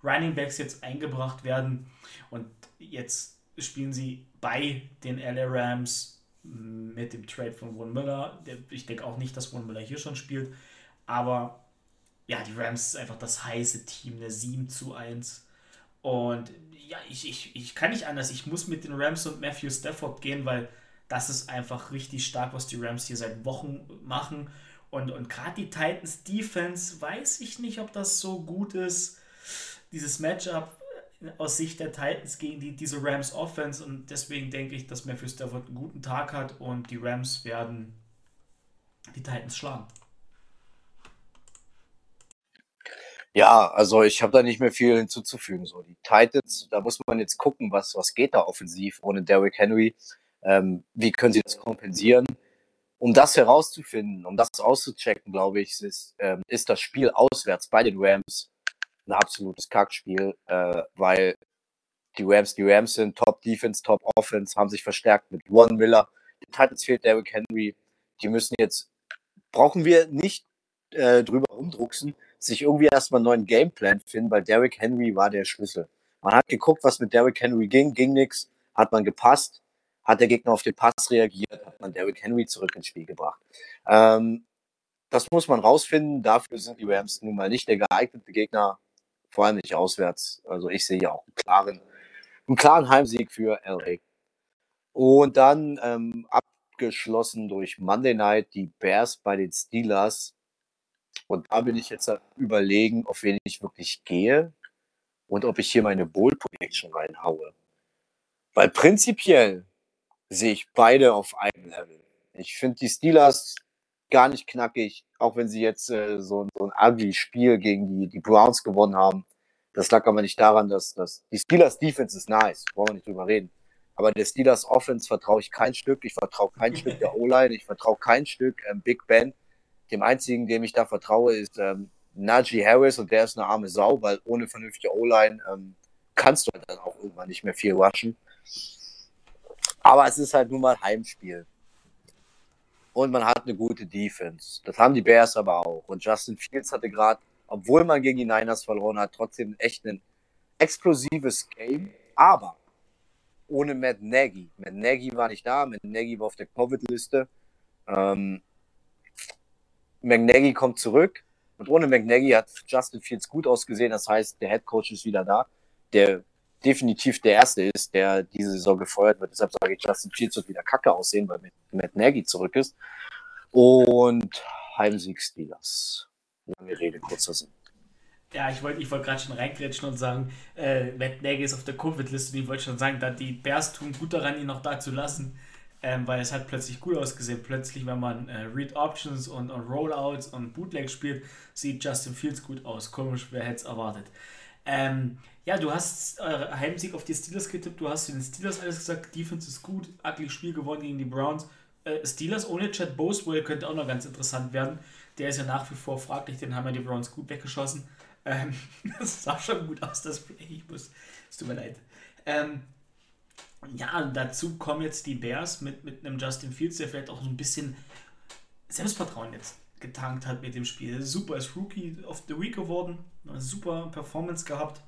Running Backs jetzt eingebracht werden. Und jetzt spielen sie bei den LA Rams mit dem Trade von Von Miller. Ich denke auch nicht, dass Von Miller hier schon spielt. Aber ja, die Rams ist einfach das heiße Team, eine 7 zu 1. Und ja, ich, ich, ich kann nicht anders. Ich muss mit den Rams und Matthew Stafford gehen, weil das ist einfach richtig stark, was die Rams hier seit Wochen machen. Und, und gerade die Titans Defense, weiß ich nicht, ob das so gut ist. Dieses Matchup aus Sicht der Titans gegen die, diese Rams Offense. Und deswegen denke ich, dass Matthew Stafford einen guten Tag hat und die Rams werden die Titans schlagen. Ja, also ich habe da nicht mehr viel hinzuzufügen. So die Titans, da muss man jetzt gucken, was was geht da offensiv ohne Derrick Henry. Ähm, wie können sie das kompensieren? Um das herauszufinden, um das auszuchecken, glaube ich, ist, ähm, ist das Spiel auswärts bei den Rams ein absolutes Kackspiel, äh, weil die Rams, die Rams sind Top Defense, Top Offense, haben sich verstärkt mit Ron Miller. Den Titans fehlt Derrick Henry. Die müssen jetzt brauchen wir nicht äh, drüber umdrucksen, sich irgendwie erstmal einen neuen Gameplan finden, weil Derrick Henry war der Schlüssel. Man hat geguckt, was mit Derrick Henry ging, ging nichts, hat man gepasst, hat der Gegner auf den Pass reagiert, hat man Derrick Henry zurück ins Spiel gebracht. Ähm, das muss man rausfinden. Dafür sind die Rams nun mal nicht der geeignete Gegner, vor allem nicht auswärts. Also ich sehe ja auch einen klaren, einen klaren Heimsieg für LA. Und dann ähm, abgeschlossen durch Monday Night die Bears bei den Steelers. Und da bin ich jetzt überlegen, auf wen ich wirklich gehe und ob ich hier meine Bowl Prediction reinhaue. Weil prinzipiell sehe ich beide auf einem Level. Ich finde die Steelers gar nicht knackig, auch wenn sie jetzt äh, so, so, ein ugly Spiel gegen die, die Browns gewonnen haben. Das lag aber nicht daran, dass, dass die Steelers Defense ist nice, wollen wir nicht drüber reden. Aber der Steelers Offense vertraue ich kein Stück. Ich vertraue kein (laughs) Stück der O-Line. Ich vertraue kein Stück ähm, Big Ben. Dem einzigen, dem ich da vertraue, ist ähm, Najee Harris und der ist eine arme Sau, weil ohne vernünftige O-Line ähm, kannst du halt dann auch irgendwann nicht mehr viel rushen. Aber es ist halt nun mal Heimspiel. Und man hat eine gute Defense. Das haben die Bears aber auch. Und Justin Fields hatte gerade, obwohl man gegen die Niners verloren hat, trotzdem echt ein explosives Game. Aber ohne Matt Nagy. Matt Nagy war nicht da. Matt Nagy war auf der Covid-Liste. Ähm, McNaghy kommt zurück. Und ohne McNaghy hat Justin Fields gut ausgesehen. Das heißt, der Head Coach ist wieder da. Der definitiv der Erste ist, der diese Saison gefeuert wird. Deshalb sage ich, Justin Fields wird wieder kacke aussehen, weil Matt Nagy zurück ist. Und Heimsieg Steelers. Lange Rede, kurzer Sinn. Ja, ich wollte ich wollt gerade schon reingrätschen und sagen, äh, Matt Nagy ist auf der Covid-Liste und ich wollte schon sagen, da die Bears tun gut daran, ihn noch da zu lassen, ähm, weil es hat plötzlich gut ausgesehen. Plötzlich, wenn man äh, Read Options und, und Rollouts und Bootleg spielt, sieht Justin Fields gut aus. Komisch, wer hätte es erwartet. Ähm, ja, du hast äh, Heimsieg auf die Steelers getippt, du hast den Steelers alles gesagt, Defense ist gut, ugly Spiel gewonnen gegen die Browns. Äh, Steelers ohne Chad Boswell könnte auch noch ganz interessant werden. Der ist ja nach wie vor fraglich, den haben ja die Browns gut weggeschossen. Ähm, (laughs) das sah schon gut aus, das Play. Ich muss, es tut mir leid. Ähm, ja, dazu kommen jetzt die Bears mit, mit einem Justin Fields, der vielleicht auch so ein bisschen Selbstvertrauen jetzt getankt hat mit dem Spiel. Super als Rookie of the Week geworden, super Performance gehabt.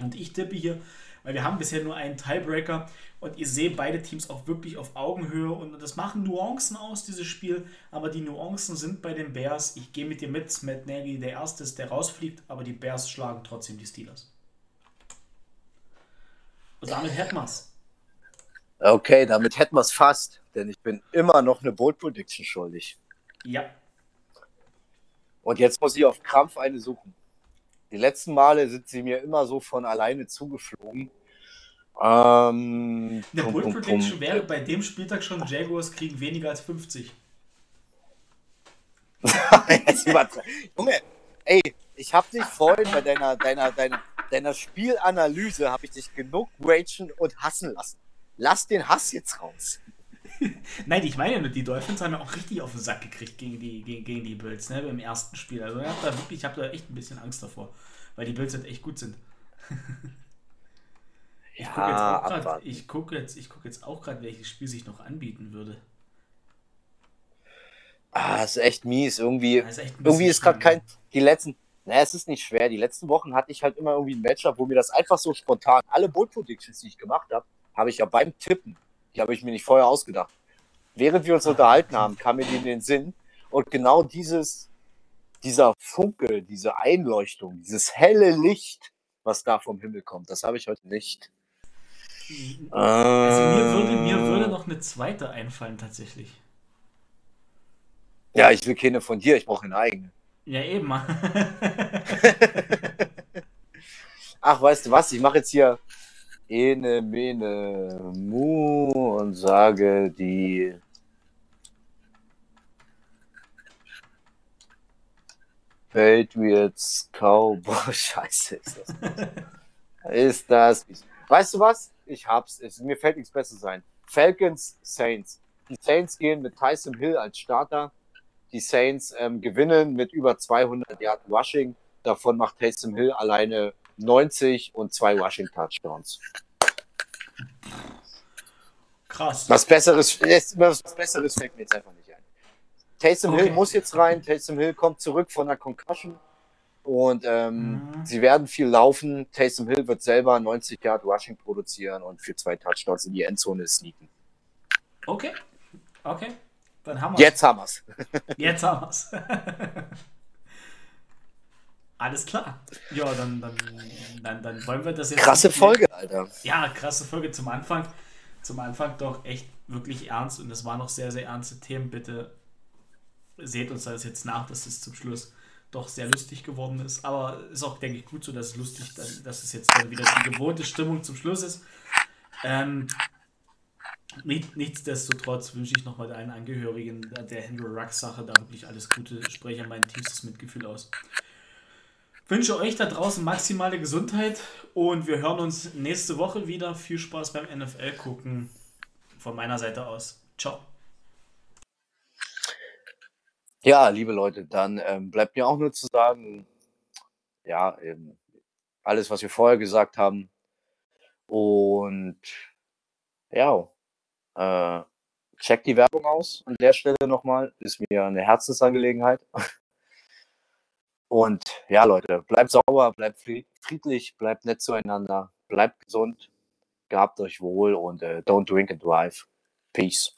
Und ich tippe hier, weil wir haben bisher nur einen Tiebreaker und ihr seht beide Teams auch wirklich auf Augenhöhe und das machen Nuancen aus, dieses Spiel, aber die Nuancen sind bei den Bears. Ich gehe mit dir mit, Matt Nagy der Erste ist, der rausfliegt, aber die Bears schlagen trotzdem die Steelers. Und damit hätten wir es. Okay, damit hätten wir es fast, denn ich bin immer noch eine Bold Prediction schuldig. Ja. Und jetzt muss ich auf Krampf eine suchen. Die letzten Male sind sie mir immer so von alleine zugeflogen. Ähm, Eine Bull Prediction wäre bei dem Spieltag schon, Jaguars kriegen weniger als 50. (laughs) Junge, ey, ich hab dich vorhin bei deiner, deiner, deiner, deiner Spielanalyse, habe ich dich genug ragen und hassen lassen. Lass den Hass jetzt raus. (laughs) Nein, ich meine nur, die Dolphins haben ja auch richtig auf den Sack gekriegt gegen die, gegen, gegen die Bills, ne, beim ersten Spiel. Also ich habe da wirklich, ich habe da echt ein bisschen Angst davor, weil die Bills halt echt gut sind. (laughs) ich gucke jetzt, auch grad, ich guck jetzt, guck jetzt auch gerade, welches Spiel sich noch anbieten würde. Ah, ist echt mies. Irgendwie, ja, ist irgendwie ist gerade kein. Die letzten. Naja, es ist nicht schwer. Die letzten Wochen hatte ich halt immer irgendwie ein Matchup, wo mir das einfach so spontan. Alle Bold Predictions, die ich gemacht habe, habe ich ja beim Tippen die habe ich mir nicht vorher ausgedacht. Während wir uns unterhalten haben, kam mir die in den Sinn. Und genau dieses, dieser Funke, diese Einleuchtung, dieses helle Licht, was da vom Himmel kommt, das habe ich heute nicht. Also mir würde, mir würde noch eine zweite einfallen tatsächlich. Ja, ich will keine von dir, ich brauche eine eigene. Ja, eben. (laughs) (laughs) Ach, weißt du was? Ich mache jetzt hier Ene, Mene, Mu und sage die Patriots Cowboy. (laughs) Scheiße, ist das. ist das. Weißt du was? Ich hab's. Es, mir fällt nichts besser sein. Falcons, Saints. Die Saints gehen mit Tyson Hill als Starter. Die Saints ähm, gewinnen mit über 200 Yard Rushing. Davon macht Taysom Hill alleine 90 und zwei Rushing Touchdowns. Krass. Was Besseres, was Besseres fällt mir jetzt einfach nicht ein. Taysom Okay. Hill muss jetzt rein. Taysom Hill kommt zurück von der Concussion. Und ähm, Mhm. sie werden viel laufen. Taysom Hill wird selber 90 Yard Rushing produzieren und für zwei Touchdowns in die Endzone sneaken. Okay. Okay. Dann haben wir Jetzt haben wir's. Jetzt haben wir's. (laughs) Alles klar. Ja, dann, dann, dann, dann wollen wir das jetzt. Krasse Folge, Alter. Ja, krasse Folge zum Anfang. Zum Anfang doch echt wirklich ernst und es waren noch sehr, sehr ernste Themen. Bitte seht uns das jetzt nach, dass es zum Schluss doch sehr lustig geworden ist. Aber ist auch, denke ich, gut so, dass es lustig, dass, dass es jetzt dann wieder die gewohnte Stimmung zum Schluss ist. Ähm, nicht, nichtsdestotrotz wünsche ich nochmal allen Angehörigen der Henry Rux-Sache da wirklich alles Gute. Spreche mein tiefstes Mitgefühl aus. Wünsche euch da draußen maximale Gesundheit und wir hören uns nächste Woche wieder. Viel Spaß beim NFL gucken. Von meiner Seite aus. Ciao. Ja, liebe Leute, dann ähm, bleibt mir auch nur zu sagen, ja, ähm, alles, was wir vorher gesagt haben. Und ja, äh, checkt die Werbung aus an der Stelle nochmal. Ist mir eine Herzensangelegenheit. (laughs) Und ja, Leute, bleibt sauber, bleibt fried- friedlich, bleibt nett zueinander, bleibt gesund, gehabt euch wohl und äh, don't drink and drive. Peace.